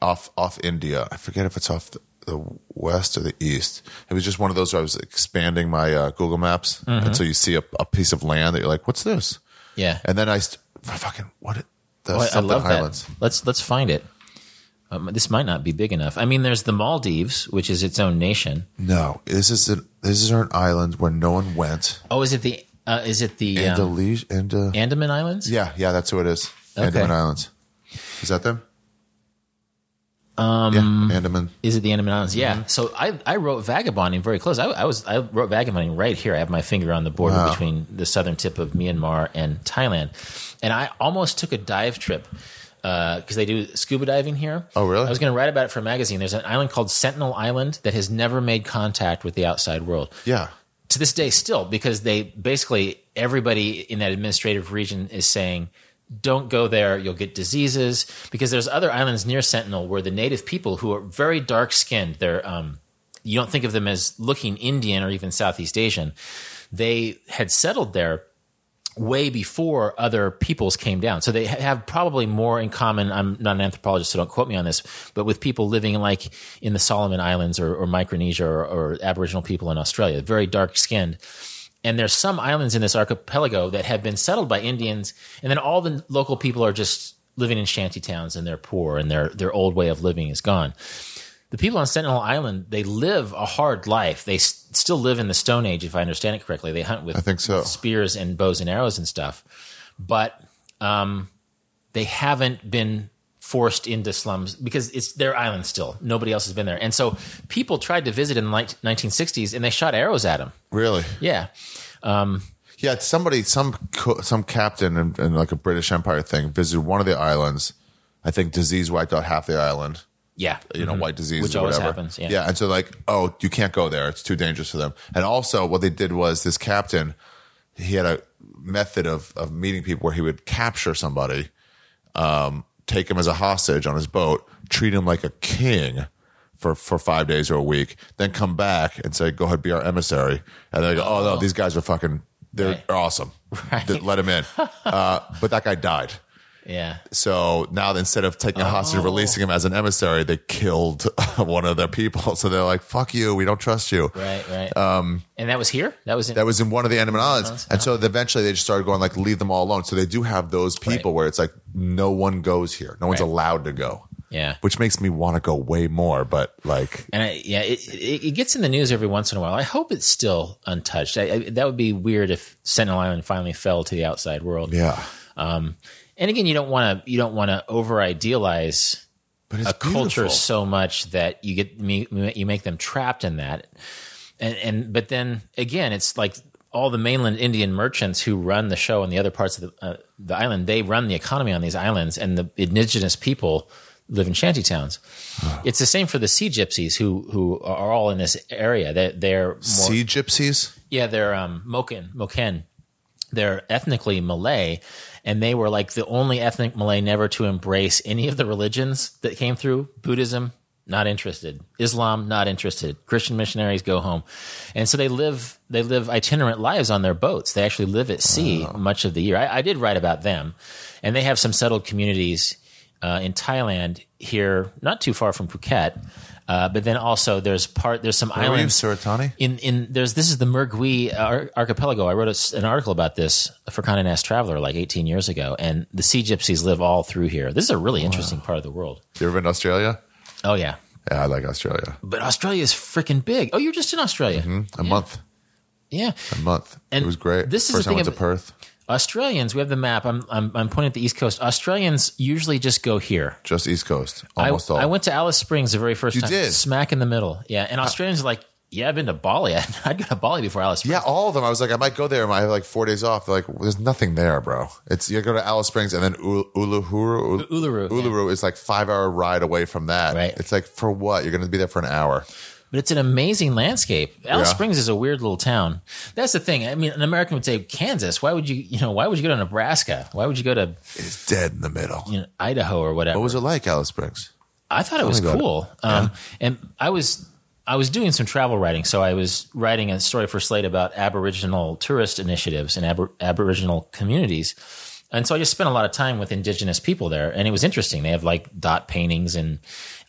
off off India. I forget if it's off the, the west or the east. It was just one of those where I was expanding my uh, Google Maps, and so you see a, a piece of land that you're like, "What's this?" Yeah. And then I st- fucking what? It, the Oh, I- love islands. that. Let's let's find it. Um, this might not be big enough. I mean, there's the Maldives, which is its own nation. No, this is an this is an island where no one went. Oh, is it the uh, is it the um, Andalusia, and uh, Andaman Islands? yeah, yeah, that's who it is. Okay. Andaman Islands. Is that them? Um, yeah, Andaman. Is it the Andaman Islands? Yeah. Mm-hmm. So I, I wrote vagabonding very close. I, I was I wrote vagabonding right here. I have my finger on the border between the southern tip of Myanmar and Thailand, and I almost took a dive trip because they do scuba diving here. Oh, really? I was going to write about it for a magazine. There's an island called Sentinel Island that has never made contact with the outside world Yeah, to this day still because they basically everybody in that administrative region is saying don't go there you'll get diseases because there's other islands near sentinel where the native people who are very dark skinned they're um, you don't think of them as looking indian or even southeast asian they had settled there way before other peoples came down. So they have probably more in common. I'm not an anthropologist, so don't quote me on this, but with people living like in the Solomon Islands or, or Micronesia or, or Aboriginal people in Australia, very dark skinned. And there's some islands in this archipelago that have been settled by Indians, and then all the local people are just living in shanty towns and they're poor and their their old way of living is gone the people on Sentinel Island, they live a hard life. They s- still live in the Stone Age, if I understand it correctly. They hunt with I think so. spears and bows and arrows and stuff, but um, they haven't been forced into slums because it's their island still. Nobody else has been there, and so people tried to visit in the night- 1960s, and they shot arrows at them. really. Yeah, um, Yeah, somebody, some some captain in, in like a British Empire thing visited one of the islands. I think disease wiped out half the island. yeah, You know, white disease Mm-hmm. Which always whatever. happens, yeah. and so like, oh, you can't go there; it's too dangerous for them. And also, what they did was this captain, he had a method of of meeting people where he would capture somebody, um, take him as a hostage on his boat, treat him like a king. For, for five days or a week, then come back and say, "Go ahead, be our emissary." And they go, "Oh no, these guys are fucking, they're Right. awesome. Right. Let him in." Uh, but that guy died. Yeah. So now instead of taking a hostage Oh. releasing him as an emissary, they killed one of their people. So they're like, "Fuck you, we don't trust you." Right. Right. Um, and that was here. That was in. That was in one of the Andaman Islands. Islands, And so eventually they just started going like, leave them all alone. So they do have those people Right. where it's like, no one goes here. No one's Right. allowed to go, yeah. which makes me want to go way more. But like, And I, yeah, it, it, it gets in the news every once in a while. I hope it's still untouched. I, I, that would be weird if Sentinel Island finally fell to the outside world. yeah. Um, and again, you don't want to you don't want to over idealize But it's a culture so much that you get you make them trapped in that. And and but then again, it's like all the mainland Indian merchants who run the show in the other parts of the uh, the island. They run the economy on these islands, and the indigenous people live in shanty towns. It's the same for the sea gypsies who who are all in this area. They they're more, Sea gypsies? yeah, they're um, Moken, Moken. They're ethnically Malay, and they were like the only ethnic Malay never to embrace any of the religions that came through. Buddhism, not interested. Islam, not interested. Christian missionaries go home, and so they live they live itinerant lives on their boats. They actually live at sea much of the year. I, I did write about them, and they have some settled communities uh, in Thailand here, not too far from Phuket. Uh, but then also there's part there's some Where were you, islands Surat Thani? in in there's this is the Mergui ar- archipelago. I wrote a an article about this for Condé Nast Traveler like 18 years ago, and the sea gypsies live all through here. This is a really interesting part of the world. You ever been to Australia? Oh yeah, Yeah, I like Australia. but Australia is freaking big. Oh, you're just in Australia. A month. Yeah, A month. And it was great. this is First the time I thing went to Perth. Australians. We have the map. I'm I'm, I'm pointing at the East Coast. Australians usually just go here. Just East Coast. I, Almost all. I went to Alice Springs the very first You time. did? smack in the middle. Yeah, and uh, Australians are like, yeah, I've been to Bali. I'd, go to Bali before Alice Springs. yeah, all of them. I was like, I might go there. I have like four days off. They're like, there's nothing there, bro. It's you go to Alice Springs and then Ul- Uluru. Ul- Uluru, yeah. Uluru is like five hour ride away from that. Right. It's like for what? You're going to be there for an hour. But it's an amazing landscape. Alice Yeah. Springs is a weird little town. That's the thing. I mean, an American would say Kansas. Why would you, you know, why would you go to Nebraska? Why would you go to It's dead in the middle. you know, Idaho or whatever? What was it like, Alice Springs? I thought it was about it. cool. Um, and I was I was doing some travel writing, so I was writing a story for Slate about Aboriginal tourist initiatives and Abor- Aboriginal communities. And so I just spent a lot of time with indigenous people there, and it was interesting. They have like dot paintings, and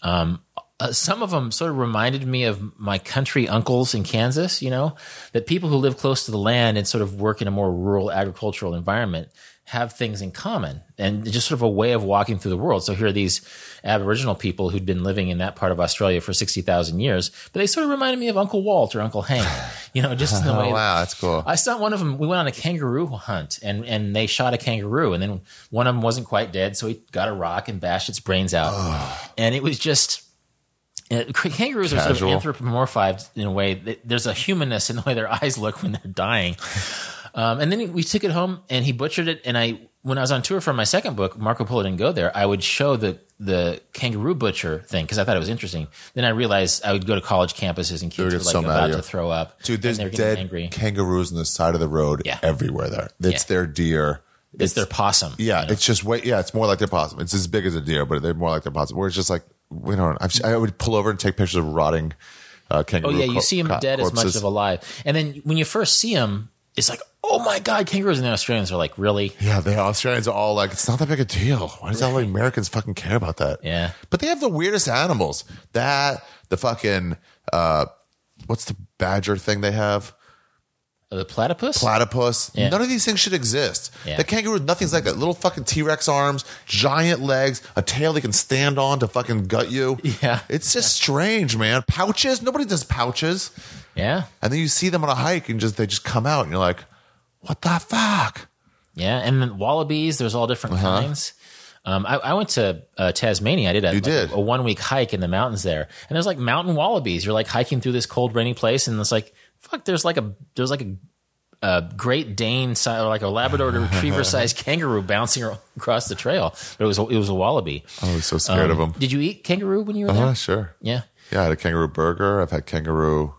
um, uh, some of them sort of reminded me of my country uncles in Kansas. You know, that people who live close to the land and sort of work in a more rural agricultural environment have things in common and just sort of a way of walking through the world. So here are these Aboriginal people who'd been living in that part of Australia for 60,000 years, but they sort of reminded me of Uncle Walt or Uncle Hank, you know, just in the Oh, way. wow. That's cool. I saw one of them. We went on a kangaroo hunt, and and they shot a kangaroo, and then one of them wasn't quite dead, so he got a rock and bashed its brains out, and it was just. Uh, Kangaroos are sort of anthropomorphized in a way. That there's a humanness in the way their eyes look when they're dying. Um, and then we took it home, and he butchered it. And I, when I was on tour for my second book, Marco Polo didn't go there. I would show the the kangaroo butcher thing because I thought it was interesting. Then I realized I would go to college campuses and kids were like at about to throw up. Dude, there's and dead angry. kangaroos on the side of the road Yeah. everywhere there. It's Yeah. their deer. It's their possum. Yeah, you know? it's just way. Yeah, it's more like their possum. It's as big as a deer, but they're more like their possum. Where it's just like we don't. I've, I would pull over and take pictures of rotting uh, Oh yeah, you see them co- dead as much corpses. of alive, and then when you first see them, it's like, oh my god, kangaroos! And the Australians are like, really? Yeah, the Australians are all like, it's not that big a deal. Why does all the Americans fucking care about that? Yeah. but they have the weirdest animals. That the fucking uh, what's the badger thing they have? The platypus? Platypus. Yeah. None of these things should exist. Yeah. The kangaroo, nothing's like that. Little fucking T Rex arms, giant legs, a tail they can stand on to fucking gut you. Yeah. It's just strange, man. Pouches. Nobody does pouches. yeah, And then you see them on a hike and just they just come out and you're like, what the fuck? yeah, and then wallabies. There's all different kinds. Um, I, I went to uh, Tasmania. I did a, Uh-huh. You did? a, one week hike in the mountains there, and there's like mountain wallabies. You're like hiking through this cold, rainy place, and it's like fuck. There's like a there's like a, a Great Dane, si- or like a Labrador Retriever sized kangaroo bouncing across the trail. But it was a, it was a wallaby. I was so scared of um, them. Did you eat kangaroo when you were uh-huh, there? Oh, sure. Yeah. Yeah, I had a kangaroo burger. I've had kangaroo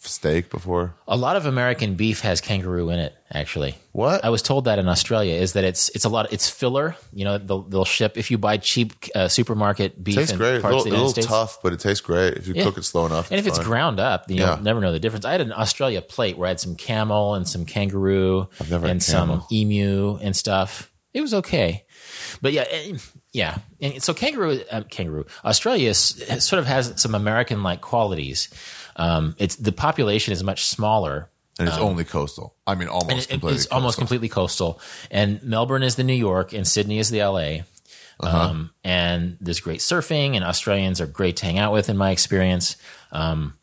steak before. A lot of American beef has kangaroo in it. Actually, What? I was told that in Australia is that it's it's a lot. It's filler. You know, they'll, they'll ship if you buy cheap uh, supermarket beef tastes in great. A parts little, of the a little tough, but it tastes great if you Yeah. cook it slow enough. And if it's ground up, you'll Yeah. never know the difference. I had an Australia plate where I had some camel and some kangaroo and some emu and stuff. it was okay. But yeah, eh, yeah. And so kangaroo, uh, kangaroo, Australia is, sort of has some American like qualities. Um, it's the population is much smaller. And it's only coastal. I mean, almost Um, It- completely. it's almost coastal. completely coastal. And Melbourne is the New York, and Sydney is the LA. Uh-huh. Um, and there's great surfing, and Australians are great to hang out with, in my experience. Um,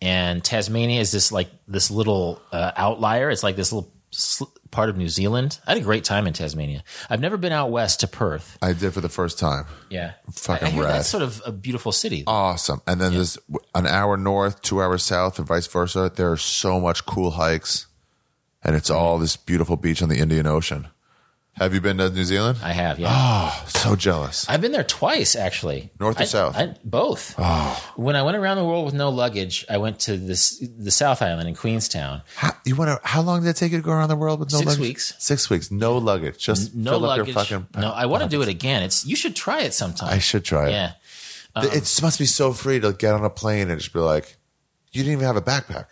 and Tasmania is this like this little uh, outlier. It's like this little part of New Zealand. I had a great time in Tasmania. I've never been out west to Perth. I did for the first time. Yeah, Fucking I, I hear rad. That's sort of a beautiful city. Awesome. And then there's an hour north, two hours south, and vice versa. There are so much cool hikes, and it's mm-hmm. all this beautiful beach on the Indian Ocean. Have you been to New Zealand? I have, yeah. Oh, so jealous. I've been there twice, actually. North or I- south? I, both. Ah. When I went around the world with no luggage, I went to this the South Island in Queenstown. How, you want to? How long did it take you to go around the world with no Six luggage? weeks. Six weeks. No luggage. Just No fill luggage. up your fucking. no, I want to do it again. It's you should try it sometime. I should try it. Yeah. it must be so free to get on a plane and just be like, you didn't even have a backpack.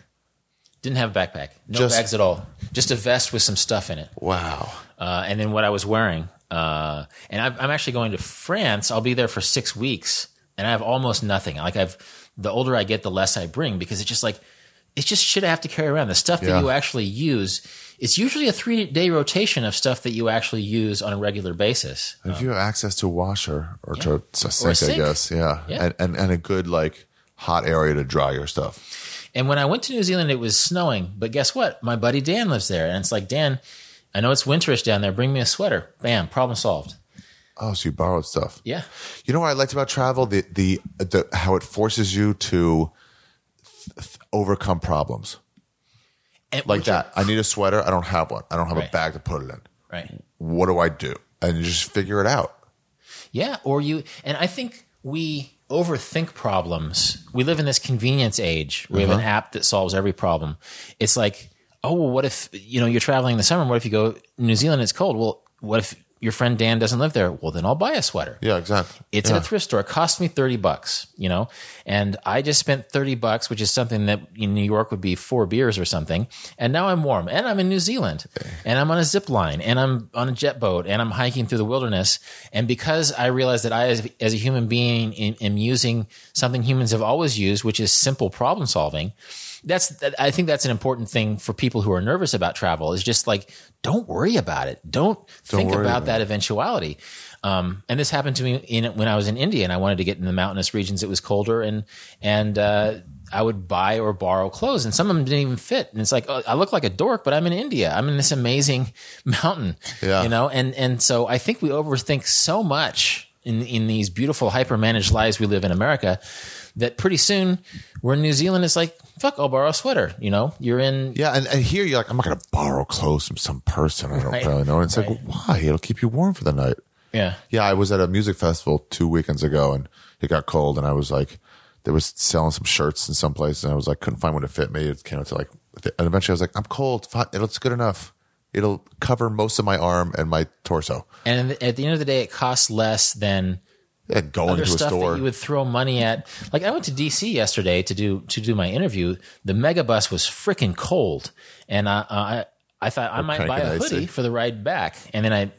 Didn't have a backpack. No Just- bags at all. Just a vest with some stuff in it. Wow. Uh, and then what I was wearing. Uh, and I've, I'm actually going to France. I'll be there for six weeks, and I have almost nothing. Like I've, the older I get, the less I bring because it's just like, it's just shit I have to carry around. The stuff that Yeah. you actually use, it's usually a three day rotation of stuff that you actually use on a regular basis. If you have access to a washer or to a sink, Or a sink. I guess, yeah, Yeah. And, and and a good like hot area to dry your stuff. And when I went to New Zealand, it was snowing. But guess what? My buddy Dan lives there, and it's like Dan. I know it's winterish down there. Bring me a sweater. Bam, problem solved. Oh, so you borrowed stuff. Yeah. You know what I liked about travel? The the, the how it forces you to th- th- overcome problems And like that. I need a sweater. I don't have one. I don't have a bag to put it in. Right. What do I do? And you just figure it out. Yeah, or you and I think we overthink problems. We live in this convenience age. We have an uh-huh. app that solves every problem. It's like, oh well, what if you know you're traveling in the summer? What if you go New Zealand? It's cold. Well, what if your friend Dan doesn't live there? Well, then I'll buy a sweater. Yeah, exactly. It's yeah. at a thrift store. It cost me 30 bucks, you know, and I just spent 30 bucks, which is something that in New York would be four beers or something. And now I'm warm and I'm in New Zealand and I'm on a zip line and I'm on a jet boat and I'm hiking through the wilderness. And because I realize that I, as, as a human being, am using something humans have always used, which is simple problem solving. That's, I think that's an important thing for people who are nervous about travel is just like, don't worry about it. Don't, think about about that eventuality. Um, and this happened to me in, when I was in India and I wanted to get in the mountainous regions. It was colder and, and, uh, I would buy or borrow clothes and some of them didn't even fit. And it's like, oh, I look like a dork, but I'm in India. I'm in this amazing mountain, Yeah. you know? And, and so I think we overthink so much in, in these beautiful hyper managed lives we live in America that pretty soon we're in New Zealand. It's like, fuck, I'll borrow a sweater. You know, you're in, Yeah, and, and here you're like, I'm not going to borrow clothes from some person I don't Right. really know. And it's Right. like, why? It'll keep you warm for the night. yeah. Yeah, I was at a music festival two weekends ago, and it got cold, and I was like, they was selling some shirts in some place, and I was like, couldn't find one to fit me. It came out to like, and eventually I was like, I'm cold. Fine, It's good enough. It'll cover most of my arm and my torso. And at the end of the day, it costs less than Yeah, going other to a stuff store. that you would throw money at. Like I went to DC yesterday to do to do my interview. The megabus was freaking cold, and I I, I thought I might buy a hoodie AC. for the ride back. And then I,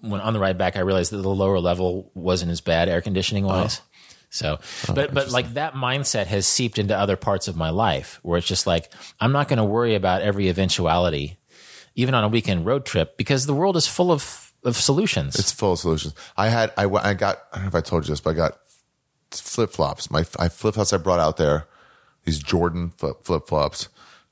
when on the ride back, I realized that the lower level wasn't as bad air conditioning oh. wise. So, oh, but but like that mindset has seeped into other parts of my life where it's just like I'm not going to worry about every eventuality, even on a weekend road trip, because the world is full of of solutions. It's full of solutions. I had, I, I got, I don't know if I told you this, but I got flip flops. My I flip flops I brought out there, these Jordan flip flops.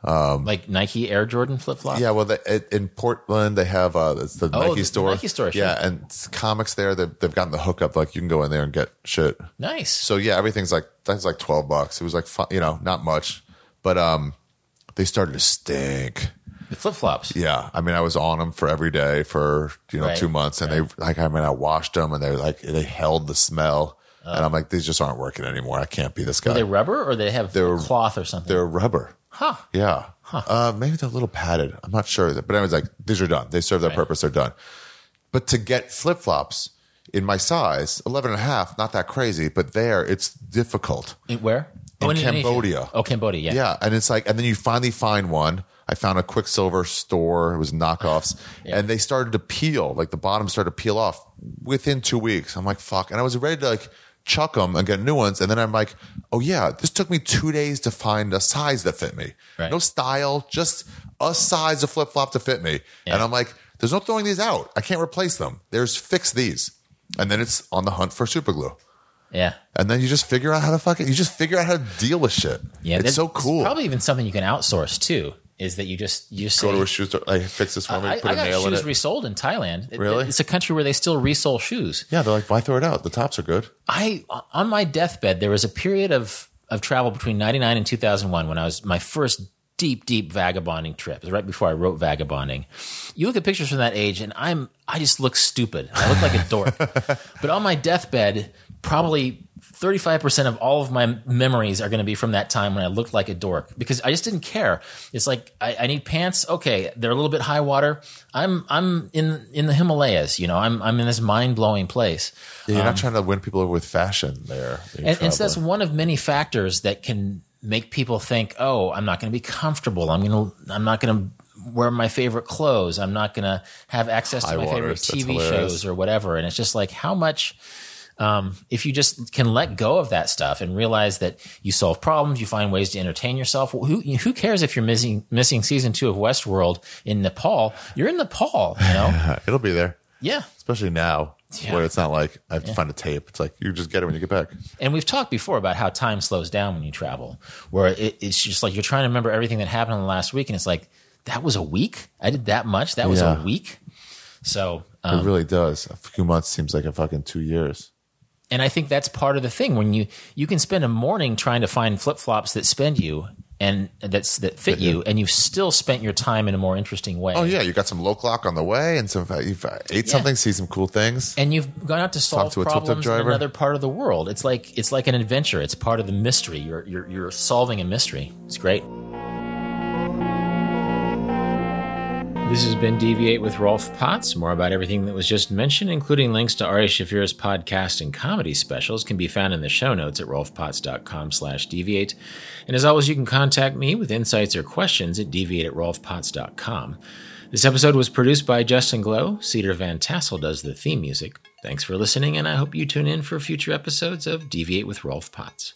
Um, like Nike Air Jordan flip flops. Yeah, well, the, it, in Portland they have uh, it's the Oh, Nike the- the store. Nike store, sure. Yeah, and comics there. They've, they've gotten the hookup. Like you can go in there and get shit. Nice. So yeah, everything's like that's like twelve bucks. It was like you know, not much, but um, they started to stink. Flip flops. Yeah, I mean, I was on them for every day for you know Right, two months, and they like I mean, I washed them, and they like they held the smell, and I'm like, these just aren't working anymore. I can't be this guy. Are they rubber or they have They're- cloth or something? They're rubber. Huh. Yeah. Uh, maybe they're a little padded. I'm not sure. But anyways, like these are done. They serve their purpose. They're done. But to get flip flops in my size, 11 and a half, not that crazy, but there it's difficult. In- Where? In Indonesia. Cambodia. Oh, Cambodia. Yeah. Yeah. And it's like, and then you finally find one I found a Quiksilver store. It was knockoffs, and they started to peel. Like the bottom started to peel off within two weeks. I'm like, fuck, and I was ready to like chuck them and get new ones. And then I'm like, oh yeah, this took me two days to find a size that fit me. Right. No style, just a size of flip flop to fit me. And I'm like, there's no throwing these out. I can't replace them. There's fix these. And then it's on the hunt for super glue. Yeah. And then you just figure out how to fucking, you just figure out how to deal with shit. Yeah. It's so cool. Probably even something you can outsource too. Is that you just you just Go say, to a shoe store, like fix this for me, I, put I a got nail in shoes it. resold in Thailand. It- Really? it's a country where they still resole shoes. yeah, they're like, why throw it out? The tops are good. I on my deathbed there was a period of of travel between 99 and 2001 when I was my first deep deep vagabonding trip. It was right before I wrote vagabonding. You look at pictures from that age and I'm I just look stupid. I look like a dork. but on my deathbed probably 35% of all of my memories are going to be from that time when I looked like a dork because I just didn't care. It's like I, I need pants. Okay, they're a little bit high water. I'm I'm in in the Himalayas. You know, I'm I'm in this mind blowing place. Yeah, you're not um, trying to win people over with fashion there. And, and so that's one of many factors that can make people think, "Oh, I'm not going to be comfortable. I'm going to I'm not going to wear my favorite clothes. I'm not going to have access High to my favorite waters, that's TV shows or whatever." And it's just like how much um, if you just can let go of that stuff and realize that you solve problems, you find ways to entertain yourself. Who who cares if you're missing missing season two of Westworld in Nepal? You're in Nepal, you know. It'll be there, yeah. especially now Yeah. where it's not like I have to find a tape. It's like you just get it when you get back. And we've talked before about how time slows down when you travel, where it, it's just like you're trying to remember everything that happened in the last week, and it's like that was a week. I did that much. That was Yeah. a week. So, um, it really does. A few months seems like a fucking two years. And I think that's part of the thing when you you can spend a morning trying to find flip flops that spend you and that's that fit you, and you've still spent your time in a more interesting way. Oh yeah, you got some low clock on the way, and some you've ate something, see some cool things. and you've gone out to solve to problems in another part of the world. It's like it's like an adventure. It's part of the mystery. You're you're you're solving a mystery. It's great. This has been Deviate with Rolf Potts. More about everything that was just mentioned, including links to Ari Shaffir's podcast and comedy specials, can be found in the show notes at rolfpotts.com slash deviate. And as always, you can contact me with insights or questions at deviate at rolfpotts.com. This episode was produced by Justin Glow. Cedar Van Tassel does the theme music. Thanks for listening, and I hope you tune in for future episodes of Deviate with Rolf Potts.